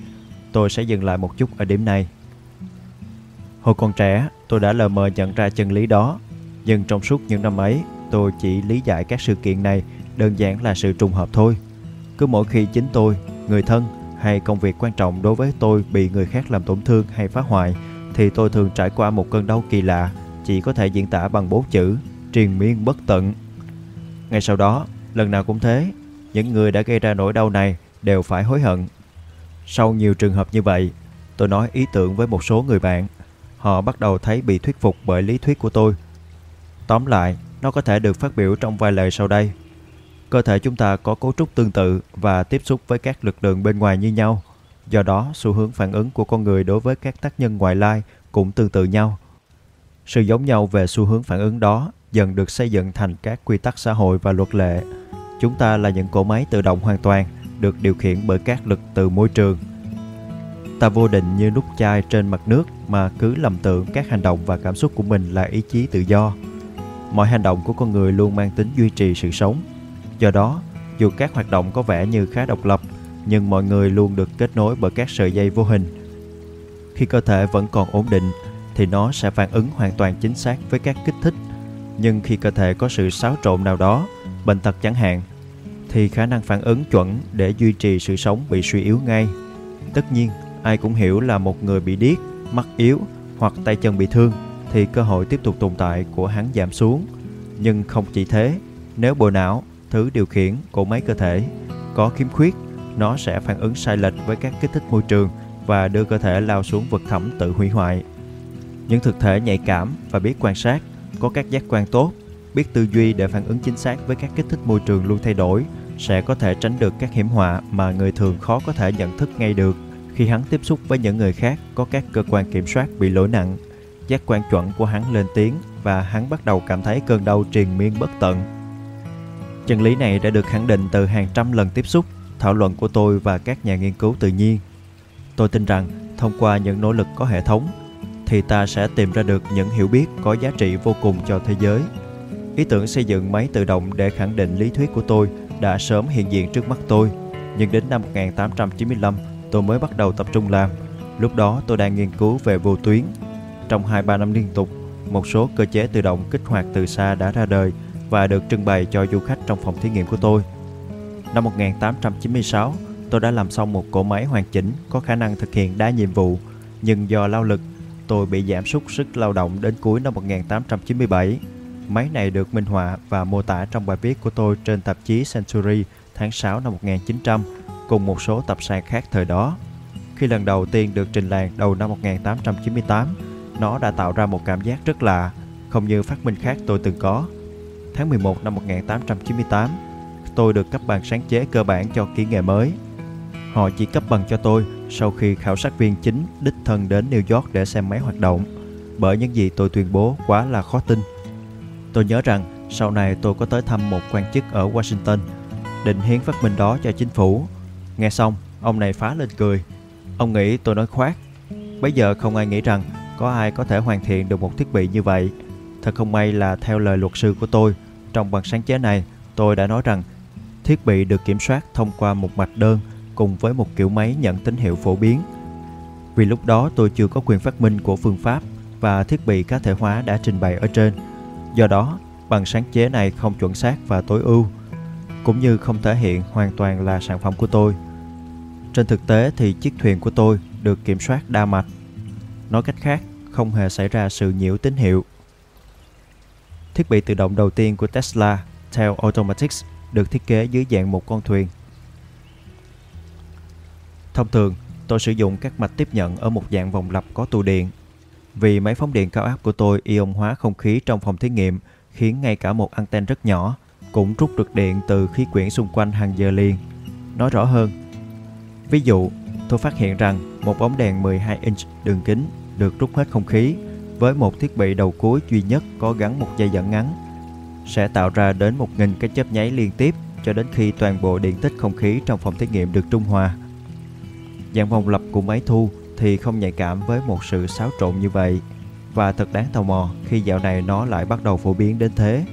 Tôi sẽ dừng lại một chút ở điểm này. Hồi còn trẻ, tôi đã lờ mờ nhận ra chân lý đó, nhưng trong suốt những năm ấy, tôi chỉ lý giải các sự kiện này đơn giản là sự trùng hợp thôi. Cứ mỗi khi chính tôi, người thân hay công việc quan trọng đối với tôi bị người khác làm tổn thương hay phá hoại thì tôi thường trải qua một cơn đau kỳ lạ chỉ có thể diễn tả bằng bốn chữ triền miên bất tận. Ngay sau đó, lần nào cũng thế, những người đã gây ra nỗi đau này đều phải hối hận. Sau nhiều trường hợp như vậy, tôi nói ý tưởng với một số người bạn. Họ bắt đầu thấy bị thuyết phục bởi lý thuyết của tôi. Tóm lại, nó có thể được phát biểu trong vài lời sau đây. Cơ thể chúng ta có cấu trúc tương tự và tiếp xúc với các lực lượng bên ngoài như nhau. Do đó, xu hướng phản ứng của con người đối với các tác nhân ngoại lai cũng tương tự nhau. Sự giống nhau về xu hướng phản ứng đó dần được xây dựng thành các quy tắc xã hội và luật lệ. Chúng ta là những cỗ máy tự động hoàn toàn, được điều khiển bởi các lực từ môi trường. Ta vô định như nút chai trên mặt nước mà cứ lầm tưởng các hành động và cảm xúc của mình là ý chí tự do. Mọi hành động của con người luôn mang tính duy trì sự sống. Do đó, dù các hoạt động có vẻ như khá độc lập, nhưng mọi người luôn được kết nối bởi các sợi dây vô hình. Khi cơ thể vẫn còn ổn định, thì nó sẽ phản ứng hoàn toàn chính xác với các kích thích. Nhưng khi cơ thể có sự xáo trộn nào đó, bệnh tật chẳng hạn, thì khả năng phản ứng chuẩn để duy trì sự sống bị suy yếu ngay. Tất nhiên, ai cũng hiểu là một người bị điếc, mắt yếu hoặc tay chân bị thương thì cơ hội tiếp tục tồn tại của hắn giảm xuống. Nhưng không chỉ thế, nếu bộ não, thứ điều khiển của máy cơ thể, có khiếm khuyết, nó sẽ phản ứng sai lệch với các kích thích môi trường và đưa cơ thể lao xuống vực thẳm tự hủy hoại. Những thực thể nhạy cảm và biết quan sát, có các giác quan tốt, biết tư duy để phản ứng chính xác với các kích thích môi trường luôn thay đổi, sẽ có thể tránh được các hiểm họa mà người thường khó có thể nhận thức ngay được khi hắn tiếp xúc với những người khác có các cơ quan kiểm soát bị lỗi nặng. Giác quan chuẩn của hắn lên tiếng và hắn bắt đầu cảm thấy cơn đau triền miên bất tận. Chân lý này đã được khẳng định từ hàng trăm lần tiếp xúc, thảo luận của tôi và các nhà nghiên cứu tự nhiên. Tôi tin rằng thông qua những nỗ lực có hệ thống thì ta sẽ tìm ra được những hiểu biết có giá trị vô cùng cho thế giới. Ý tưởng xây dựng máy tự động để khẳng định lý thuyết của tôi đã sớm hiện diện trước mắt tôi, nhưng đến năm 1895 tôi mới bắt đầu tập trung làm. Lúc đó tôi đang nghiên cứu về vô tuyến. Trong 2-3 năm liên tục, một số cơ chế tự động kích hoạt từ xa đã ra đời và được trưng bày cho du khách trong phòng thí nghiệm của tôi. Năm 1896, tôi đã làm xong một cỗ máy hoàn chỉnh có khả năng thực hiện đa nhiệm vụ, nhưng do lao lực, tôi bị giảm sút sức lao động đến cuối năm 1897. Máy này được minh họa và mô tả trong bài viết của tôi trên tạp chí Century tháng 6 năm 1900 cùng một số tập san khác thời đó. Khi lần đầu tiên được trình làng đầu năm 1898, nó đã tạo ra một cảm giác rất lạ, không như phát minh khác tôi từng có. Tháng 11 năm 1898, tôi được cấp bằng sáng chế cơ bản cho kỹ nghệ mới. Họ chỉ cấp bằng cho tôi sau khi khảo sát viên chính đích thân đến New York để xem máy hoạt động, bởi những gì tôi tuyên bố quá là khó tin. Tôi nhớ rằng sau này tôi có tới thăm một quan chức ở Washington, định hiến phát minh đó cho chính phủ. Nghe xong, ông này phá lên cười. Ông nghĩ tôi nói khoác. Bây giờ không ai nghĩ rằng có ai có thể hoàn thiện được một thiết bị như vậy. Thật không may là theo lời luật sư của tôi, trong bằng sáng chế này, tôi đã nói rằng thiết bị được kiểm soát thông qua một mạch đơn cùng với một kiểu máy nhận tín hiệu phổ biến. Vì lúc đó tôi chưa có quyền phát minh của phương pháp và thiết bị cá thể hóa đã trình bày ở trên. Do đó, bằng sáng chế này không chuẩn xác và tối ưu, cũng như không thể hiện hoàn toàn là sản phẩm của tôi. Trên thực tế thì chiếc thuyền của tôi được kiểm soát đa mạch. Nói cách khác, không hề xảy ra sự nhiễu tín hiệu. Thiết bị tự động đầu tiên của Tesla, Tail Automatics, được thiết kế dưới dạng một con thuyền. Thông thường, tôi sử dụng các mạch tiếp nhận ở một dạng vòng lặp có tụ điện. Vì máy phóng điện cao áp của tôi ion hóa không khí trong phòng thí nghiệm khiến ngay cả một anten rất nhỏ cũng rút được điện từ khí quyển xung quanh hàng giờ liền. Nói rõ hơn, ví dụ, tôi phát hiện rằng một bóng đèn 12 inch đường kính được rút hết không khí với một thiết bị đầu cuối duy nhất có gắn một dây dẫn ngắn sẽ tạo ra đến 1.000 cái chớp nháy liên tiếp cho đến khi toàn bộ điện tích không khí trong phòng thí nghiệm được trung hòa. Dạng vòng lặp của máy thu thì không nhạy cảm với một sự xáo trộn như vậy và thật đáng tò mò khi dạo này nó lại bắt đầu phổ biến đến thế.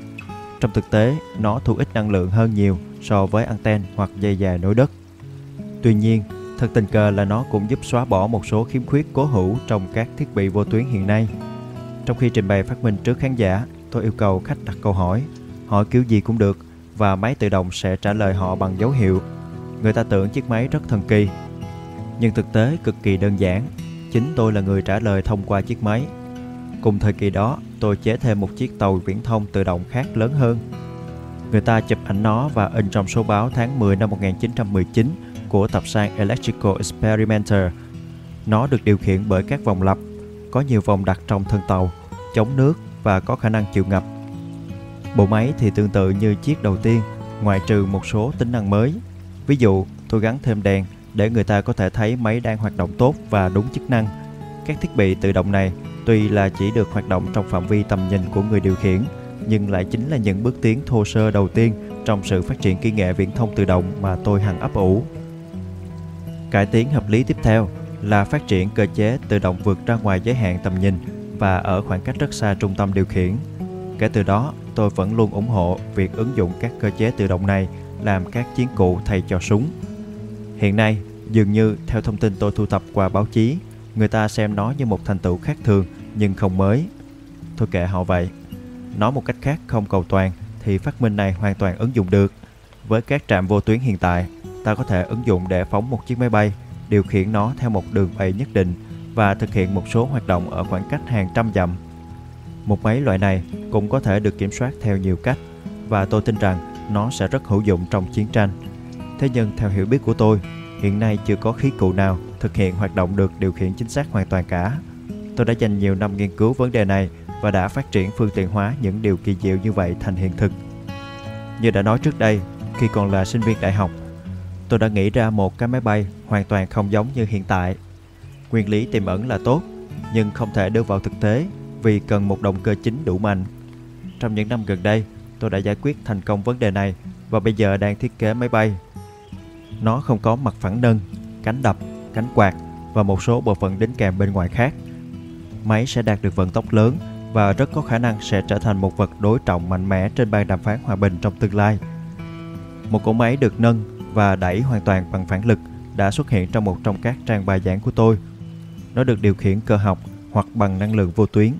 Trong thực tế, nó thu ít năng lượng hơn nhiều so với anten hoặc dây dài nối đất. Tuy nhiên, thật tình cờ là nó cũng giúp xóa bỏ một số khiếm khuyết cố hữu trong các thiết bị vô tuyến hiện nay. Trong khi trình bày phát minh trước khán giả, tôi yêu cầu khách đặt câu hỏi, hỏi kiểu gì cũng được, và máy tự động sẽ trả lời họ bằng dấu hiệu. Người ta tưởng chiếc máy rất thần kỳ, nhưng thực tế cực kỳ đơn giản. Chính tôi là người trả lời thông qua chiếc máy. Cùng thời kỳ đó, tôi chế thêm một chiếc tàu viễn thông tự động khác lớn hơn. Người ta chụp ảnh nó và in trong số báo tháng 10 năm 1919 của tập san Electrical Experimenter. Nó được điều khiển bởi các vòng lặp, có nhiều vòng đặt trong thân tàu, chống nước và có khả năng chịu ngập. Bộ máy thì tương tự như chiếc đầu tiên, ngoại trừ một số tính năng mới. Ví dụ, tôi gắn thêm đèn để người ta có thể thấy máy đang hoạt động tốt và đúng chức năng. Các thiết bị tự động này tuy là chỉ được hoạt động trong phạm vi tầm nhìn của người điều khiển, nhưng lại chính là những bước tiến thô sơ đầu tiên trong sự phát triển kỹ nghệ viễn thông tự động mà tôi hằng ấp ủ. Cải tiến hợp lý tiếp theo là phát triển cơ chế tự động vượt ra ngoài giới hạn tầm nhìn và ở khoảng cách rất xa trung tâm điều khiển. Kể từ đó, tôi vẫn luôn ủng hộ việc ứng dụng các cơ chế tự động này làm các chiến cụ thay cho súng. Hiện nay, dường như theo thông tin tôi thu thập qua báo chí, người ta xem nó như một thành tựu khác thường nhưng không mới. Thôi kệ họ vậy. Nói một cách khác không cầu toàn thì phát minh này hoàn toàn ứng dụng được. Với các trạm vô tuyến hiện tại, ta có thể ứng dụng để phóng một chiếc máy bay, điều khiển nó theo một đường bay nhất định và thực hiện một số hoạt động ở khoảng cách hàng trăm dặm. Một máy loại này cũng có thể được kiểm soát theo nhiều cách và tôi tin rằng nó sẽ rất hữu dụng trong chiến tranh. Thế nhưng theo hiểu biết của tôi, hiện nay chưa có khí cụ nào thực hiện hoạt động được điều khiển chính xác hoàn toàn cả. Tôi đã dành nhiều năm nghiên cứu vấn đề này và đã phát triển phương tiện hóa những điều kỳ diệu như vậy thành hiện thực. Như đã nói trước đây, khi còn là sinh viên đại học, tôi đã nghĩ ra một cái máy bay hoàn toàn không giống như hiện tại. Nguyên lý tiềm ẩn là tốt, nhưng không thể đưa vào thực tế vì cần một động cơ chính đủ mạnh. Trong những năm gần đây, tôi đã giải quyết thành công vấn đề này và bây giờ đang thiết kế máy bay. Nó không có mặt phẳng nâng, cánh đập, cánh quạt và một số bộ phận đính kèm bên ngoài khác. Máy sẽ đạt được vận tốc lớn và rất có khả năng sẽ trở thành một vật đối trọng mạnh mẽ trên bàn đàm phán hòa bình trong tương lai. Một cỗ máy được nâng và đẩy hoàn toàn bằng phản lực đã xuất hiện trong một trong các trang bài giảng của tôi. Nó được điều khiển cơ học hoặc bằng năng lượng vô tuyến.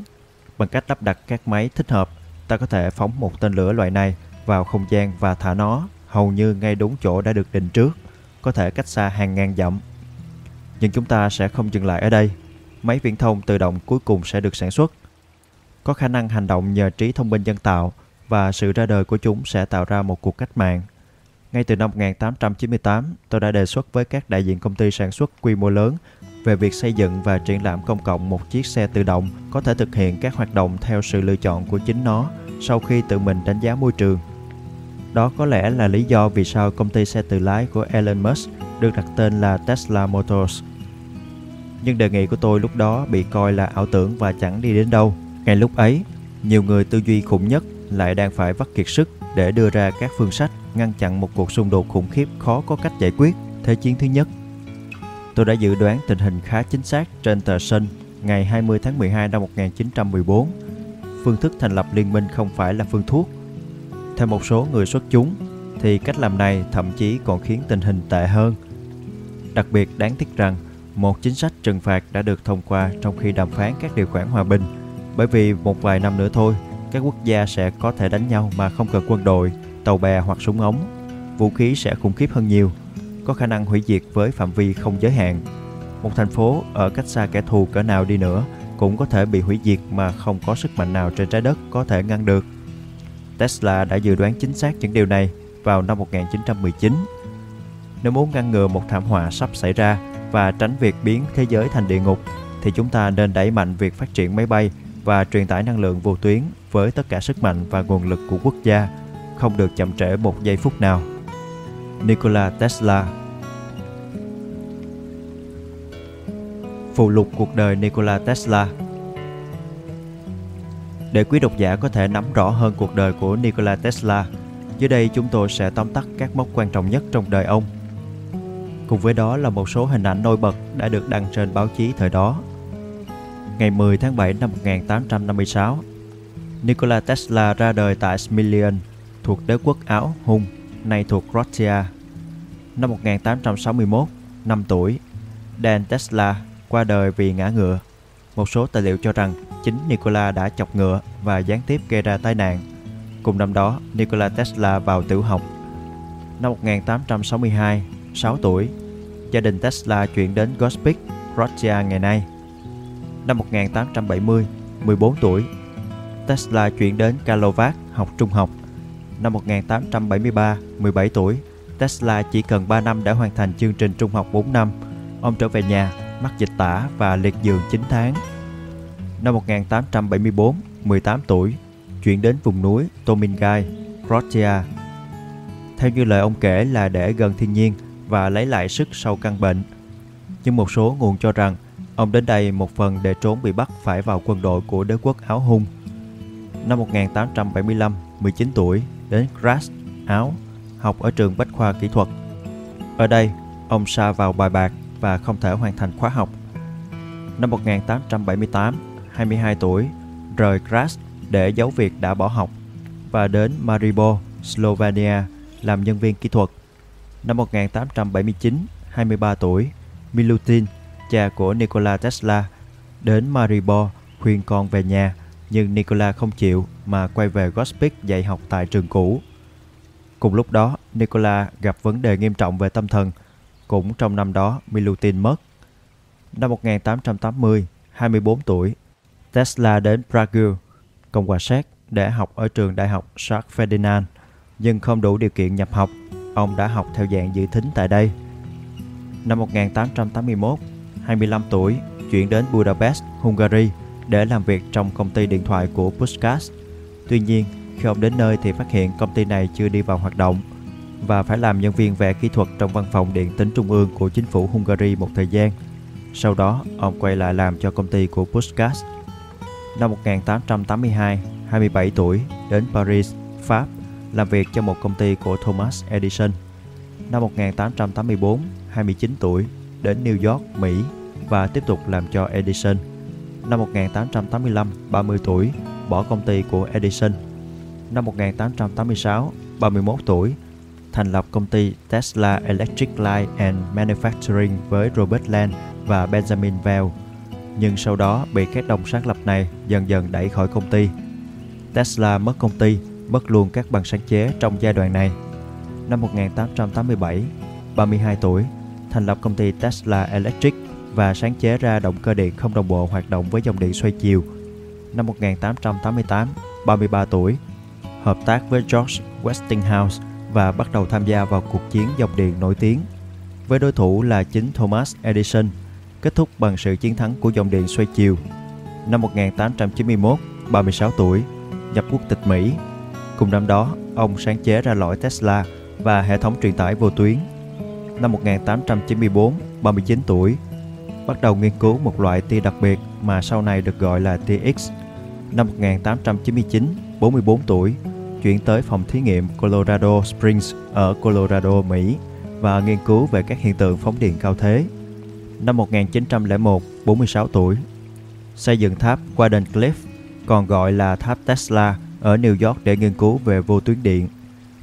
Bằng cách lắp đặt các máy thích hợp, ta có thể phóng một tên lửa loại này vào không gian và thả nó hầu như ngay đúng chỗ đã được định trước, có thể cách xa hàng ngàn dặm. Nhưng chúng ta sẽ không dừng lại ở đây. Máy viễn thông tự động cuối cùng sẽ được sản xuất. Có khả năng hành động nhờ trí thông minh nhân tạo và sự ra đời của chúng sẽ tạo ra một cuộc cách mạng. Ngay từ năm 1898, tôi đã đề xuất với các đại diện công ty sản xuất quy mô lớn về việc xây dựng và triển lãm công cộng một chiếc xe tự động có thể thực hiện các hoạt động theo sự lựa chọn của chính nó sau khi tự mình đánh giá môi trường. Đó có lẽ là lý do vì sao công ty xe tự lái của Elon Musk được đặt tên là Tesla Motors. Nhưng đề nghị của tôi lúc đó bị coi là ảo tưởng và chẳng đi đến đâu. Ngay lúc ấy, nhiều người tư duy khủng nhất lại đang phải vắt kiệt sức để đưa ra các phương sách ngăn chặn một cuộc xung đột khủng khiếp khó có cách giải quyết Thế chiến thứ nhất. Tôi đã dự đoán tình hình khá chính xác trên tờ Sun ngày 20 tháng 12 năm 1914. Phương thức thành lập liên minh không phải là phương thuốc. Theo một số người xuất chúng, thì cách làm này thậm chí còn khiến tình hình tệ hơn. Đặc biệt đáng tiếc rằng, một chính sách trừng phạt đã được thông qua trong khi đàm phán các điều khoản hòa bình, bởi vì một vài năm nữa thôi, các quốc gia sẽ có thể đánh nhau mà không cần quân đội, tàu bè hoặc súng ống. Vũ khí sẽ khủng khiếp hơn nhiều, có khả năng hủy diệt với phạm vi không giới hạn. Một thành phố ở cách xa kẻ thù cỡ nào đi nữa cũng có thể bị hủy diệt mà không có sức mạnh nào trên trái đất có thể ngăn được. Tesla đã dự đoán chính xác những điều này vào năm 1919. Nếu muốn ngăn ngừa một thảm họa sắp xảy ra và tránh việc biến thế giới thành địa ngục, thì chúng ta nên đẩy mạnh việc phát triển máy bay và truyền tải năng lượng vô tuyến với tất cả sức mạnh và nguồn lực của quốc gia, không được chậm trễ một giây phút nào. Nikola Tesla Phụ lục cuộc đời Nikola Tesla Để quý độc giả có thể nắm rõ hơn cuộc đời của Nikola Tesla, dưới đây chúng tôi sẽ tóm tắt các mốc quan trọng nhất trong đời ông. Cùng với đó là một số hình ảnh nổi bật đã được đăng trên báo chí thời đó. Ngày 10 tháng 7 năm 1856, Nikola Tesla ra đời tại Smiljan, thuộc đế quốc Áo Hung, nay thuộc Croatia. Năm 1861, 5 tuổi, Dan Tesla qua đời vì ngã ngựa. Một số tài liệu cho rằng chính Nikola đã chọc ngựa và gián tiếp gây ra tai nạn. Cùng năm đó, Nikola Tesla vào tiểu học. Năm 1862, 6 tuổi, gia đình Tesla chuyển đến Gospic, croatia ngày nay. Năm 1870, 14 tuổi, Tesla chuyển đến Karlovac học trung học. Năm 1873, 17 tuổi, Tesla chỉ cần 3 năm đã hoàn thành chương trình trung học 4 năm. Ông trở về nhà, mắc dịch tả và liệt giường 9 tháng. Năm 1874, 18 tuổi, chuyển đến vùng núi Tomingai, Croatia. Theo như lời ông kể là để gần thiên nhiên và lấy lại sức sau căn bệnh. Nhưng một số nguồn cho rằng ông đến đây một phần để trốn bị bắt phải vào quân đội của đế quốc Áo Hung. Năm 1875, 19 tuổi, đến Graz, Áo, học ở trường Bách khoa Kỹ thuật. Ở đây, ông sa vào bài bạc và không thể hoàn thành khóa học. Năm 1878, 22 tuổi, rời Graz để giấu việc đã bỏ học và đến Maribor, Slovenia làm nhân viên kỹ thuật. Năm 1879, 23 tuổi, Milutin, cha của Nikola Tesla, đến Maribor khuyên con về nhà, nhưng Nikola không chịu mà quay về Gospic dạy học tại trường cũ. Cùng lúc đó, Nikola gặp vấn đề nghiêm trọng về tâm thần. Cũng trong năm đó, Milutin mất. Năm 1880, 24 tuổi, Tesla đến Prague, Cộng hòa Séc để học ở trường đại học Charles Ferdinand, nhưng không đủ điều kiện nhập học. Ông đã học theo dạng dự thính tại đây. Năm 1881, 25 tuổi, chuyển đến Budapest, Hungary để làm việc trong công ty điện thoại của Pushcast. Tuy nhiên, khi ông đến nơi thì phát hiện công ty này chưa đi vào hoạt động và phải làm nhân viên vẽ kỹ thuật trong văn phòng điện tính trung ương của chính phủ Hungary một thời gian. Sau đó, ông quay lại làm cho công ty của Pushcast. Năm 1882, 27 tuổi, đến Paris, Pháp, làm việc cho một công ty của Thomas Edison. Năm 1884, 29 tuổi, đến New York, Mỹ và tiếp tục làm cho Edison. Năm 1885, 30 tuổi, bỏ công ty của Edison. Năm 1886, 31 tuổi, thành lập công ty Tesla Electric Light and Manufacturing với Robert Land và Benjamin Bell. Nhưng sau đó bị các đồng sáng lập này dần dần đẩy khỏi công ty. Tesla mất công ty, mất luôn các bằng sáng chế trong giai đoạn này. Năm 1887, 32 tuổi, thành lập công ty Tesla Electric và sáng chế ra động cơ điện không đồng bộ hoạt động với dòng điện xoay chiều. Năm 1888, 33 tuổi, hợp tác với George Westinghouse và bắt đầu tham gia vào cuộc chiến dòng điện nổi tiếng với đối thủ là chính Thomas Edison, kết thúc bằng sự chiến thắng của dòng điện xoay chiều. Năm 1891, 36 tuổi, nhập quốc tịch Mỹ. Cùng năm đó, ông sáng chế ra lõi Tesla và hệ thống truyền tải vô tuyến. Năm 1894, 39 tuổi, bắt đầu nghiên cứu một loại tia đặc biệt mà sau này được gọi là tia X. Năm 1899, 44 tuổi, chuyển tới phòng thí nghiệm Colorado Springs ở Colorado, Mỹ và nghiên cứu về các hiện tượng phóng điện cao thế. Năm 1901, 46 tuổi, xây dựng tháp Garden Cliff, còn gọi là tháp Tesla ở New York để nghiên cứu về vô tuyến điện.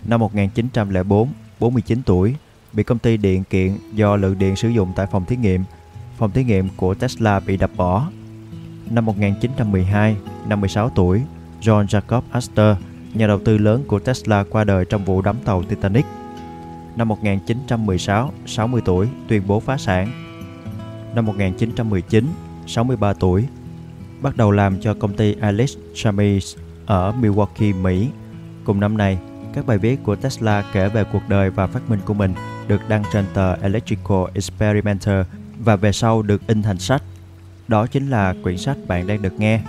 Năm 1904, 49 tuổi, bị công ty điện kiện do lượng điện sử dụng tại phòng thí nghiệm. Phòng thí nghiệm của Tesla bị đập bỏ. Năm 1912, 56 tuổi, John Jacob Astor, nhà đầu tư lớn của Tesla qua đời trong vụ đắm tàu Titanic. Năm 1916, 60 tuổi, tuyên bố phá sản. Năm 1919, 63 tuổi, bắt đầu làm cho công ty Alice Chamis ở Milwaukee, Mỹ. Cùng năm này, các bài viết của Tesla kể về cuộc đời và phát minh của mình được đăng trên tờ Electrical Experimenter và về sau được in thành sách. Đó chính là quyển sách bạn đang được nghe.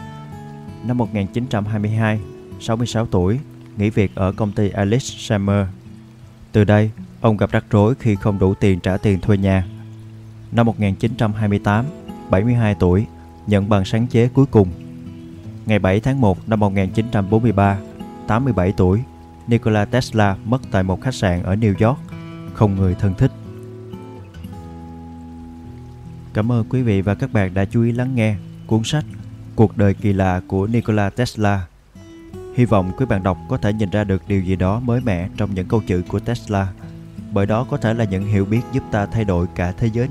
Năm 1922, 66 tuổi, nghỉ việc ở công ty Alice Summer. Từ đây, ông gặp rắc rối khi không đủ tiền trả tiền thuê nhà. Năm 1928, 72 tuổi, nhận bằng sáng chế cuối cùng. Ngày 7 tháng 1 năm 1943, 87 tuổi, Nikola Tesla mất tại một khách sạn ở New York, không người thân thích. Cảm ơn quý vị và các bạn đã chú ý lắng nghe cuốn sách Cuộc đời kỳ lạ của Nikola Tesla. Hy vọng quý bạn đọc có thể nhìn ra được điều gì đó mới mẻ trong những câu chữ của Tesla, bởi đó có thể là những hiểu biết giúp ta thay đổi cả thế giới này.